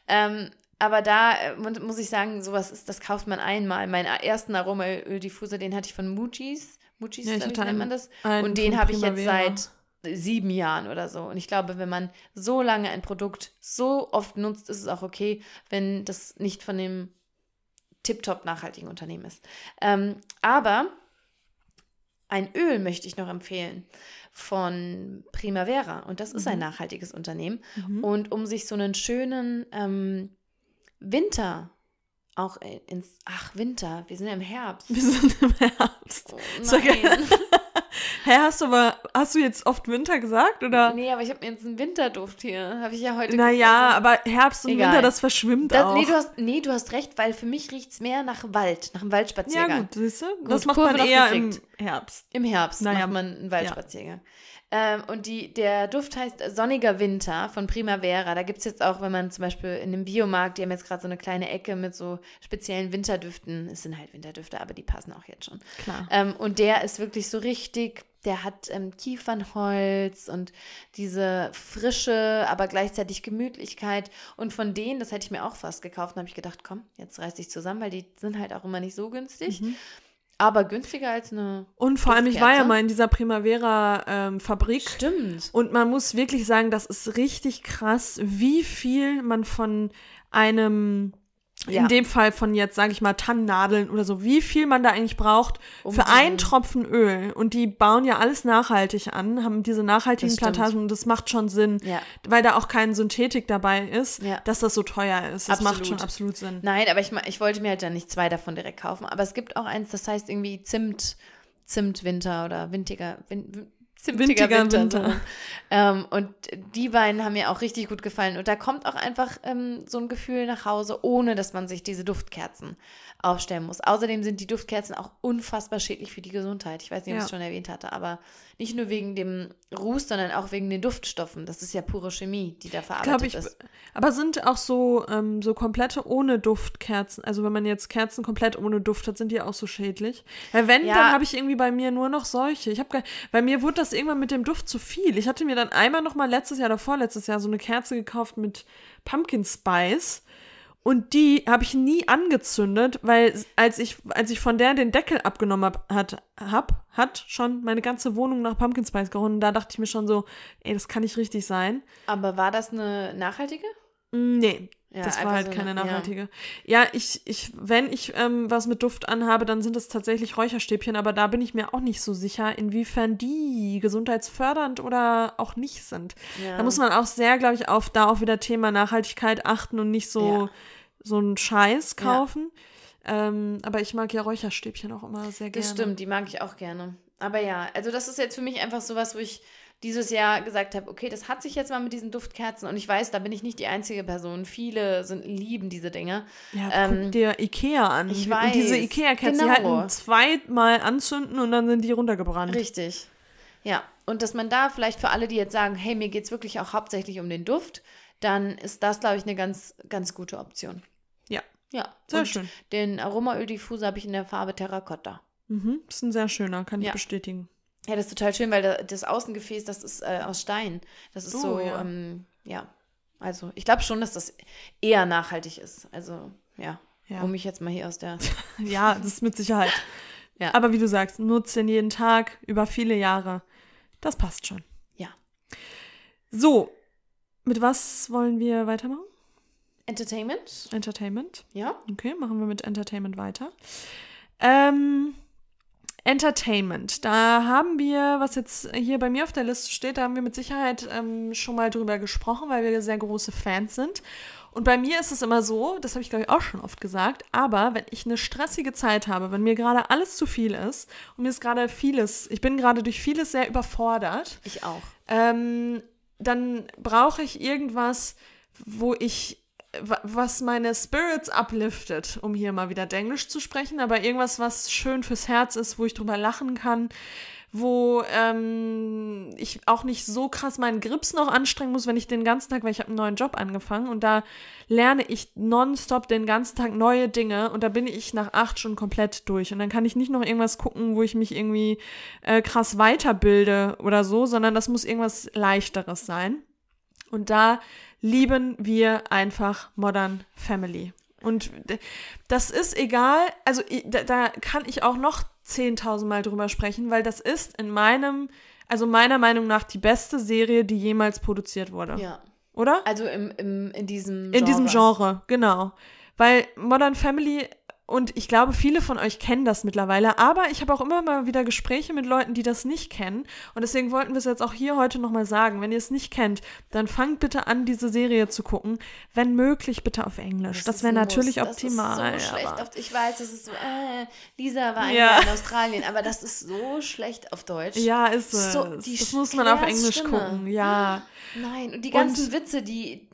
Speaker 1: Ähm, aber da äh, mu- muss ich sagen, sowas ist, das kauft man einmal. Meinen ersten Aromaöldiffuser, den hatte ich von Muji's. Muji's,
Speaker 2: Ja, ich
Speaker 1: nennt man das. Und den habe ich jetzt seit sieben Jahren oder so. Und ich glaube, wenn man so lange ein Produkt so oft nutzt, ist es auch okay, wenn das nicht von dem tiptop nachhaltigen Unternehmen ist. Ähm, aber ein Öl möchte ich noch empfehlen von Primavera. Und das ist ein nachhaltiges Unternehmen.
Speaker 2: Mhm.
Speaker 1: Und um sich so einen schönen ähm, Winter auch in- ins, ach, Winter, wir sind ja im Herbst.
Speaker 2: Wir sind im Herbst.
Speaker 1: Oh, nein.
Speaker 2: Hä, hast du aber, hast du jetzt oft Winter gesagt, oder?
Speaker 1: nee, aber ich habe mir jetzt einen Winterduft hier. Habe ich ja heute
Speaker 2: Naja, aber Herbst und
Speaker 1: Egal.
Speaker 2: Winter, das verschwimmt
Speaker 1: das,
Speaker 2: auch.
Speaker 1: nee, du hast, nee, du hast recht, weil für mich riecht es mehr nach Wald, nach einem
Speaker 2: ja,
Speaker 1: Waldspaziergang.
Speaker 2: gut, siehst du?
Speaker 1: Gut,
Speaker 2: Das macht
Speaker 1: Kurve
Speaker 2: man eher im. Herbst.
Speaker 1: Im Herbst
Speaker 2: Naja,
Speaker 1: macht man einen Waldspaziergang. Ähm, und die, der Duft heißt Sonniger Winter von Primavera. Da gibt es jetzt auch, wenn man zum Beispiel in einem Biomarkt, die haben jetzt gerade so eine kleine Ecke mit so speziellen Winterdüften. Es sind halt Winterdüfte, aber die passen auch jetzt schon.
Speaker 2: Klar.
Speaker 1: Ähm, und der ist wirklich so richtig, der hat ähm, Kiefernholz und diese frische, aber gleichzeitig Gemütlichkeit. Und von denen, das hätte ich mir auch fast gekauft, habe ich gedacht, komm, jetzt reiß dich zusammen, weil die sind halt auch immer nicht so günstig.
Speaker 2: Mhm.
Speaker 1: Aber günstiger als eine.
Speaker 2: Und vor allem, ich war ja mal in dieser Primavera-Fabrik.
Speaker 1: Stimmt.
Speaker 2: Und man muss wirklich sagen, das ist richtig krass, wie viel man von einem,
Speaker 1: Ja.
Speaker 2: in dem Fall von jetzt, sage ich mal, Tannennadeln oder so, wie viel man da eigentlich braucht
Speaker 1: Um
Speaker 2: für einen Tropfen Öl. Und die bauen ja alles nachhaltig an, haben diese nachhaltigen
Speaker 1: Das stimmt.
Speaker 2: Plantagen und das macht schon Sinn,
Speaker 1: Ja.
Speaker 2: weil da auch kein Synthetik dabei ist,
Speaker 1: Ja.
Speaker 2: dass das so teuer ist. Das macht
Speaker 1: Absolut.
Speaker 2: schon absolut Sinn.
Speaker 1: Nein, aber ich, ich wollte mir halt dann nicht zwei davon direkt kaufen. Aber es gibt auch eins, das heißt irgendwie Zimt, Zimtwinter oder wintiger, Win, zimtiger Winter.
Speaker 2: Winter.
Speaker 1: Ähm, und die beiden haben mir auch richtig gut gefallen. Und da kommt auch einfach ähm, so ein Gefühl nach Hause, ohne dass man sich diese Duftkerzen aufstellen muss. Außerdem sind die Duftkerzen auch unfassbar schädlich für die Gesundheit. Ich weiß nicht, ob ich
Speaker 2: Ja.
Speaker 1: es schon erwähnt hatte, aber nicht nur wegen dem Ruß, sondern auch wegen den Duftstoffen. Das ist ja pure Chemie, die da verarbeitet
Speaker 2: ich.
Speaker 1: ist.
Speaker 2: Aber sind auch so, ähm, so komplette ohne Duftkerzen, also wenn man jetzt Kerzen komplett ohne Duft hat, sind die auch so schädlich? Weil wenn,
Speaker 1: Ja.
Speaker 2: dann habe ich irgendwie bei mir nur noch solche. Ich habe bei mir wurde das irgendwann mit dem Duft zu viel. Ich hatte mir dann einmal noch mal letztes Jahr oder vorletztes Jahr so eine Kerze gekauft mit Pumpkin Spice. Und die habe ich nie angezündet, weil als ich, als ich von der den Deckel abgenommen hab, hat, hab, hat schon meine ganze Wohnung nach Pumpkin Spice gerochen. Und da dachte ich mir schon so, ey, das kann nicht richtig sein.
Speaker 1: Aber war das eine nachhaltige?
Speaker 2: Mm, Nee,
Speaker 1: Ja,
Speaker 2: das war halt
Speaker 1: so
Speaker 2: keine
Speaker 1: eine- ja.
Speaker 2: nachhaltige. Ja, ich, ich, wenn ich ähm, was mit Duft anhabe, dann sind es tatsächlich Räucherstäbchen, aber da bin ich mir auch nicht so sicher, inwiefern die gesundheitsfördernd oder auch nicht sind.
Speaker 1: Ja.
Speaker 2: Da muss man auch sehr, glaube ich, auf da auch wieder Thema Nachhaltigkeit achten und nicht so,
Speaker 1: Ja.
Speaker 2: so einen Scheiß kaufen. Ähm, aber ich mag ja Räucherstäbchen auch immer sehr gerne.
Speaker 1: Das stimmt, die mag ich auch gerne. Aber ja, also das ist jetzt für mich einfach sowas, wo ich dieses Jahr gesagt habe, okay, das hat sich jetzt mal mit diesen Duftkerzen und ich weiß, da bin ich nicht die einzige Person. Viele sind, lieben diese Dinge.
Speaker 2: Ja,
Speaker 1: Ähm,
Speaker 2: guck dir Ikea an.
Speaker 1: ich
Speaker 2: und diese
Speaker 1: weiß,
Speaker 2: Ikea-Kerzen, die
Speaker 1: genau.
Speaker 2: halten zweimal anzünden und dann sind die runtergebrannt.
Speaker 1: Richtig. Ja, und dass man da vielleicht für alle, die jetzt sagen, hey, mir geht es wirklich auch hauptsächlich um den Duft, dann ist das, glaube ich, eine ganz, ganz gute Option.
Speaker 2: Ja.
Speaker 1: Ja,
Speaker 2: Sehr
Speaker 1: und
Speaker 2: schön.
Speaker 1: Den Aromaöl-Diffuser habe ich in der Farbe Terracotta.
Speaker 2: Mhm, ist ein sehr schöner, kann ich
Speaker 1: Ja.
Speaker 2: bestätigen.
Speaker 1: Ja, das ist total schön, weil da, das Außengefäß, das ist äh, aus Stein. Das ist
Speaker 2: Oh,
Speaker 1: so,
Speaker 2: ja.
Speaker 1: ähm, ja. Also, ich glaube schon, dass das eher nachhaltig ist. Also, ja.
Speaker 2: Ja.
Speaker 1: Um mich jetzt mal hier aus der.
Speaker 2: Ja, das ist mit Sicherheit.
Speaker 1: Ja.
Speaker 2: Aber wie du sagst, nutze ihn jeden Tag über viele Jahre. Das passt schon.
Speaker 1: Ja.
Speaker 2: So, mit was wollen wir weitermachen?
Speaker 1: Entertainment?
Speaker 2: Entertainment.
Speaker 1: Ja.
Speaker 2: Okay, machen wir mit Entertainment weiter. Ähm, Entertainment. Da haben wir, was jetzt hier bei mir auf der Liste steht, da haben wir mit Sicherheit ähm, schon mal drüber gesprochen, weil wir sehr große Fans sind. Und bei mir ist es immer so, das habe ich glaube ich auch schon oft gesagt, aber wenn ich eine stressige Zeit habe, wenn mir gerade alles zu viel ist und mir ist gerade vieles, ich bin gerade durch vieles sehr überfordert,
Speaker 1: Ich auch.
Speaker 2: ähm, dann brauche ich irgendwas, wo ich, was meine Spirits upliftet, um hier mal wieder Englisch zu sprechen, aber irgendwas, was schön fürs Herz ist, wo ich drüber lachen kann, wo ähm, ich auch nicht so krass meinen Grips noch anstrengen muss, wenn ich den ganzen Tag, weil ich habe einen neuen Job angefangen und da lerne ich nonstop den ganzen Tag neue Dinge und da bin ich nach acht Stunden komplett durch und dann kann ich nicht noch irgendwas gucken, wo ich mich irgendwie äh, krass weiterbilde oder so, sondern das muss irgendwas leichteres sein. Und da lieben wir einfach Modern Family. Und das ist egal, also da, da kann ich auch noch 10.000 Mal drüber sprechen, weil das ist in meinem, also meiner Meinung nach die beste Serie, die jemals produziert wurde.
Speaker 1: Ja.
Speaker 2: Oder?
Speaker 1: Also im, im, in diesem
Speaker 2: In diesem Genre, genau. Weil Modern Family, und ich glaube, viele von euch kennen das mittlerweile, aber ich habe auch immer mal wieder Gespräche mit Leuten, die das nicht kennen. Und deswegen wollten wir es jetzt auch hier heute nochmal sagen. Wenn ihr es nicht kennt, dann fangt bitte an, diese Serie zu gucken. Wenn möglich, bitte auf Englisch. Das,
Speaker 1: ist
Speaker 2: wäre natürlich
Speaker 1: Muss.
Speaker 2: optimal.
Speaker 1: Das ist so schlecht
Speaker 2: aber-
Speaker 1: auf, ich weiß, das ist so, äh, Lisa war
Speaker 2: Ja.
Speaker 1: In Australien, aber das ist so schlecht auf Deutsch.
Speaker 2: ja, ist es.
Speaker 1: So,
Speaker 2: das muss man auf Englisch
Speaker 1: Stimme.
Speaker 2: gucken. Ja.
Speaker 1: Nein, und die
Speaker 2: Und-
Speaker 1: ganzen Witze, die,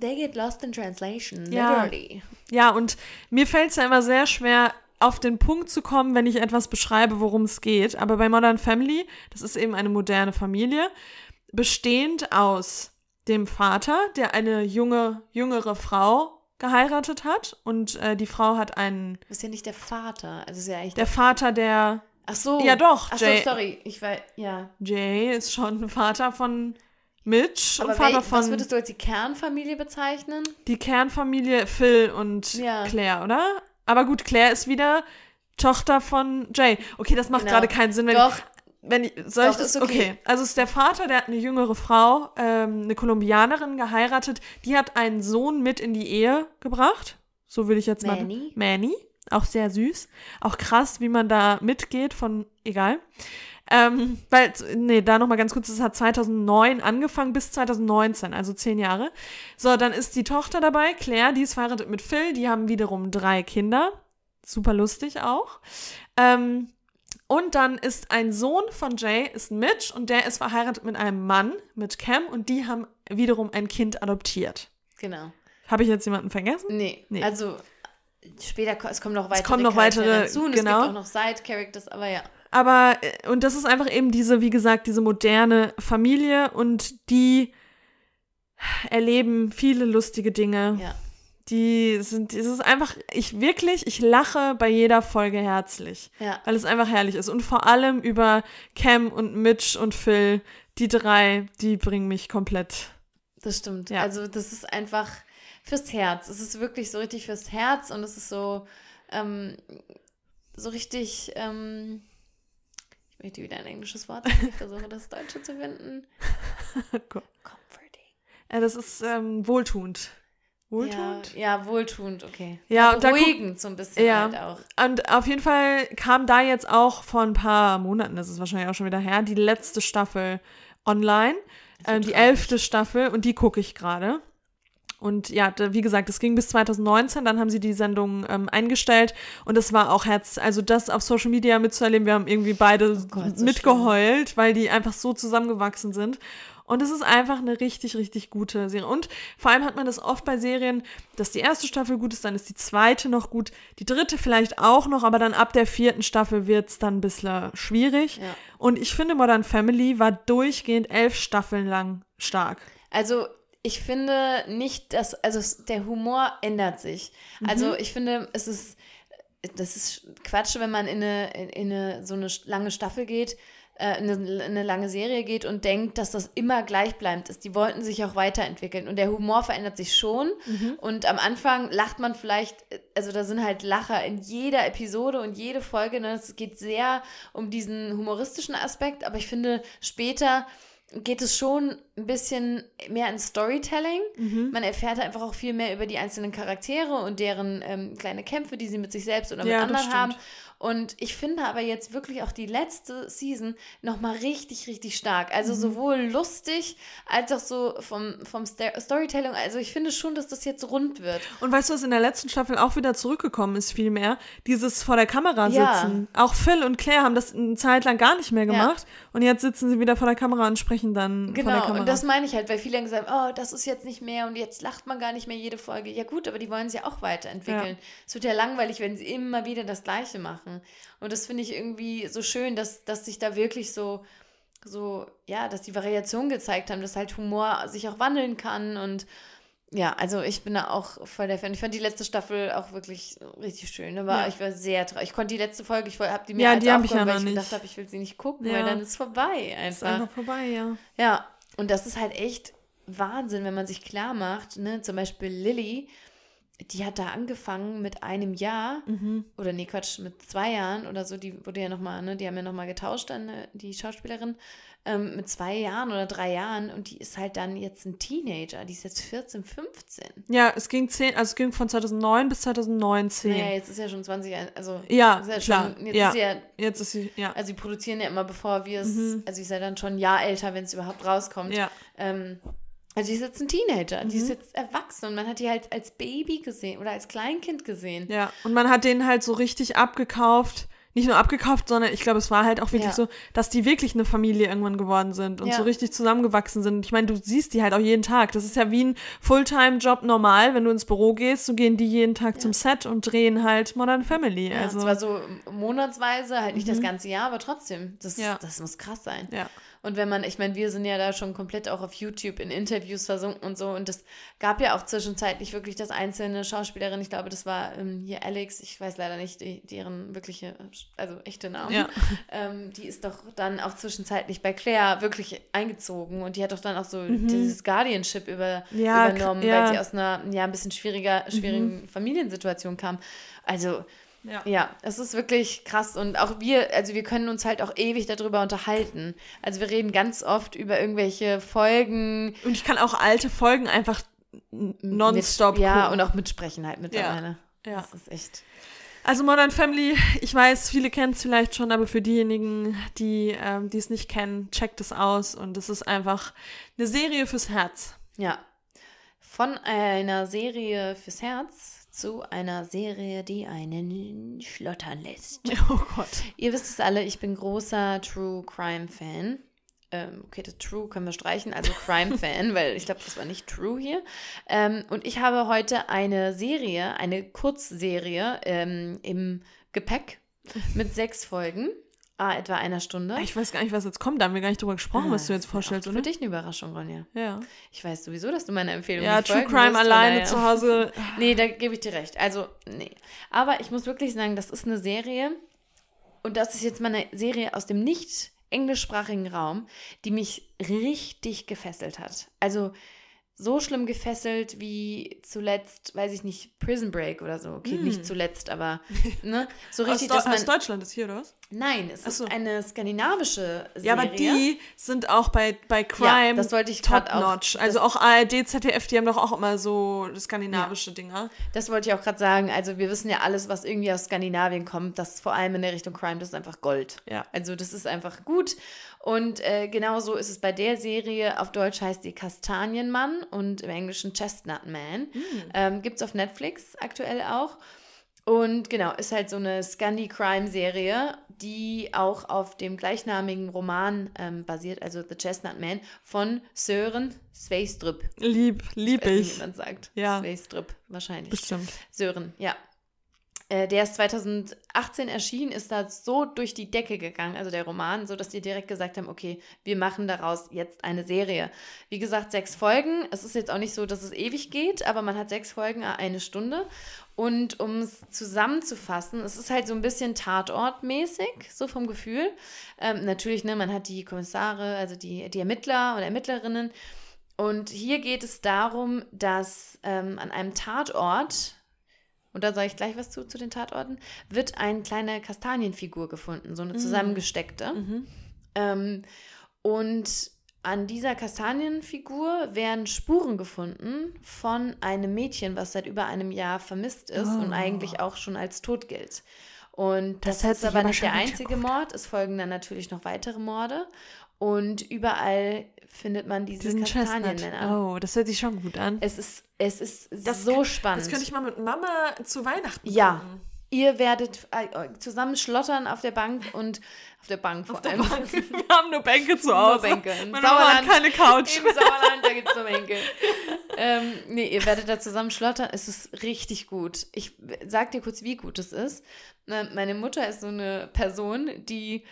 Speaker 1: they get lost in translation,
Speaker 2: Ja.
Speaker 1: literally.
Speaker 2: Ja, und mir fällt es ja immer sehr schwer, auf den Punkt zu kommen, wenn ich etwas beschreibe, worum es geht. Aber bei Modern Family, das ist eben eine moderne Familie, bestehend aus dem Vater, der eine junge, jüngere Frau geheiratet hat. Und äh, die Frau hat einen,
Speaker 1: Du bist ja nicht der Vater. Also ist ja eigentlich
Speaker 2: der Vater, der,
Speaker 1: Ach so.
Speaker 2: Ja, doch,
Speaker 1: Ach so,
Speaker 2: Jay-
Speaker 1: sorry. Ich war, ja.
Speaker 2: Jay ist schon Vater von Mitch
Speaker 1: Aber
Speaker 2: und Vater
Speaker 1: wel, was
Speaker 2: von
Speaker 1: würdest du als die Kernfamilie bezeichnen?
Speaker 2: die Kernfamilie Phil und
Speaker 1: Ja.
Speaker 2: Claire, oder? Aber gut, Claire ist wieder Tochter von Jay. Okay, das macht
Speaker 1: Genau.
Speaker 2: gerade keinen Sinn, wenn
Speaker 1: Doch.
Speaker 2: ich, wenn ich, soll
Speaker 1: Doch,
Speaker 2: ich das?
Speaker 1: ist okay.
Speaker 2: Also es ist der Vater, der hat eine jüngere Frau, ähm, eine Kolumbianerin geheiratet. Die hat einen Sohn mit in die Ehe gebracht. So will ich jetzt
Speaker 1: Manny.
Speaker 2: mal. Manny. Auch sehr süß. Auch krass, wie man da mitgeht von, egal. Ähm, weil, nee, da nochmal ganz kurz, es hat 2009 angefangen bis 2019, also zehn Jahre. So, dann ist die Tochter dabei, Claire, die ist verheiratet mit Phil, die haben wiederum drei Kinder. Super lustig auch. Ähm, Und dann ist ein Sohn von Jay, ist Mitch, und der ist verheiratet mit einem Mann, mit Cam, und die haben wiederum ein Kind adoptiert.
Speaker 1: Genau.
Speaker 2: Habe ich jetzt jemanden vergessen?
Speaker 1: Nee,
Speaker 2: Nee.
Speaker 1: also später, es kommen noch weitere
Speaker 2: kommen noch weitere,
Speaker 1: dazu und
Speaker 2: genau.
Speaker 1: es gibt auch noch Side-Characters, aber ja.
Speaker 2: Aber, äh, und das ist einfach eben diese, wie gesagt, diese moderne Familie und die erleben viele lustige Dinge.
Speaker 1: Ja.
Speaker 2: Die sind, es ist einfach, ich wirklich, ich lache bei jeder Folge herzlich.
Speaker 1: Ja.
Speaker 2: Weil es einfach herrlich ist. Und vor allem über Cam und Mitch und Phil, die drei, die bringen mich komplett.
Speaker 1: Das stimmt.
Speaker 2: Ja.
Speaker 1: Also das ist einfach fürs Herz. Es ist wirklich so richtig fürs Herz und es ist so, ähm, so richtig, ähm, ich möchte wieder ein englisches Wort sagen, ich versuche das Deutsche zu finden. Comforting.
Speaker 2: Ja, das ist ähm, wohltuend.
Speaker 1: Ja,
Speaker 2: Wohltuend?
Speaker 1: ja, wohltuend, okay.
Speaker 2: Ja, und da guck-
Speaker 1: beruhigend so ein bisschen
Speaker 2: Ja.
Speaker 1: halt auch.
Speaker 2: Und auf jeden Fall kam da jetzt auch vor ein paar Monaten, das ist wahrscheinlich auch schon wieder her, die letzte Staffel online. Ähm, die elfte Staffel und die gucke ich gerade. Und ja, wie gesagt, es ging bis 2019, dann haben sie die Sendung ähm, eingestellt und es war auch Herz, also das auf Social Media mitzuerleben, wir haben irgendwie beide
Speaker 1: Oh Gott, so
Speaker 2: mitgeheult, weil die einfach so zusammengewachsen sind. Und es ist einfach eine richtig, richtig gute Serie. Und vor allem hat man das oft bei Serien, dass die erste Staffel gut ist, dann ist die zweite noch gut, die dritte vielleicht auch noch, aber dann ab der vierten Staffel wird es dann ein bisschen schwierig.
Speaker 1: Ja.
Speaker 2: Und ich finde, Modern Family war durchgehend elf Staffeln lang stark.
Speaker 1: Also ich finde nicht, dass, also der Humor ändert sich. Also ich finde, es ist, das ist Quatsch, wenn man in eine, in, in eine so eine lange Staffel geht, äh, in eine, in eine lange Serie geht und denkt, dass das immer gleichbleibend ist. Die wollten sich auch weiterentwickeln und der Humor verändert sich schon. Und am Anfang lacht man vielleicht, also da sind halt Lacher in jeder Episode und jede Folge. Ne? Es geht sehr um diesen humoristischen Aspekt, aber ich finde, später geht es schon ein bisschen mehr ins Storytelling.
Speaker 2: Mhm.
Speaker 1: Man erfährt einfach auch viel mehr über die einzelnen Charaktere und deren ähm, kleine Kämpfe, die sie mit sich selbst oder mit
Speaker 2: Ja, das
Speaker 1: anderen haben. Und ich finde aber jetzt wirklich auch die letzte Season nochmal richtig, richtig stark. Also
Speaker 2: Mhm.
Speaker 1: sowohl lustig als auch so vom, vom Storytelling. Also ich finde schon, dass das jetzt rund wird.
Speaker 2: Und weißt du, was in der letzten Staffel auch wieder zurückgekommen ist, vielmehr? Dieses vor der Kamera
Speaker 1: Ja.
Speaker 2: sitzen. Auch Phil und Claire haben das eine Zeit lang gar nicht mehr gemacht. Und jetzt sitzen sie wieder vor der Kamera und sprechen dann vor der
Speaker 1: Genau,
Speaker 2: Kamera.
Speaker 1: und das meine ich halt, weil viele haben gesagt, oh, das ist jetzt nicht mehr und jetzt lacht man gar nicht mehr jede Folge. Ja gut, aber die wollen sie ja auch weiterentwickeln. Es wird ja langweilig, wenn sie immer wieder das Gleiche machen. Und das finde ich irgendwie so schön, dass, dass sich da wirklich so, so, ja, dass die Variation gezeigt haben, dass halt Humor sich auch wandeln kann und ja, also ich bin da auch voll der Fan. Ich fand die letzte Staffel auch wirklich richtig schön. Aber
Speaker 2: Ja.
Speaker 1: ich war sehr traurig. Ich konnte die letzte Folge, ich habe die mir
Speaker 2: Ja,
Speaker 1: als
Speaker 2: die hab ich ja
Speaker 1: weil
Speaker 2: noch
Speaker 1: ich
Speaker 2: nicht.
Speaker 1: gedacht habe, ich will sie nicht gucken,
Speaker 2: Ja.
Speaker 1: weil dann ist vorbei
Speaker 2: ist
Speaker 1: einfach.
Speaker 2: einfach vorbei, ja.
Speaker 1: Ja, und das ist halt echt Wahnsinn, wenn man sich klar macht, ne, zum Beispiel Lilly, die hat da angefangen mit einem Jahr,
Speaker 2: Mhm.
Speaker 1: oder nee, Quatsch, mit zwei Jahren oder so, die wurde ja nochmal, ne, die haben ja nochmal getauscht dann, ne, die Schauspielerin, ähm, mit zwei Jahren oder drei Jahren und die ist halt dann jetzt ein Teenager, die ist jetzt 14, 15.
Speaker 2: Ja, es ging zehn, also es ging von 2009 bis 2019.
Speaker 1: Naja, jetzt ist ja schon 20, also
Speaker 2: Ja,
Speaker 1: ist ja
Speaker 2: klar.
Speaker 1: schon, jetzt
Speaker 2: ja.
Speaker 1: ist sie ja
Speaker 2: Jetzt ist sie, ja.
Speaker 1: also sie produzieren ja immer bevor wir es,
Speaker 2: Mhm.
Speaker 1: also sie ist ja dann schon ein Jahr älter, wenn es überhaupt rauskommt.
Speaker 2: Ja.
Speaker 1: Ähm, also die ist jetzt ein Teenager, die
Speaker 2: Mhm.
Speaker 1: ist jetzt erwachsen und man hat die halt als Baby gesehen oder als Kleinkind gesehen.
Speaker 2: Ja, und man hat denen halt so richtig abgekauft. Nicht nur abgekauft, sondern ich glaube, es war halt auch wirklich
Speaker 1: Ja.
Speaker 2: so, dass die wirklich eine Familie irgendwann geworden sind und
Speaker 1: Ja.
Speaker 2: so richtig zusammengewachsen sind. Ich meine, du siehst die halt auch jeden Tag. Das ist ja wie ein Fulltime-Job normal, wenn du ins Büro gehst, so gehen die jeden Tag zum Set und drehen halt Modern Family.
Speaker 1: Ja,
Speaker 2: also,
Speaker 1: zwar so monatsweise, halt nicht das ganze Jahr, aber trotzdem, das,
Speaker 2: Ja.
Speaker 1: das muss krass sein.
Speaker 2: ja.
Speaker 1: Und wenn man, ich meine, wir sind ja da schon komplett auch auf YouTube in Interviews versunken und so. Und das gab ja auch zwischenzeitlich wirklich das einzelne Schauspielerin. Ich glaube, das war ähm, hier Alex, ich weiß leider nicht die, deren wirkliche, also echte Namen.
Speaker 2: Ja.
Speaker 1: Ähm, die ist doch dann auch zwischenzeitlich bei Claire wirklich eingezogen und die hat doch dann auch so
Speaker 2: Mhm.
Speaker 1: dieses Guardianship über,
Speaker 2: Ja,
Speaker 1: übernommen,
Speaker 2: ja. Mhm.
Speaker 1: weil sie aus einer ja, ein bisschen schwieriger, schwierigen Familiensituation kam. Also
Speaker 2: Ja.
Speaker 1: ja, es ist wirklich krass und auch wir, also wir können uns halt auch ewig darüber unterhalten. Also wir reden ganz oft über irgendwelche Folgen.
Speaker 2: Und ich kann auch alte Folgen einfach nonstop
Speaker 1: mit, Ja,
Speaker 2: gucken.
Speaker 1: und auch mitsprechen halt mittlerweile.
Speaker 2: Ja.
Speaker 1: Das ist echt.
Speaker 2: Also Modern Family, ich weiß, viele kennen es vielleicht schon, aber für diejenigen, die ähm, die es nicht kennen, checkt es aus und es ist einfach eine Serie fürs Herz.
Speaker 1: Ja. Von einer Serie fürs Herz zu einer Serie, die einen schlottern lässt.
Speaker 2: Oh Gott.
Speaker 1: Ihr wisst es alle, ich bin großer True Crime Fan. Ähm, okay, das True können wir streichen, also Crime Fan, weil ich glaube, das war nicht True hier. Ähm, und ich habe heute eine Serie, eine Kurzserie ähm, im Gepäck mit sechs Folgen. Ah, etwa einer Stunde.
Speaker 2: Ich weiß gar nicht, was jetzt kommt. Da haben wir gar nicht drüber gesprochen, was du jetzt vorstellst,
Speaker 1: Für
Speaker 2: oder?
Speaker 1: dich eine Überraschung, Ronja.
Speaker 2: Ja.
Speaker 1: Ich weiß sowieso, dass du meine Empfehlung
Speaker 2: Ja, True Crime
Speaker 1: von
Speaker 2: alleine zu Hause.
Speaker 1: Nee, da gebe ich dir recht. Also, nee. Aber ich muss wirklich sagen, das ist eine Serie, und das ist jetzt mal eine Serie aus dem nicht englischsprachigen Raum, die mich richtig gefesselt hat. Also so schlimm gefesselt wie zuletzt, weiß ich nicht, Prison Break oder so. Okay, nicht zuletzt, aber ne, so
Speaker 2: Aus,
Speaker 1: richtig,
Speaker 2: Deu
Speaker 1: dass man
Speaker 2: aus Deutschland ist hier, oder was?
Speaker 1: Nein, es
Speaker 2: so.
Speaker 1: ist eine skandinavische Serie.
Speaker 2: Ja, aber die sind auch bei, bei Crime
Speaker 1: das wollte ich
Speaker 2: top
Speaker 1: auch-
Speaker 2: notch. Also auch ARD, ZDF, die haben doch auch immer so skandinavische Dinger.
Speaker 1: Das wollte ich auch gerade sagen. Also wir wissen ja alles, was irgendwie aus Skandinavien kommt, das vor allem in der Richtung Crime, das ist einfach Gold.
Speaker 2: Ja.
Speaker 1: Also das ist einfach gut. Und äh, genauso ist es bei der Serie. Auf Deutsch heißt die Kastanienmann und im Englischen Chestnut Man. Ähm, Gibt es auf Netflix aktuell auch. Und genau, ist halt so eine Scandi-Crime-Serie, die auch auf dem gleichnamigen Roman ähm, basiert, also The Chestnut Man, von Sören Sveistrup.
Speaker 2: Lieb, lieb
Speaker 1: Ich weiß nicht,
Speaker 2: ich.
Speaker 1: wie man sagt.
Speaker 2: Ja.
Speaker 1: Sveistrup, wahrscheinlich.
Speaker 2: Bestimmt.
Speaker 1: Sören, ja. Äh, der ist 2018 erschienen, ist da so durch die Decke gegangen, also der Roman, so dass die direkt gesagt haben, okay, wir machen daraus jetzt eine Serie. Wie gesagt, sechs Folgen. Es ist jetzt auch nicht so, dass es ewig geht, aber man hat sechs Folgen, a eine Stunde. Und um es zusammenzufassen, es ist halt so ein bisschen Tatortmäßig, so vom Gefühl. Ähm, natürlich, ne, man hat die Kommissare, also die, die Ermittler und Ermittlerinnen. Und hier geht es darum, dass ähm, an einem Tatort, und da sage ich gleich was zu, zu den Tatorten, wird eine kleine Kastanienfigur gefunden, so eine zusammengesteckte. Ähm, und an dieser Kastanienfigur werden Spuren gefunden von einem Mädchen, was seit über einem Jahr vermisst ist und
Speaker 2: Oh.
Speaker 1: eigentlich auch schon als tot gilt. Und das,
Speaker 2: Das
Speaker 1: ist aber nicht der einzige Mord. Es folgen dann natürlich noch weitere Morde. Und überall findet man diese
Speaker 2: Diesen.
Speaker 1: Kastanienmänner.
Speaker 2: Oh, das hört sich schon gut an.
Speaker 1: Es ist, es ist
Speaker 2: Das
Speaker 1: so
Speaker 2: kann-
Speaker 1: spannend.
Speaker 2: Das könnte ich mal mit Mama zu Weihnachten
Speaker 1: Ja.
Speaker 2: gucken.
Speaker 1: Ihr werdet äh, zusammen schlottern auf der Bank und auf der Bank vor allem.
Speaker 2: Wir haben nur Bänke zu
Speaker 1: Nur
Speaker 2: Hause.
Speaker 1: Bänke. Im
Speaker 2: Meine Mama hat
Speaker 1: Sauerland-
Speaker 2: keine Couch.
Speaker 1: Im Sauerland, da gibt es nur Bänke. ähm, nee, ihr werdet da zusammen schlottern. Es ist richtig gut. Ich sag dir kurz, wie gut es ist. Na, Meine Mutter ist so eine Person, die,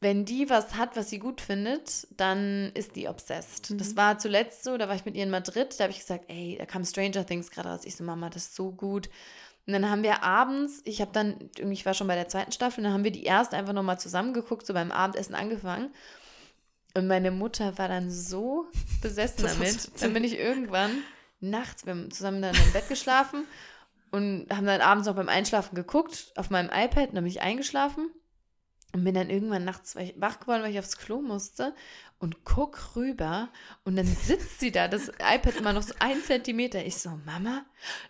Speaker 1: wenn die was hat, was sie gut findet, dann ist die obsessed. Das war zuletzt so, da war ich mit ihr in Madrid, da habe ich gesagt, ey, da kam Stranger Things gerade raus. Ich so, Mama, das ist so gut. Und dann haben wir abends, ich habe dann, ich war schon bei der zweiten Staffel, dann haben wir die erste einfach nochmal zusammengeguckt, so beim Abendessen angefangen. Und meine Mutter war dann so besessen damit. Dann bin ich irgendwann nachts, wir haben zusammen dann im Bett geschlafen und haben dann abends noch beim Einschlafen geguckt auf meinem iPad und dann bin ich eingeschlafen und bin dann irgendwann nachts wach geworden, weil ich aufs Klo musste und guck rüber und dann sitzt sie da, das iPad immer noch so ein Zentimeter. Ich so, Mama,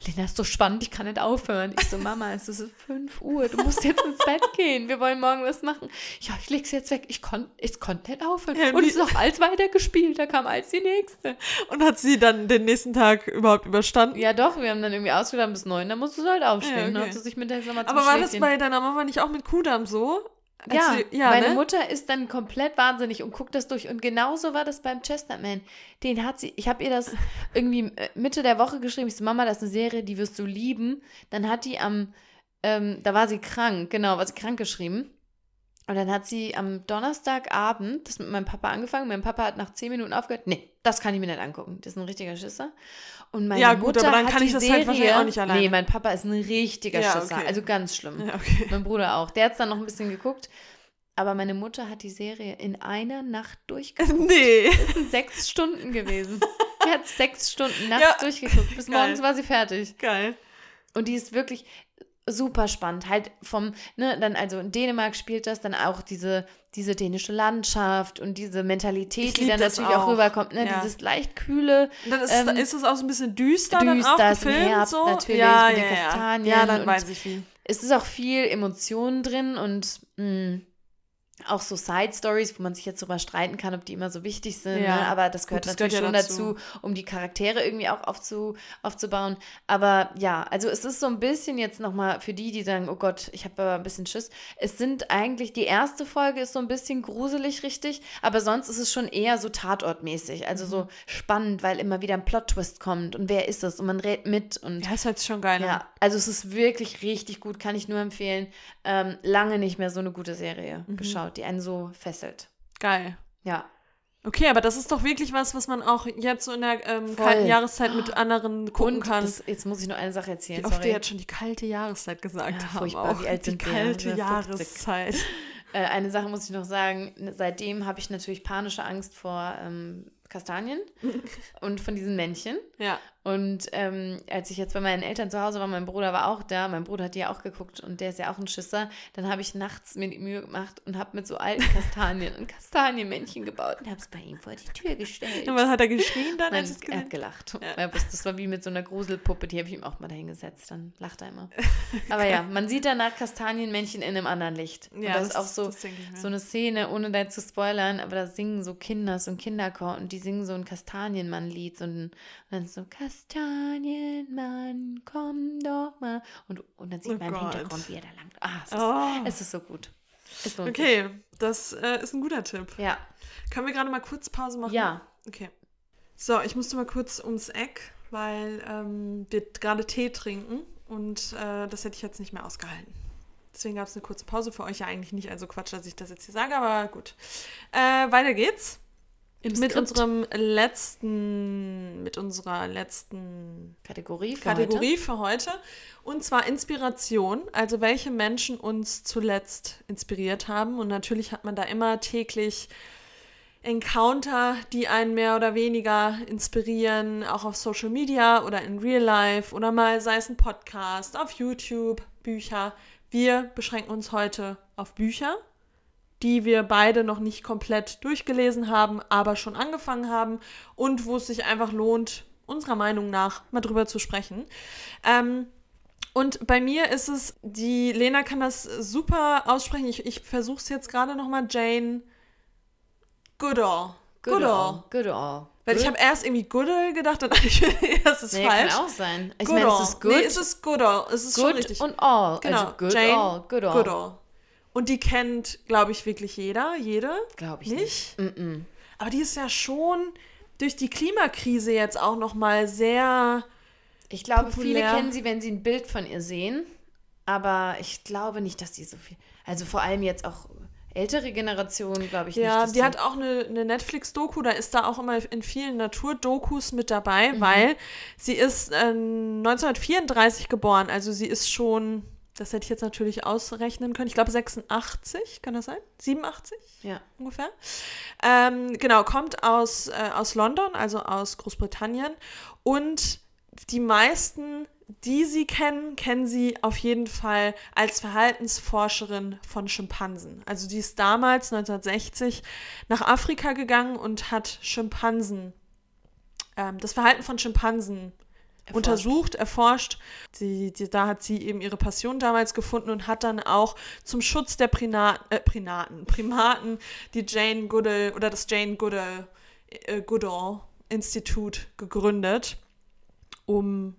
Speaker 1: Lena, ist so spannend, ich kann nicht aufhören. Ich so, Mama, es ist 5 Uhr, du musst jetzt ins Bett gehen, wir wollen morgen was machen. Ja, ich leg's jetzt weg. Ich konnte ich konnte nicht aufhören.
Speaker 2: Ja,
Speaker 1: und es ist auch als weitergespielt, da kam als die nächste.
Speaker 2: Und hat sie dann den nächsten Tag überhaupt überstanden?
Speaker 1: Ja, doch, wir haben dann irgendwie ausgedacht bis neun, dann musst du halt aufstehen.
Speaker 2: Ja, okay.
Speaker 1: Dann hat sie sich mit der Sommer
Speaker 2: Aber war das bei deiner Mama nicht auch mit Kudamm so?
Speaker 1: Ja,
Speaker 2: sie, ja
Speaker 1: meine
Speaker 2: ne?
Speaker 1: Mutter ist dann komplett wahnsinnig und guckt das durch. Und genauso war das beim Chestnut Man. Den hat sie, ich habe ihr das irgendwie äh, Mitte der Woche geschrieben. Ich so, Mama, das ist eine Serie, die wirst du lieben. Dann hat die am, ähm, da war sie krank, genau, war sie krank geschrieben. Und dann hat sie am Donnerstagabend das mit meinem Papa angefangen. Mein Papa hat nach zehn Minuten aufgehört. Nee, das kann ich mir nicht angucken. Das ist ein richtiger Schisser. Und meine
Speaker 2: Ja, gut,
Speaker 1: Mutter
Speaker 2: aber dann
Speaker 1: hat
Speaker 2: kann ich das
Speaker 1: Serie,
Speaker 2: halt wahrscheinlich auch nicht alleine.
Speaker 1: Nee, mein Papa ist ein richtiger
Speaker 2: Ja,
Speaker 1: Schisser.
Speaker 2: okay.
Speaker 1: Also ganz schlimm.
Speaker 2: Ja, okay.
Speaker 1: Mein Bruder auch. Der hat es dann noch ein bisschen geguckt. Aber meine Mutter hat die Serie in einer Nacht durchgeguckt.
Speaker 2: Nee.
Speaker 1: Das sind sechs Stunden gewesen. Die hat sechs Stunden nachts
Speaker 2: Ja.
Speaker 1: durchgeguckt. Bis
Speaker 2: Geil.
Speaker 1: morgens war sie fertig.
Speaker 2: Geil.
Speaker 1: Und die ist wirklich super spannend. Halt vom, ne, dann, also in Dänemark spielt das dann auch diese, diese dänische Landschaft und diese Mentalität, die dann natürlich auch,
Speaker 2: auch.
Speaker 1: rüberkommt. Ne?
Speaker 2: Ja.
Speaker 1: Dieses leicht kühle,
Speaker 2: Und dann ist,
Speaker 1: Ähm,
Speaker 2: ist es auch so ein bisschen düster, dann auch
Speaker 1: düster, ist im
Speaker 2: gefilmt,
Speaker 1: Herbst
Speaker 2: so?
Speaker 1: natürlich,
Speaker 2: ja,
Speaker 1: mit den
Speaker 2: ja, ja.
Speaker 1: Kastanien
Speaker 2: Ja, dann
Speaker 1: und-
Speaker 2: weiß ich wie.
Speaker 1: es ist auch viel Emotionen drin und mh, auch so Side-Stories, wo man sich jetzt darüber streiten kann, ob die immer so wichtig sind.
Speaker 2: Ja.
Speaker 1: Ne? Aber das gehört
Speaker 2: Gut, das
Speaker 1: natürlich
Speaker 2: gehört ja
Speaker 1: schon dazu.
Speaker 2: dazu.
Speaker 1: um die Charaktere irgendwie auch aufzu, aufzubauen. Aber ja, also es ist so ein bisschen jetzt nochmal für die, die sagen, oh Gott, ich habe aber ein bisschen Schiss. Es sind eigentlich, die erste Folge ist so ein bisschen gruselig, richtig, aber sonst ist es schon eher so tatortmäßig. Also so
Speaker 2: Mhm.
Speaker 1: spannend, weil immer wieder ein Plot-Twist kommt und wer ist es und man rät mit und
Speaker 2: Ja, ist halt schon geil.
Speaker 1: ja, also es ist wirklich richtig gut, kann ich nur empfehlen. Ähm, lange nicht mehr so eine gute Serie
Speaker 2: Mhm.
Speaker 1: geschaut, die einen so fesselt.
Speaker 2: Geil.
Speaker 1: Ja.
Speaker 2: Okay, aber das ist doch wirklich was, was man auch jetzt so in der ähm, kalten Jahreszeit mit anderen gucken
Speaker 1: Und
Speaker 2: kann.
Speaker 1: das, jetzt muss ich noch eine Sache erzählen.
Speaker 2: Wie oft
Speaker 1: sorry.
Speaker 2: jetzt schon die kalte Jahreszeit gesagt
Speaker 1: Ja,
Speaker 2: haben.
Speaker 1: furchtbar,
Speaker 2: auch.
Speaker 1: wie alt
Speaker 2: die
Speaker 1: sind
Speaker 2: kalte
Speaker 1: Wir 50.
Speaker 2: Jahreszeit.
Speaker 1: Äh, eine Sache muss ich noch sagen. Seitdem habe ich natürlich panische Angst vor ähm, Kastanien und von diesen Männchen.
Speaker 2: Ja.
Speaker 1: Und ähm, als ich jetzt bei meinen Eltern zu Hause war, mein Bruder war auch da, mein Bruder hat die ja auch geguckt und der ist ja auch ein Schisser, dann habe ich nachts mir die Mühe gemacht und habe mit so alten Kastanien ein Kastanienmännchen gebaut und habe es bei ihm vor die Tür gestellt.
Speaker 2: Und was hat er geschrien dann,
Speaker 1: Nein,
Speaker 2: als
Speaker 1: er hat gelacht.
Speaker 2: Ja.
Speaker 1: Das war wie mit so einer Gruselpuppe, die habe ich ihm auch mal dahingesetzt. Dann lacht er immer. Aber ja, man sieht danach Kastanienmännchen in einem anderen Licht. Und
Speaker 2: Ja,
Speaker 1: das, ist
Speaker 2: das-
Speaker 1: auch so,
Speaker 2: das
Speaker 1: so eine Szene, ohne da zu spoilern, aber da singen so Kinder, so ein Kinderchor und die singen so ein Kastanienmann-Lied. So ein, und dann so, Kastanienmann, komm doch mal. Und, und dann sieht
Speaker 2: Oh
Speaker 1: man im
Speaker 2: Gott.
Speaker 1: Hintergrund, wie er da langt. Ah, es ist,
Speaker 2: Oh.
Speaker 1: es ist so gut.
Speaker 2: Okay, das äh, ist ein guter Tipp.
Speaker 1: sich. Ja.
Speaker 2: Können wir gerade mal kurz Pause machen?
Speaker 1: Ja.
Speaker 2: Okay. So, ich musste mal kurz ums Eck, weil ähm, wir gerade Tee trinken und äh, das hätte ich jetzt nicht mehr ausgehalten. Deswegen gab es eine kurze Pause für euch ja eigentlich nicht, also Quatsch, dass ich das jetzt hier sage, aber gut. Äh, weiter geht's
Speaker 1: Im
Speaker 2: mit
Speaker 1: Skript.
Speaker 2: unserem letzten, mit unserer letzten
Speaker 1: Kategorie für
Speaker 2: Kategorie für heute. Und zwar Inspiration, also welche Menschen uns zuletzt inspiriert haben. Und natürlich hat man da immer täglich Encounter, die einen mehr oder weniger inspirieren, auch auf Social Media oder in Real Life oder mal sei es ein Podcast, auf YouTube, Bücher. Wir beschränken uns heute auf Bücher, die wir beide noch nicht komplett durchgelesen haben, aber schon angefangen haben und wo es sich einfach lohnt, unserer Meinung nach mal drüber zu sprechen. Ähm, und bei mir ist es, die Lena kann das super aussprechen. Ich, ich versuche es jetzt gerade nochmal. Jane Goodall. Goodall.
Speaker 1: Goodall.
Speaker 2: Weil ich habe erst irgendwie Goodall gedacht und ich, das ist
Speaker 1: Nee,
Speaker 2: falsch.
Speaker 1: kann auch sein. Ich meine, es ist good,
Speaker 2: Nee, es ist Goodall. Es ist schon
Speaker 1: good
Speaker 2: richtig.
Speaker 1: und all.
Speaker 2: genau.
Speaker 1: Also good
Speaker 2: Jane
Speaker 1: all. Good all.
Speaker 2: Goodall. Und die kennt, glaube ich, wirklich jeder, jede.
Speaker 1: Glaube ich
Speaker 2: Nicht?
Speaker 1: nicht. Mm-mm.
Speaker 2: Aber die ist ja schon durch die Klimakrise jetzt auch noch mal sehr
Speaker 1: Ich glaube, viele
Speaker 2: Populär.
Speaker 1: kennen sie, wenn sie ein Bild von ihr sehen. Aber ich glaube nicht, dass die so viel. Also vor allem jetzt auch ältere Generationen, glaube ich
Speaker 2: Ja,
Speaker 1: nicht.
Speaker 2: die hat auch eine, eine Netflix-Doku, da ist da auch immer in vielen Naturdokus mit dabei,
Speaker 1: Mhm.
Speaker 2: weil sie ist äh, 1934 geboren, also sie ist schon, das hätte ich jetzt natürlich ausrechnen können, ich glaube 86, kann das sein? 87
Speaker 1: Ja.
Speaker 2: ungefähr? Ähm, genau, kommt aus, äh, aus London, also aus Großbritannien und die meisten, die sie kennen, kennen sie auf jeden Fall als Verhaltensforscherin von Schimpansen. Also die ist damals 1960 nach Afrika gegangen und hat Schimpansen, ähm, das Verhalten von Schimpansen
Speaker 1: Erforscht.
Speaker 2: untersucht, erforscht. Die, die, da hat sie eben ihre Passion damals gefunden und hat dann auch zum Schutz der Primaten, äh, Primaten, Primaten die Jane Goodall oder das Jane Goodall, äh, Goodall Institut gegründet, um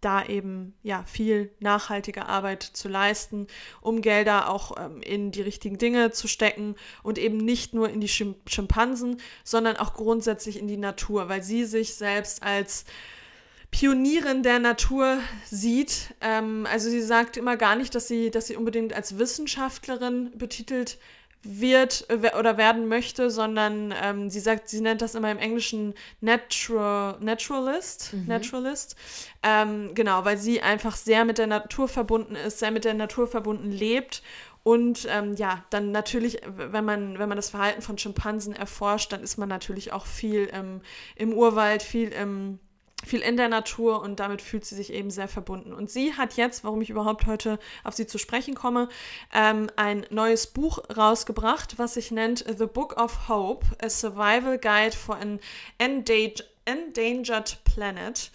Speaker 2: da eben ja viel nachhaltige Arbeit zu leisten, um Gelder auch ähm, in die richtigen Dinge zu stecken und eben nicht nur in die Schim Schimpansen, sondern auch grundsätzlich in die Natur, weil sie sich selbst als Pionierin der Natur sieht. Ähm, also sie sagt immer gar nicht, dass sie, dass sie unbedingt als Wissenschaftlerin betitelt wird äh, oder werden möchte, sondern ähm, sie sagt, sie nennt das immer im Englischen Natural, Naturalist. Naturalist. Ähm, genau, weil sie einfach sehr mit der Natur verbunden ist, sehr mit der Natur verbunden lebt. Und ähm, ja, dann natürlich, wenn man, wenn man das Verhalten von Schimpansen erforscht, dann ist man natürlich auch viel im, im Urwald, viel im viel in der Natur und damit fühlt sie sich eben sehr verbunden. Und sie hat jetzt, warum ich überhaupt heute auf sie zu sprechen komme, ähm, ein neues Buch rausgebracht, was sich nennt The Book of Hope, a Survival Guide for an Endangered, Endangered Planet.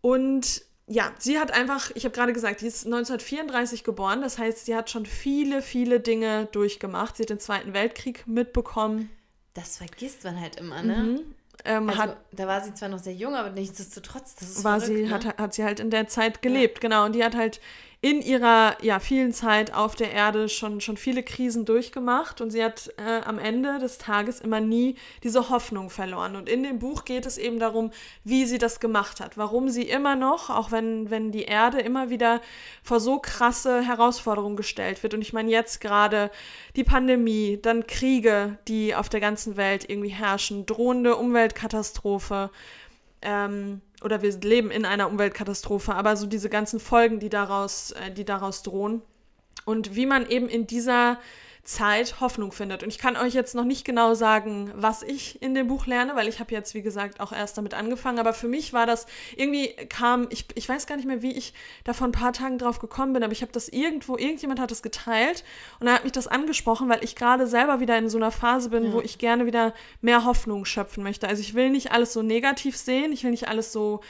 Speaker 2: Und ja, sie hat einfach, ich habe gerade gesagt, die ist 1934 geboren, das heißt, sie hat schon viele, viele Dinge durchgemacht. Sie hat den Zweiten Weltkrieg mitbekommen.
Speaker 1: Das vergisst man halt immer, ne?
Speaker 2: Mhm. Ähm,
Speaker 1: Also,
Speaker 2: hat,
Speaker 1: da war sie zwar noch sehr jung, aber nichtsdestotrotz, das ist
Speaker 2: war
Speaker 1: verrückt,
Speaker 2: sie,
Speaker 1: ne?
Speaker 2: hat, hat sie halt in der Zeit gelebt, genau. Und die hat halt in ihrer ja, vielen Zeit auf der Erde schon, schon viele Krisen durchgemacht und sie hat äh, am Ende des Tages immer nie diese Hoffnung verloren. Und in dem Buch geht es eben darum, wie sie das gemacht hat, warum sie immer noch, auch wenn, wenn die Erde immer wieder vor so krasse Herausforderungen gestellt wird. Und ich meine jetzt gerade die Pandemie, dann Kriege, die auf der ganzen Welt irgendwie herrschen, drohende Umweltkatastrophe, ähm, oder wir leben in einer Umweltkatastrophe, aber so diese ganzen Folgen, die daraus, äh, die daraus drohen. Und wie man eben in dieser Zeit Hoffnung findet. Und ich kann euch jetzt noch nicht genau sagen, was ich in dem Buch lerne, weil ich habe jetzt, wie gesagt, auch erst damit angefangen. Aber für mich war das, irgendwie kam, ich, ich weiß gar nicht mehr, wie ich da vor ein paar Tagen drauf gekommen bin, aber ich habe das irgendwo, irgendjemand hat es geteilt und er hat mich das angesprochen, weil ich gerade selber wieder in so einer Phase bin,
Speaker 1: Ja.
Speaker 2: wo ich gerne wieder mehr Hoffnung schöpfen möchte. Also ich will nicht alles so negativ sehen, ich will nicht alles so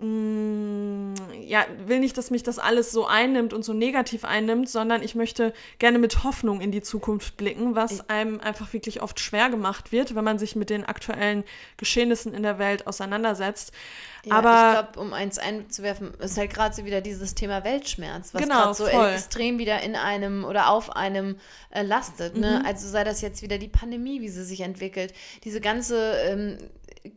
Speaker 2: ja, will nicht, dass mich das alles so einnimmt und so negativ einnimmt, sondern ich möchte gerne mit Hoffnung in die Zukunft blicken, was einem einfach wirklich oft schwer gemacht wird, wenn man sich mit den aktuellen Geschehnissen in der Welt auseinandersetzt.
Speaker 1: Ja,
Speaker 2: Aber
Speaker 1: ich glaube, um eins einzuwerfen, ist halt gerade so wieder dieses Thema Weltschmerz, was
Speaker 2: Genau,
Speaker 1: gerade so
Speaker 2: voll.
Speaker 1: extrem wieder in einem oder auf einem äh, lastet. Ne?
Speaker 2: Mhm.
Speaker 1: Also sei das jetzt wieder die Pandemie, wie sie sich entwickelt, diese ganze ähm,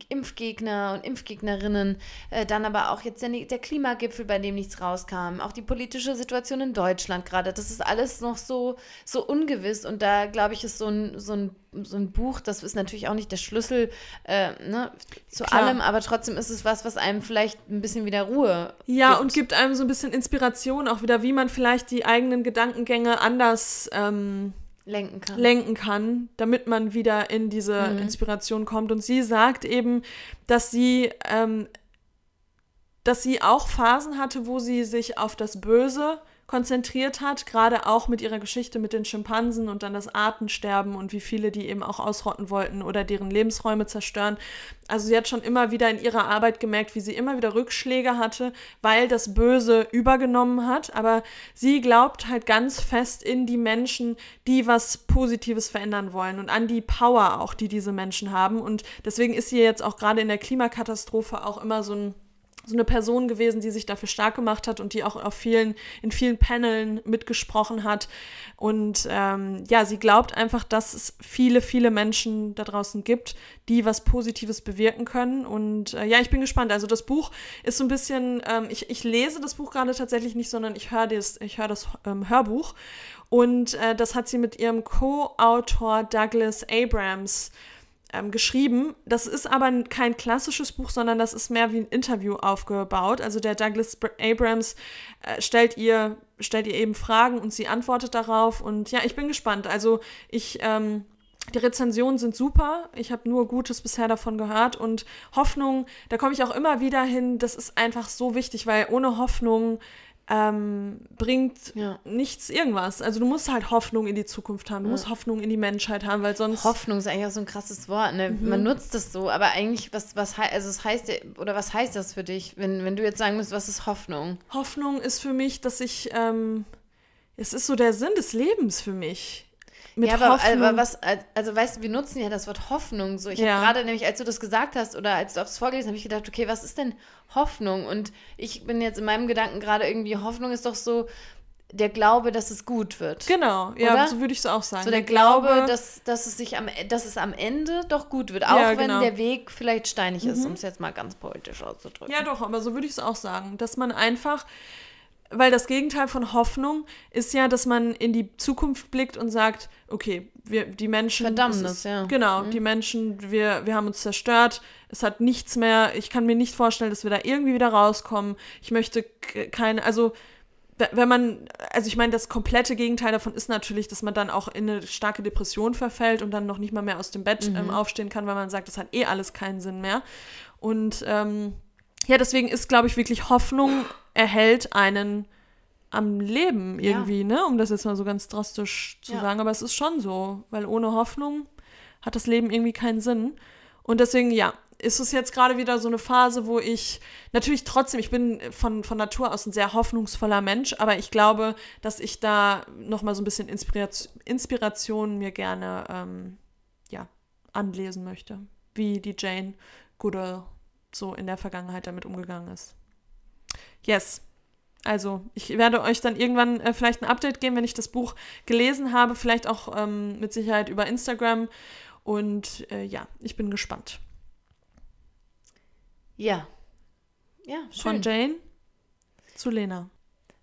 Speaker 1: Impfgegner und Impfgegnerinnen, äh, dann aber auch jetzt der, der Klimagipfel, bei dem nichts rauskam, auch die politische Situation in Deutschland gerade, das ist alles noch so, so ungewiss und da glaube ich, ist so ein, so ein so ein Buch, das ist natürlich auch nicht der Schlüssel äh, ne, zu
Speaker 2: Klar.
Speaker 1: allem, aber trotzdem ist es was, was einem vielleicht ein bisschen wieder Ruhe
Speaker 2: ja,
Speaker 1: gibt.
Speaker 2: und gibt einem so ein bisschen Inspiration auch wieder, wie man vielleicht die eigenen Gedankengänge anders ähm,
Speaker 1: lenken kann.
Speaker 2: lenken kann, damit man wieder in diese
Speaker 1: Mhm.
Speaker 2: Inspiration kommt. Und sie sagt eben, dass sie, ähm, dass sie auch Phasen hatte, wo sie sich auf das Böse konzentriert hat, gerade auch mit ihrer Geschichte mit den Schimpansen und dann das Artensterben und wie viele die eben auch ausrotten wollten oder deren Lebensräume zerstören. Also sie hat schon immer wieder in ihrer Arbeit gemerkt, wie sie immer wieder Rückschläge hatte, weil das Böse übergenommen hat. Aber sie glaubt halt ganz fest in die Menschen, die was Positives verändern wollen und an die Power auch, die diese Menschen haben. Und deswegen ist sie jetzt auch gerade in der Klimakatastrophe auch immer so ein so eine Person gewesen, die sich dafür stark gemacht hat und die auch auf vielen, in vielen Paneln mitgesprochen hat. Und ähm, ja, sie glaubt einfach, dass es viele, viele Menschen da draußen gibt, die was Positives bewirken können. Und äh, ja, ich bin gespannt. Also das Buch ist so ein bisschen, ähm, ich, ich lese das Buch gerade tatsächlich nicht, sondern ich höre das, ich höre das ähm, Hörbuch. Und äh, das hat sie mit ihrem Co-Autor Douglas Abrams ähm, geschrieben. Das ist aber kein klassisches Buch, sondern das ist mehr wie ein Interview aufgebaut. Also der Douglas Br- Abrams äh, stellt ihr stellt ihr eben Fragen und sie antwortet darauf. Und ja, ich bin gespannt. Also ich ähm, die Rezensionen sind super. Ich habe nur Gutes bisher davon gehört. Und Hoffnung, da komme ich auch immer wieder hin. Das ist einfach so wichtig, weil ohne Hoffnung ähm, bringt
Speaker 1: Ja.
Speaker 2: nichts irgendwas. Also du musst halt Hoffnung in die Zukunft haben. Du musst Hoffnung in die Menschheit haben, weil sonst.
Speaker 1: Hoffnung ist eigentlich auch so ein krasses Wort. Ne?
Speaker 2: Mhm.
Speaker 1: Man nutzt das so, aber eigentlich, was, was, also es heißt, ja- oder was heißt das für dich, wenn, wenn du jetzt sagen musst, was ist Hoffnung?
Speaker 2: Hoffnung ist für mich, dass ich. Ähm, es ist so der Sinn des Lebens für mich. Mit
Speaker 1: ja, aber,
Speaker 2: Hoffnung.
Speaker 1: aber was, also weißt du, wir nutzen ja das Wort Hoffnung so. Ich
Speaker 2: Ja.
Speaker 1: habe gerade nämlich, als du das gesagt hast oder als du das vorgelesen hast, habe ich gedacht, okay, was ist denn Hoffnung? Und ich bin jetzt in meinem Gedanken gerade irgendwie, Hoffnung ist doch so der Glaube, dass es gut wird.
Speaker 2: Genau, ja,
Speaker 1: Oder?
Speaker 2: so würde ich es auch sagen.
Speaker 1: So der Glaube, dass, dass, es sich am, dass es am Ende doch gut wird, auch
Speaker 2: Ja,
Speaker 1: wenn
Speaker 2: genau.
Speaker 1: der Weg vielleicht steinig ist, um es jetzt mal ganz politisch auszudrücken.
Speaker 2: Ja, doch, aber so würde ich es auch sagen. Dass man einfach, weil das Gegenteil von Hoffnung ist ja, dass man in die Zukunft blickt und sagt, okay, wir, die Menschen.
Speaker 1: Verdammnis,
Speaker 2: ist,
Speaker 1: ja.
Speaker 2: Genau,
Speaker 1: Mhm.
Speaker 2: die Menschen, wir, wir haben uns zerstört, es hat nichts mehr, ich kann mir nicht vorstellen, dass wir da irgendwie wieder rauskommen. Ich möchte keine, also we- wenn man, also ich meine, das komplette Gegenteil davon ist natürlich, dass man dann auch in eine starke Depression verfällt und dann noch nicht mal mehr aus dem Bett
Speaker 1: Mhm.
Speaker 2: ähm, aufstehen kann, weil man sagt, das hat eh alles keinen Sinn mehr. Und ähm, ja, deswegen ist, glaube ich, wirklich Hoffnung erhält einen am Leben
Speaker 1: Ja.
Speaker 2: irgendwie, ne? Um das jetzt mal so ganz drastisch zu
Speaker 1: Ja.
Speaker 2: sagen. Aber es ist schon so, weil ohne Hoffnung hat das Leben irgendwie keinen Sinn. Und deswegen, ja, ist es jetzt gerade wieder so eine Phase, wo ich natürlich trotzdem, ich bin von, von Natur aus ein sehr hoffnungsvoller Mensch, aber ich glaube, dass ich da nochmal so ein bisschen Inspiration, Inspiration mir gerne ähm, ja, anlesen möchte, wie die Jane Goodall so in der Vergangenheit damit umgegangen ist. Yes. Also, ich werde euch dann irgendwann äh, vielleicht ein Update geben, wenn ich das Buch gelesen habe, vielleicht auch ähm, mit Sicherheit über Instagram. Und äh, ja, ich bin gespannt.
Speaker 1: Ja. Ja,
Speaker 2: schön. Von Jane zu Lena.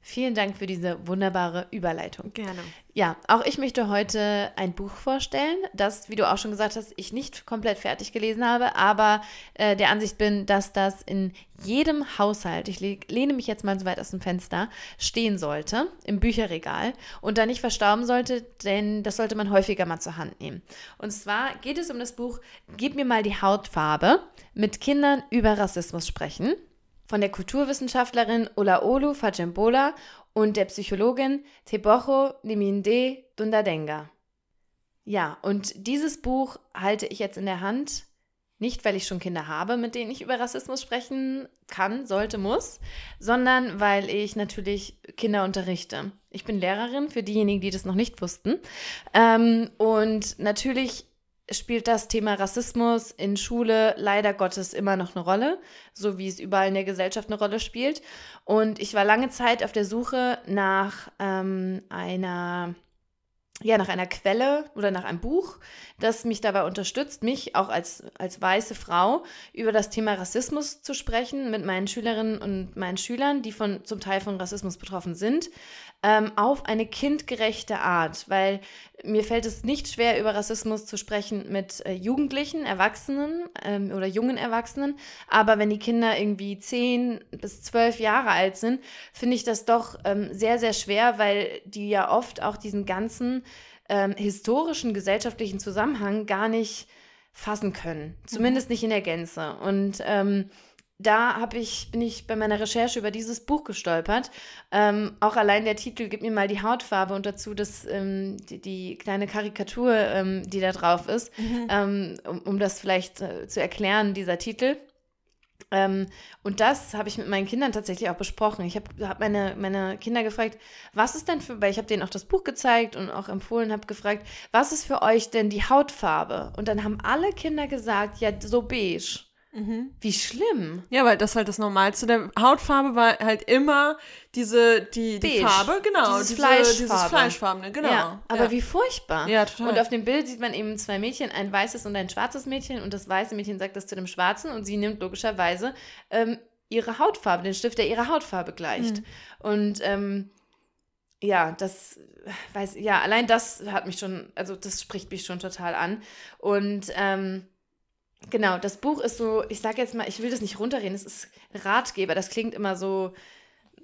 Speaker 1: Vielen Dank für diese wunderbare Überleitung.
Speaker 2: Gerne.
Speaker 1: Ja, auch ich möchte heute ein Buch vorstellen, das, wie du auch schon gesagt hast, ich nicht komplett fertig gelesen habe, aber äh, der Ansicht bin, dass das in jedem Haushalt, ich lehne mich jetzt mal so weit aus dem Fenster, stehen sollte, im Bücherregal und da nicht verstauben sollte, denn das sollte man häufiger mal zur Hand nehmen. Und zwar geht es um das Buch Gib mir mal die Hautfarbe, mit Kindern über Rassismus sprechen von der Kulturwissenschaftlerin Olaolu Fajembola und der Psychologin Tebocho Niminde Dundadenga. Ja, und dieses Buch halte ich jetzt in der Hand, nicht weil ich schon Kinder habe, mit denen ich über Rassismus sprechen kann, sollte, muss, sondern weil ich natürlich Kinder unterrichte. Ich bin Lehrerin für diejenigen, die das noch nicht wussten. Ähm, und natürlich spielt das Thema Rassismus in Schule leider Gottes immer noch eine Rolle, so wie es überall in der Gesellschaft eine Rolle spielt. Und ich war lange Zeit auf der Suche nach ähm, einer ja, nach einer Quelle oder nach einem Buch, das mich dabei unterstützt, mich auch als, als weiße Frau über das Thema Rassismus zu sprechen mit meinen Schülerinnen und meinen Schülern, die von, zum Teil von Rassismus betroffen sind, ähm, auf eine kindgerechte Art, weil mir fällt es nicht schwer, über Rassismus zu sprechen mit äh, Jugendlichen, Erwachsenen ähm, oder jungen Erwachsenen, aber wenn die Kinder irgendwie zehn bis zwölf Jahre alt sind, finde ich das doch ähm, sehr, sehr schwer, weil die ja oft auch diesen ganzen ähm, historischen, gesellschaftlichen Zusammenhang gar nicht fassen können, zumindest mhm. nicht in der Gänze. Und ähm, da habe ich, bin ich bei meiner Recherche über dieses Buch gestolpert. Ähm, auch allein der Titel gibt mir mal die Hautfarbe und dazu das, ähm, die, die, kleine Karikatur, ähm, die da drauf ist, mhm. Ähm, um, um, das vielleicht äh, zu erklären, dieser Titel. Ähm, und das habe ich mit meinen Kindern tatsächlich auch besprochen. Ich habe hab meine, meine Kinder gefragt, was ist denn für, weil ich habe denen auch das Buch gezeigt und auch empfohlen, habe gefragt, was ist für euch denn die Hautfarbe? Und dann haben alle Kinder gesagt, ja, so beige. Mhm. Wie schlimm.
Speaker 2: Ja, weil das halt das Normalste der Hautfarbe war halt immer diese, die, die Farbe, genau.
Speaker 1: Dieses, diese, Fleischfarbe. dieses
Speaker 2: Fleischfarbene, genau.
Speaker 1: Ja, aber ja. wie furchtbar.
Speaker 2: Ja, total.
Speaker 1: Und auf dem Bild sieht man eben zwei Mädchen, ein weißes und ein schwarzes Mädchen und das weiße Mädchen sagt das zu dem schwarzen und sie nimmt logischerweise ähm, ihre Hautfarbe, den Stift, der ihrer Hautfarbe gleicht. Mhm. Und ähm, ja, das weiß, ja, allein das hat mich schon, also das spricht mich schon total an. Und ähm, Genau, das Buch ist so, ich sage jetzt mal, ich will das nicht runterreden, es ist Ratgeber, das klingt immer so,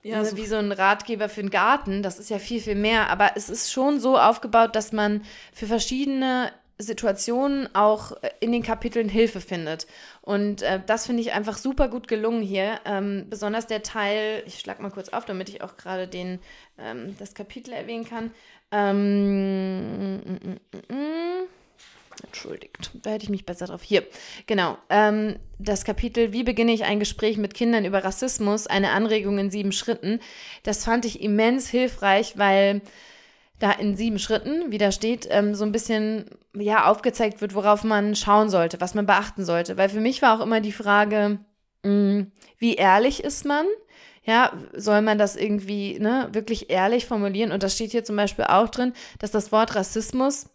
Speaker 1: ja, ne, so wie so ein Ratgeber für den Garten, das ist ja viel, viel mehr, aber es ist schon so aufgebaut, dass man für verschiedene Situationen auch in den Kapiteln Hilfe findet. Und äh, das finde ich einfach super gut gelungen hier. Ähm, besonders der Teil, ich schlage mal kurz auf, damit ich auch gerade den ähm, das Kapitel erwähnen kann. Ähm, mm, mm, mm, mm. Entschuldigt, da hätte ich mich besser drauf. Hier, genau. Ähm, das Kapitel Wie beginne ich ein Gespräch mit Kindern über Rassismus? Eine Anregung in sieben Schritten. Das fand ich immens hilfreich, weil da in sieben Schritten, wie da steht, ähm, so ein bisschen ja aufgezeigt wird, worauf man schauen sollte, was man beachten sollte. Weil für mich war auch immer die Frage, mh, mm, wie ehrlich ist man? Ja, soll man das irgendwie ne, wirklich ehrlich formulieren? Und das steht hier zum Beispiel auch drin, dass das Wort Rassismus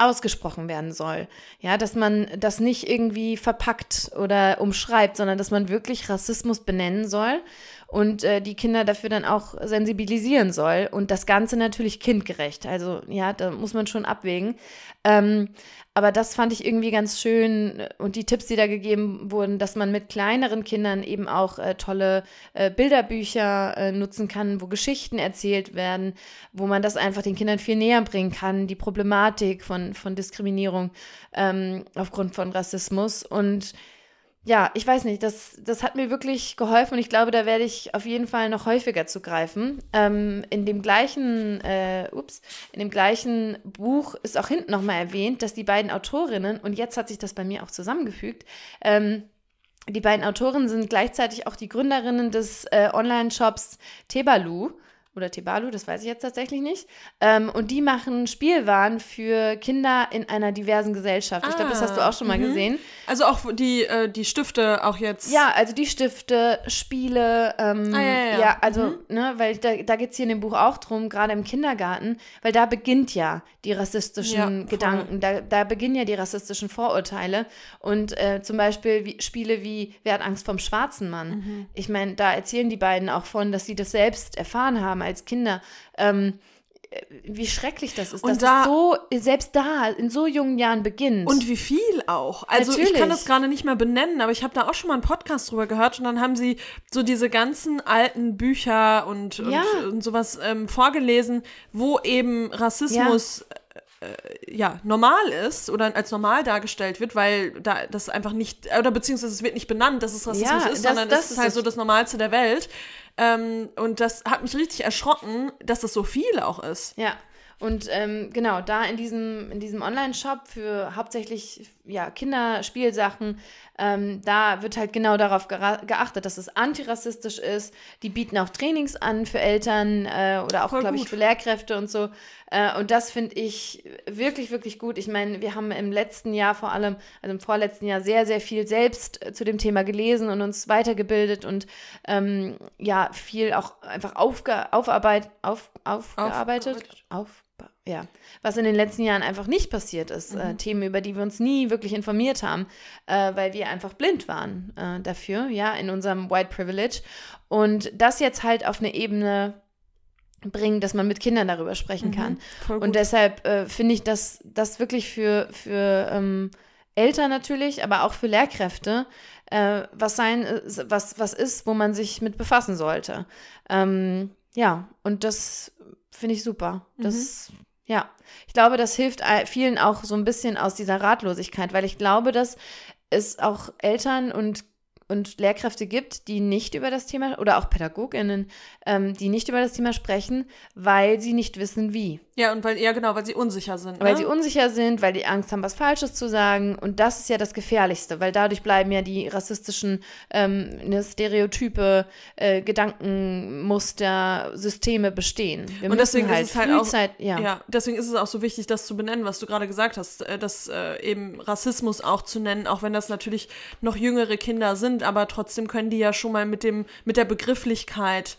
Speaker 1: ausgesprochen werden soll. Ja, dass man das nicht irgendwie verpackt oder umschreibt, sondern dass man wirklich Rassismus benennen soll und äh, die Kinder dafür dann auch sensibilisieren soll und das Ganze natürlich kindgerecht. Also ja, da muss man schon abwägen. Ähm, aber das fand ich irgendwie ganz schön. Und die Tipps, die da gegeben wurden, dass man mit kleineren Kindern eben auch äh, tolle äh, Bilderbücher äh, nutzen kann, wo Geschichten erzählt werden, wo man das einfach den Kindern viel näher bringen kann, die Problematik von, von Diskriminierung ähm, aufgrund von Rassismus. Und ja, ich weiß nicht, das, das hat mir wirklich geholfen und ich glaube, da werde ich auf jeden Fall noch häufiger zugreifen. Ähm, in dem gleichen, äh, ups, in dem gleichen Buch ist auch hinten nochmal erwähnt, dass die beiden Autorinnen, und jetzt hat sich das bei mir auch zusammengefügt, ähm, die beiden Autorinnen sind gleichzeitig auch die Gründerinnen des äh, Online-Shops Tebalu oder Tebalu, das weiß ich jetzt tatsächlich nicht. Ähm, und die machen Spielwaren für Kinder in einer diversen Gesellschaft. ich glaube, das hast du auch schon mal
Speaker 2: Ah, mhm.
Speaker 1: gesehen.
Speaker 2: Also auch die, äh, die Stifte auch jetzt.
Speaker 1: Ja, also die Stifte, Spiele, ähm,
Speaker 2: Ah, ja, ja, ja.
Speaker 1: also,
Speaker 2: Mhm.
Speaker 1: ne, weil da, da geht es hier in dem Buch auch drum, gerade im Kindergarten, weil da beginnt ja die rassistischen
Speaker 2: Ja.
Speaker 1: Gedanken, da, da beginnen ja die rassistischen Vorurteile. Und äh, zum Beispiel wie, Spiele wie Wer hat Angst vom schwarzen Mann?
Speaker 2: Mhm.
Speaker 1: Ich meine, da erzählen die beiden auch von, dass sie das selbst erfahren haben als Kinder. Ähm, äh, wie schrecklich das ist,
Speaker 2: Und
Speaker 1: dass
Speaker 2: da-
Speaker 1: es so, selbst da, in so jungen Jahren beginnt.
Speaker 2: Und wie viel auch. Also ich
Speaker 1: Natürlich.
Speaker 2: kann das gerade nicht mehr benennen, aber ich habe da auch schon mal einen Podcast drüber gehört und dann haben sie so diese ganzen alten Bücher und,
Speaker 1: Ja.
Speaker 2: und, und sowas ähm, vorgelesen, wo eben Rassismus äh, ja normal ist oder als normal dargestellt wird, weil da das einfach nicht oder beziehungsweise es wird nicht benannt, dass es Rassismus
Speaker 1: Ja,
Speaker 2: ist,
Speaker 1: das-
Speaker 2: sondern
Speaker 1: das
Speaker 2: ist halt so das Normalste der Welt. Ähm, und das hat mich richtig erschrocken, dass das so viel auch ist.
Speaker 1: Ja, und ähm, genau, da in diesem, in diesem Online-Shop für hauptsächlich ja, Kinderspielsachen, ähm, da wird halt genau darauf geachtet, dass es antirassistisch ist. Die bieten auch Trainings an für Eltern äh, oder auch, glaube ich, für Lehrkräfte und so. Äh, und das finde ich wirklich, wirklich gut. Ich meine, wir haben im letzten Jahr vor allem, also im vorletzten Jahr, sehr, sehr viel selbst äh, zu dem Thema gelesen und uns weitergebildet und ähm, ja, viel auch einfach aufge aufarbeit auf aufgearbeitet.
Speaker 2: Aufgearbeitet.
Speaker 1: Auf, ja, was in den letzten Jahren einfach nicht passiert ist.
Speaker 2: Mhm.
Speaker 1: Äh, Themen, über die wir uns nie wirklich informiert haben, äh, weil wir einfach blind waren äh, dafür, ja, in unserem White Privilege. Und das jetzt halt auf eine Ebene bringen, dass man mit Kindern darüber sprechen kann.
Speaker 2: Voll gut.
Speaker 1: Und deshalb äh, finde ich das, das wirklich für, für ähm, Eltern natürlich, aber auch für Lehrkräfte äh, was sein, äh, was, was ist, wo man sich mit befassen sollte. Ähm, ja, und das finde ich super. Das, ja, ich glaube, das hilft vielen auch so ein bisschen aus dieser Ratlosigkeit, weil ich glaube, dass es auch Eltern und und Lehrkräfte gibt, die nicht über das Thema oder auch PädagogInnen, ähm, die nicht über das Thema sprechen, weil sie nicht wissen, wie.
Speaker 2: Ja, und weil, ja genau, weil sie unsicher sind.
Speaker 1: Weil
Speaker 2: ne?
Speaker 1: sie unsicher sind, weil die Angst haben, was Falsches zu sagen. Und das ist ja das Gefährlichste, weil dadurch bleiben ja die rassistischen ähm, ne, Stereotype, äh, Gedankenmuster, Systeme bestehen. Wir
Speaker 2: Und deswegen
Speaker 1: halt
Speaker 2: ist es halt auch,
Speaker 1: ja.
Speaker 2: ja. deswegen ist es auch so wichtig, das zu benennen, was du gerade gesagt hast, äh, dass äh, eben Rassismus auch zu nennen, auch wenn das natürlich noch jüngere Kinder sind, aber trotzdem können die ja schon mal mit dem, mit der Begrifflichkeit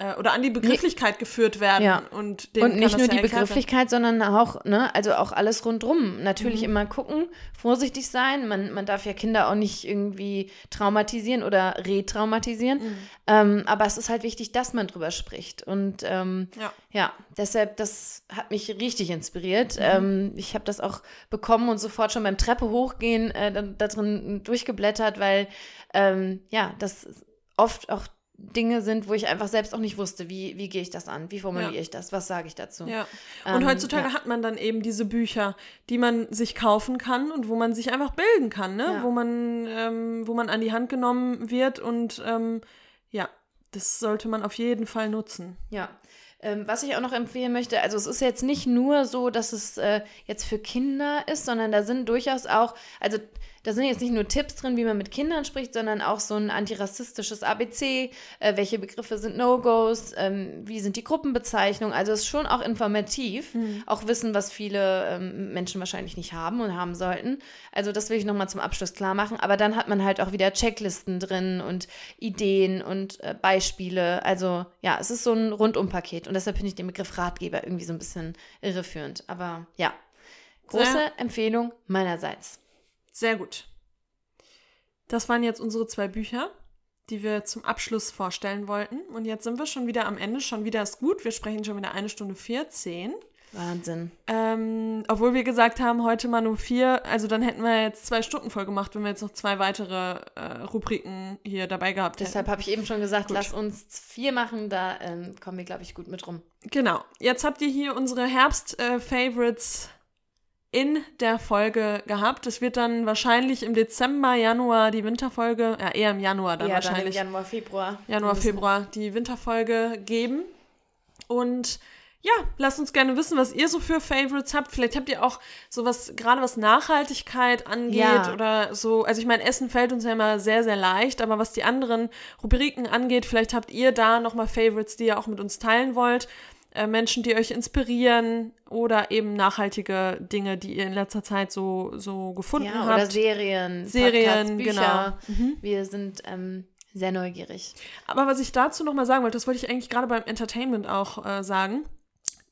Speaker 2: äh, oder an die Begrifflichkeit geführt werden
Speaker 1: Ja.
Speaker 2: und
Speaker 1: Und nicht nur
Speaker 2: ja
Speaker 1: die
Speaker 2: werden.
Speaker 1: Begrifflichkeit, sondern auch, ne, also auch alles rundrum.
Speaker 2: Mhm.
Speaker 1: Natürlich immer gucken, vorsichtig sein. Man, man darf ja Kinder auch nicht irgendwie traumatisieren oder retraumatisieren.
Speaker 2: Mhm.
Speaker 1: Ähm, aber es ist halt wichtig, dass man drüber spricht. Und ähm,
Speaker 2: Ja.
Speaker 1: ja, deshalb, das hat mich richtig inspiriert.
Speaker 2: Mhm.
Speaker 1: Ähm, ich habe das auch bekommen und sofort schon beim Treppe hochgehen äh, da, da drin durchgeblättert, weil ähm, ja, das oft auch Dinge sind, wo ich einfach selbst auch nicht wusste, wie, wie gehe ich das an, wie formuliere
Speaker 2: Ja.
Speaker 1: ich das, was sage ich dazu.
Speaker 2: Ja. Und
Speaker 1: Ähm,
Speaker 2: heutzutage
Speaker 1: ja.
Speaker 2: hat man dann eben diese Bücher, die man sich kaufen kann und wo man sich einfach bilden kann, ne? Wo man, ähm, wo man an die Hand genommen wird und ähm, ja, das sollte man auf jeden Fall nutzen.
Speaker 1: Ja. Ähm, was ich auch noch empfehlen möchte, also es ist jetzt nicht nur so, dass es äh, jetzt für Kinder ist, sondern da sind durchaus auch, also da sind jetzt nicht nur Tipps drin, wie man mit Kindern spricht, sondern auch so ein antirassistisches ABC, äh, welche Begriffe sind No-Gos, ähm, wie sind die Gruppenbezeichnungen, also es ist schon auch informativ, auch Wissen, was viele ähm, Menschen wahrscheinlich nicht haben und haben sollten. Also das will ich nochmal zum Abschluss klar machen, aber dann hat man halt auch wieder Checklisten drin und Ideen und äh, Beispiele, also ja, es ist so ein Rundumpaket. Und deshalb finde ich den Begriff Ratgeber irgendwie so ein bisschen irreführend, aber ja, große
Speaker 2: Sehr-
Speaker 1: Empfehlung meinerseits.
Speaker 2: Sehr gut. Das waren jetzt unsere zwei Bücher, die wir zum Abschluss vorstellen wollten. Und jetzt sind wir schon wieder am Ende. Schon wieder ist gut. Wir sprechen schon wieder eine Stunde 14.
Speaker 1: Wahnsinn.
Speaker 2: Ähm, obwohl wir gesagt haben, heute mal nur vier. Also dann hätten wir jetzt zwei Stunden voll gemacht, wenn wir jetzt noch zwei weitere äh, Rubriken hier dabei gehabt hätten.
Speaker 1: Deshalb habe ich eben schon gesagt,
Speaker 2: Gut.
Speaker 1: lass uns vier machen, da ähm, kommen wir, glaube ich, gut mit rum.
Speaker 2: Genau. Jetzt habt ihr hier unsere Herbst-Favorites in der Folge gehabt. Es wird dann wahrscheinlich im Dezember, Januar die Winterfolge, ja eher im Januar dann
Speaker 1: ja,
Speaker 2: wahrscheinlich.
Speaker 1: Dann im Januar, Februar.
Speaker 2: Januar, Februar die Winterfolge geben. Und ja, lasst uns gerne wissen, was ihr so für Favorites habt. Vielleicht habt ihr auch sowas, gerade was Nachhaltigkeit angeht
Speaker 1: Ja.
Speaker 2: oder so. Also ich meine, Essen fällt uns ja immer sehr, sehr leicht, aber was die anderen Rubriken angeht, vielleicht habt ihr da nochmal Favorites, die ihr auch mit uns teilen wollt. Äh, Menschen, die euch inspirieren oder eben nachhaltige Dinge, die ihr in letzter Zeit so, so gefunden
Speaker 1: Ja,
Speaker 2: habt.
Speaker 1: oder Serien,
Speaker 2: Serien,
Speaker 1: Podcasts, Bücher.
Speaker 2: genau.
Speaker 1: Wir sind ähm, sehr neugierig.
Speaker 2: Aber was ich dazu nochmal sagen wollte, das wollte ich eigentlich gerade beim Entertainment auch äh, sagen.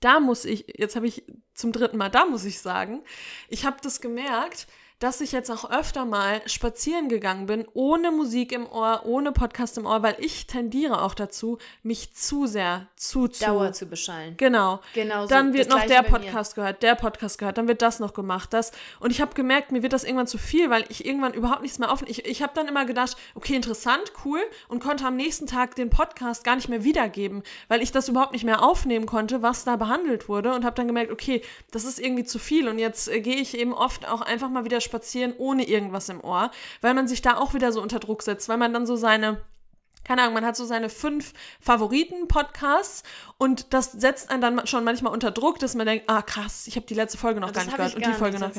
Speaker 2: Da muss ich, jetzt habe ich zum dritten Mal, da muss ich sagen, ich habe das gemerkt, dass ich jetzt auch öfter mal spazieren gegangen bin, ohne Musik im Ohr, ohne Podcast im Ohr, weil ich tendiere auch dazu, mich zu sehr zu zu
Speaker 1: Dauer zu beschallen.
Speaker 2: Genau.
Speaker 1: Genau so.
Speaker 2: Dann wird noch der. Podcast gehört, der Podcast gehört, dann wird das noch gemacht, das. Und ich habe gemerkt, mir wird das irgendwann zu viel, weil ich irgendwann überhaupt nichts mehr aufnehme. Ich, ich habe dann immer gedacht, okay, interessant, cool, und konnte am nächsten Tag den Podcast gar nicht mehr wiedergeben, weil ich das überhaupt nicht mehr aufnehmen konnte, was da behandelt wurde. Und habe dann gemerkt, okay, das ist irgendwie zu viel. Und jetzt äh, gehe ich eben oft auch einfach mal wieder spazieren ohne irgendwas im Ohr, weil man sich da auch wieder so unter Druck setzt, weil man dann so seine keine Ahnung, man hat so seine fünf Favoriten-Podcasts und das setzt einen dann schon manchmal unter Druck, dass man denkt, ah krass, ich habe die letzte Folge noch
Speaker 1: Das
Speaker 2: gar nicht gehört und
Speaker 1: gar
Speaker 2: die Folge noch.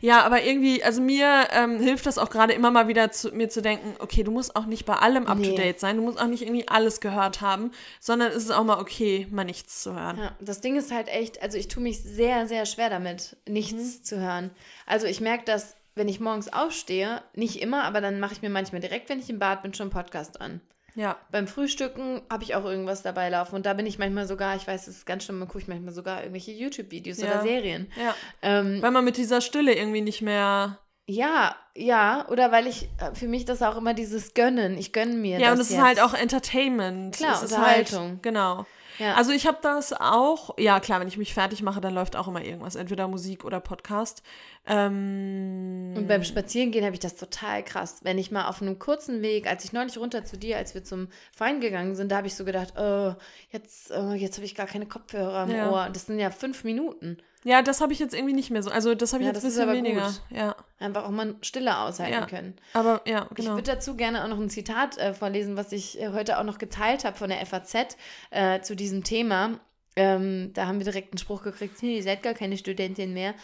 Speaker 2: Ja, aber irgendwie, also mir ähm, hilft das auch gerade immer mal wieder zu, mir zu denken, okay, du musst auch nicht bei allem up to
Speaker 1: Nee.
Speaker 2: date sein, du musst auch nicht irgendwie alles gehört haben, sondern es ist auch mal okay, mal nichts zu hören.
Speaker 1: Ja, das Ding ist halt echt, also ich tue mich sehr, sehr schwer damit, nichts
Speaker 2: Mhm.
Speaker 1: zu hören. Also ich merke das, wenn ich morgens aufstehe, nicht immer, aber dann mache ich mir manchmal direkt, wenn ich im Bad bin, schon einen Podcast an.
Speaker 2: Ja.
Speaker 1: Beim Frühstücken habe ich auch irgendwas dabei laufen und da bin ich manchmal sogar, ich weiß, das ist ganz schlimm, da gucke ich manchmal sogar irgendwelche YouTube-Videos
Speaker 2: Ja.
Speaker 1: oder Serien.
Speaker 2: Ja.
Speaker 1: Ähm,
Speaker 2: Weil man mit dieser Stille irgendwie nicht mehr.
Speaker 1: ja, ja, oder weil ich, äh, für mich das auch immer dieses Gönnen, ich gönne mir
Speaker 2: Ja,
Speaker 1: das
Speaker 2: und es ist halt auch Entertainment.
Speaker 1: Klar,
Speaker 2: es ist
Speaker 1: Unterhaltung.
Speaker 2: Halt, genau.
Speaker 1: Ja.
Speaker 2: Also ich habe das auch, ja klar, wenn ich mich fertig mache, dann läuft auch immer irgendwas, entweder Musik oder Podcast. Ähm,
Speaker 1: Und beim Spazierengehen habe ich das total krass. Wenn ich mal auf einem kurzen Weg, als ich neulich runter zu dir, als wir zum Verein gegangen sind, da habe ich so gedacht, oh, jetzt, oh, jetzt habe ich gar keine Kopfhörer im
Speaker 2: Ja.
Speaker 1: Ohr. Das sind ja fünf Minuten.
Speaker 2: Ja, das habe ich jetzt irgendwie nicht mehr so. Also das habe ich
Speaker 1: Ja,
Speaker 2: jetzt
Speaker 1: das
Speaker 2: ein
Speaker 1: ist
Speaker 2: bisschen
Speaker 1: aber
Speaker 2: weniger.
Speaker 1: gut.
Speaker 2: Ja,
Speaker 1: Einfach auch mal Stille aushalten
Speaker 2: Ja.
Speaker 1: können.
Speaker 2: aber ja,
Speaker 1: Ich
Speaker 2: genau.
Speaker 1: würde dazu gerne auch noch ein Zitat äh, vorlesen, was ich äh, heute auch noch geteilt habe von der FAZ äh, zu diesem Thema. Ähm, da haben wir direkt einen Spruch gekriegt, "Hey, ihr seid gar keine Studentin mehr.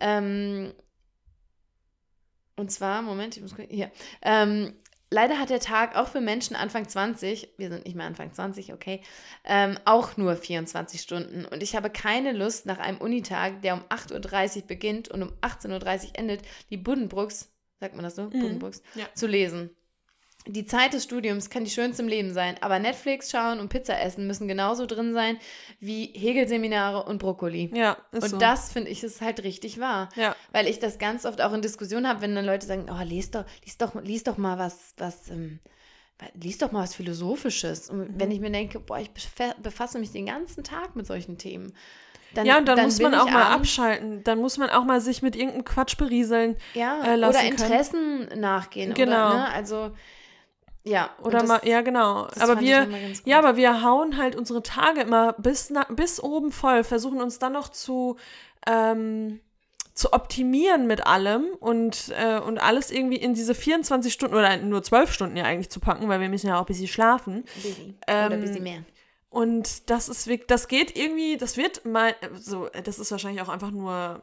Speaker 1: Ähm, und zwar, Moment, ich muss hier. Ähm, leider hat der Tag auch für Menschen Anfang 20, wir sind nicht mehr Anfang 20, okay, ähm, auch nur 24 Stunden. Und ich habe keine Lust, nach einem Unitag, der um 8.30 Uhr beginnt und um 18.30 Uhr endet, die Buddenbrooks, sagt man das so? Buddenbrooks,
Speaker 2: Ja.
Speaker 1: zu lesen. Die Zeit des Studiums kann die schönste im Leben sein, aber Netflix schauen und Pizza essen müssen genauso drin sein wie Hegel-Seminare und Brokkoli.
Speaker 2: ja, ist
Speaker 1: Und
Speaker 2: so.
Speaker 1: das finde ich ist halt richtig wahr.
Speaker 2: Ja.
Speaker 1: Weil ich das ganz oft auch in Diskussionen habe, wenn dann Leute sagen, oh, lies doch, lies doch, lies doch mal was, was, ähm, lies doch mal was Philosophisches. Und
Speaker 2: Mhm.
Speaker 1: wenn ich mir denke, boah, ich befa- befasse mich den ganzen Tag mit solchen Themen. Dann,
Speaker 2: ja, und dann, muss
Speaker 1: bin
Speaker 2: man auch mal abschalten. Dann muss man auch mal sich mit irgendeinem Quatsch berieseln.
Speaker 1: Ja,
Speaker 2: äh, lassen
Speaker 1: oder
Speaker 2: können.
Speaker 1: Interessen nachgehen.
Speaker 2: Genau.
Speaker 1: Oder, ne? Also, ja.
Speaker 2: Oder
Speaker 1: das-
Speaker 2: mal, ja, genau. Aber wir, ja, aber wir hauen halt unsere Tage immer bis, na, bis oben voll, versuchen uns dann noch zu, ähm, zu optimieren mit allem und, äh, und alles irgendwie in diese 24 Stunden oder nur 12 Stunden ja eigentlich zu packen, weil wir müssen ja auch ein bisschen schlafen.
Speaker 1: Busy. oder ein
Speaker 2: ähm,
Speaker 1: bisschen mehr.
Speaker 2: Und das ist wirklich, das geht irgendwie, das wird mal, so, das ist wahrscheinlich auch einfach nur ähm,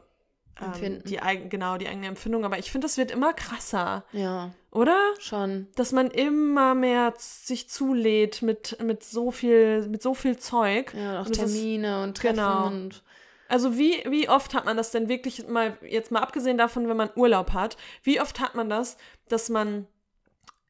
Speaker 1: Empfinden.
Speaker 2: die eigen, genau, die eigene Empfindung, aber ich finde, das wird immer krasser,
Speaker 1: Ja,
Speaker 2: oder?
Speaker 1: schon.
Speaker 2: Dass man immer mehr sich zulädt mit, mit so viel, mit so viel Zeug.
Speaker 1: Ja, auch
Speaker 2: Und das ist-
Speaker 1: Termine und Treffen
Speaker 2: genau.
Speaker 1: und
Speaker 2: Also wie, wie oft hat man das denn wirklich mal, jetzt mal abgesehen davon, wenn man Urlaub hat, wie oft hat man das, dass man,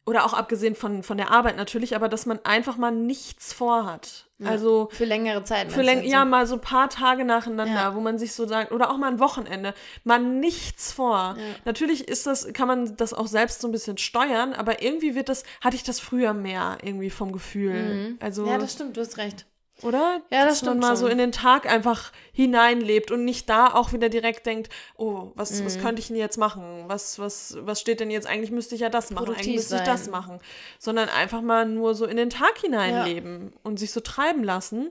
Speaker 2: oder auch abgesehen von, von der Arbeit natürlich, aber dass man einfach mal nichts vorhat.
Speaker 1: Ja.
Speaker 2: Also
Speaker 1: für längere Zeit.
Speaker 2: für läng ja, mal so ein paar Tage nacheinander,
Speaker 1: Ja.
Speaker 2: wo man sich so sagt, oder auch mal ein Wochenende, mal nichts vor.
Speaker 1: Ja.
Speaker 2: Natürlich ist das, kann man das auch selbst so ein bisschen steuern, aber irgendwie wird das, hatte ich das früher mehr irgendwie vom Gefühl. Also,
Speaker 1: Mhm. Ja, das stimmt, du hast recht.
Speaker 2: Oder?
Speaker 1: Ja, das
Speaker 2: Dass man mal so
Speaker 1: schon.
Speaker 2: in den Tag einfach hineinlebt und nicht da auch wieder direkt denkt, oh, was, was
Speaker 1: Mhm.
Speaker 2: könnte ich denn jetzt machen? Was, was, was steht denn jetzt? Eigentlich müsste ich ja das machen,
Speaker 1: Produktiv
Speaker 2: eigentlich müsste ich
Speaker 1: sein.
Speaker 2: das machen. Sondern einfach mal nur so in den Tag hineinleben und sich so treiben lassen.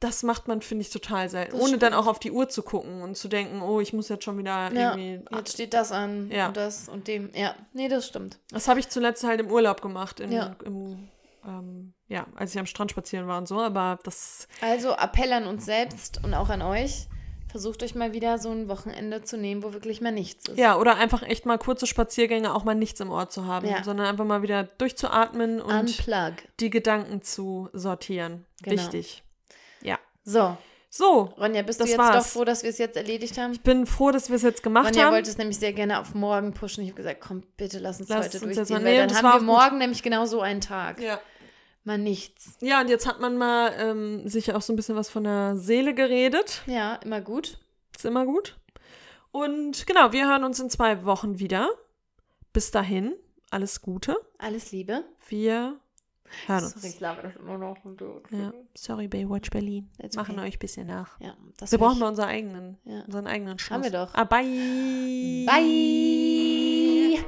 Speaker 2: das macht man, finde ich, total selten.
Speaker 1: Das
Speaker 2: Ohne
Speaker 1: stimmt.
Speaker 2: dann auch auf die Uhr zu gucken und zu denken, oh, ich muss jetzt schon wieder
Speaker 1: Ja,
Speaker 2: irgendwie.
Speaker 1: jetzt steht das an
Speaker 2: Ja.
Speaker 1: und das und dem. Ja, nee, das stimmt.
Speaker 2: Das habe ich zuletzt halt im Urlaub gemacht. In,
Speaker 1: Ja.
Speaker 2: im, ähm, ja, als ich am Strand spazieren war und so, aber das.
Speaker 1: Also Appell an uns selbst und auch an euch. Versucht euch mal wieder so ein Wochenende zu nehmen, wo wirklich mal nichts ist.
Speaker 2: Ja, oder einfach echt mal kurze Spaziergänge, auch mal nichts im Ohr zu haben,
Speaker 1: Ja.
Speaker 2: sondern einfach mal wieder durchzuatmen und
Speaker 1: Unplug.
Speaker 2: die Gedanken zu sortieren.
Speaker 1: Genau.
Speaker 2: Wichtig. Ja.
Speaker 1: So,
Speaker 2: So,
Speaker 1: Ronja, bist du jetzt
Speaker 2: war's.
Speaker 1: doch froh, dass wir es jetzt erledigt haben?
Speaker 2: ich bin froh, dass wir es jetzt gemacht
Speaker 1: Ronja
Speaker 2: haben.
Speaker 1: wollte es nämlich sehr gerne auf morgen pushen. Ich habe gesagt, komm, bitte lass uns
Speaker 2: Lass
Speaker 1: heute
Speaker 2: uns
Speaker 1: durchziehen, weil
Speaker 2: nee,
Speaker 1: dann haben wir
Speaker 2: auch gut.
Speaker 1: morgen nämlich genau so einen Tag.
Speaker 2: ja.
Speaker 1: Mal nichts.
Speaker 2: ja, und jetzt hat man mal ähm, sich auch so ein bisschen was von der Seele geredet.
Speaker 1: Ja, immer gut.
Speaker 2: Ist immer gut. Und genau, wir hören uns in zwei Wochen wieder. Bis dahin, alles Gute.
Speaker 1: Alles Liebe.
Speaker 2: Wir hören uns.
Speaker 1: Sorry, ich glaube das immer noch.
Speaker 2: Ja. Sorry, Baywatch Berlin.
Speaker 1: That's
Speaker 2: Machen
Speaker 1: okay.
Speaker 2: euch ein bisschen nach.
Speaker 1: Ja,
Speaker 2: Wir brauchen mal unseren eigenen,
Speaker 1: Ja.
Speaker 2: unseren eigenen Schluss.
Speaker 1: Haben wir doch.
Speaker 2: Ah, bye.
Speaker 1: Bye.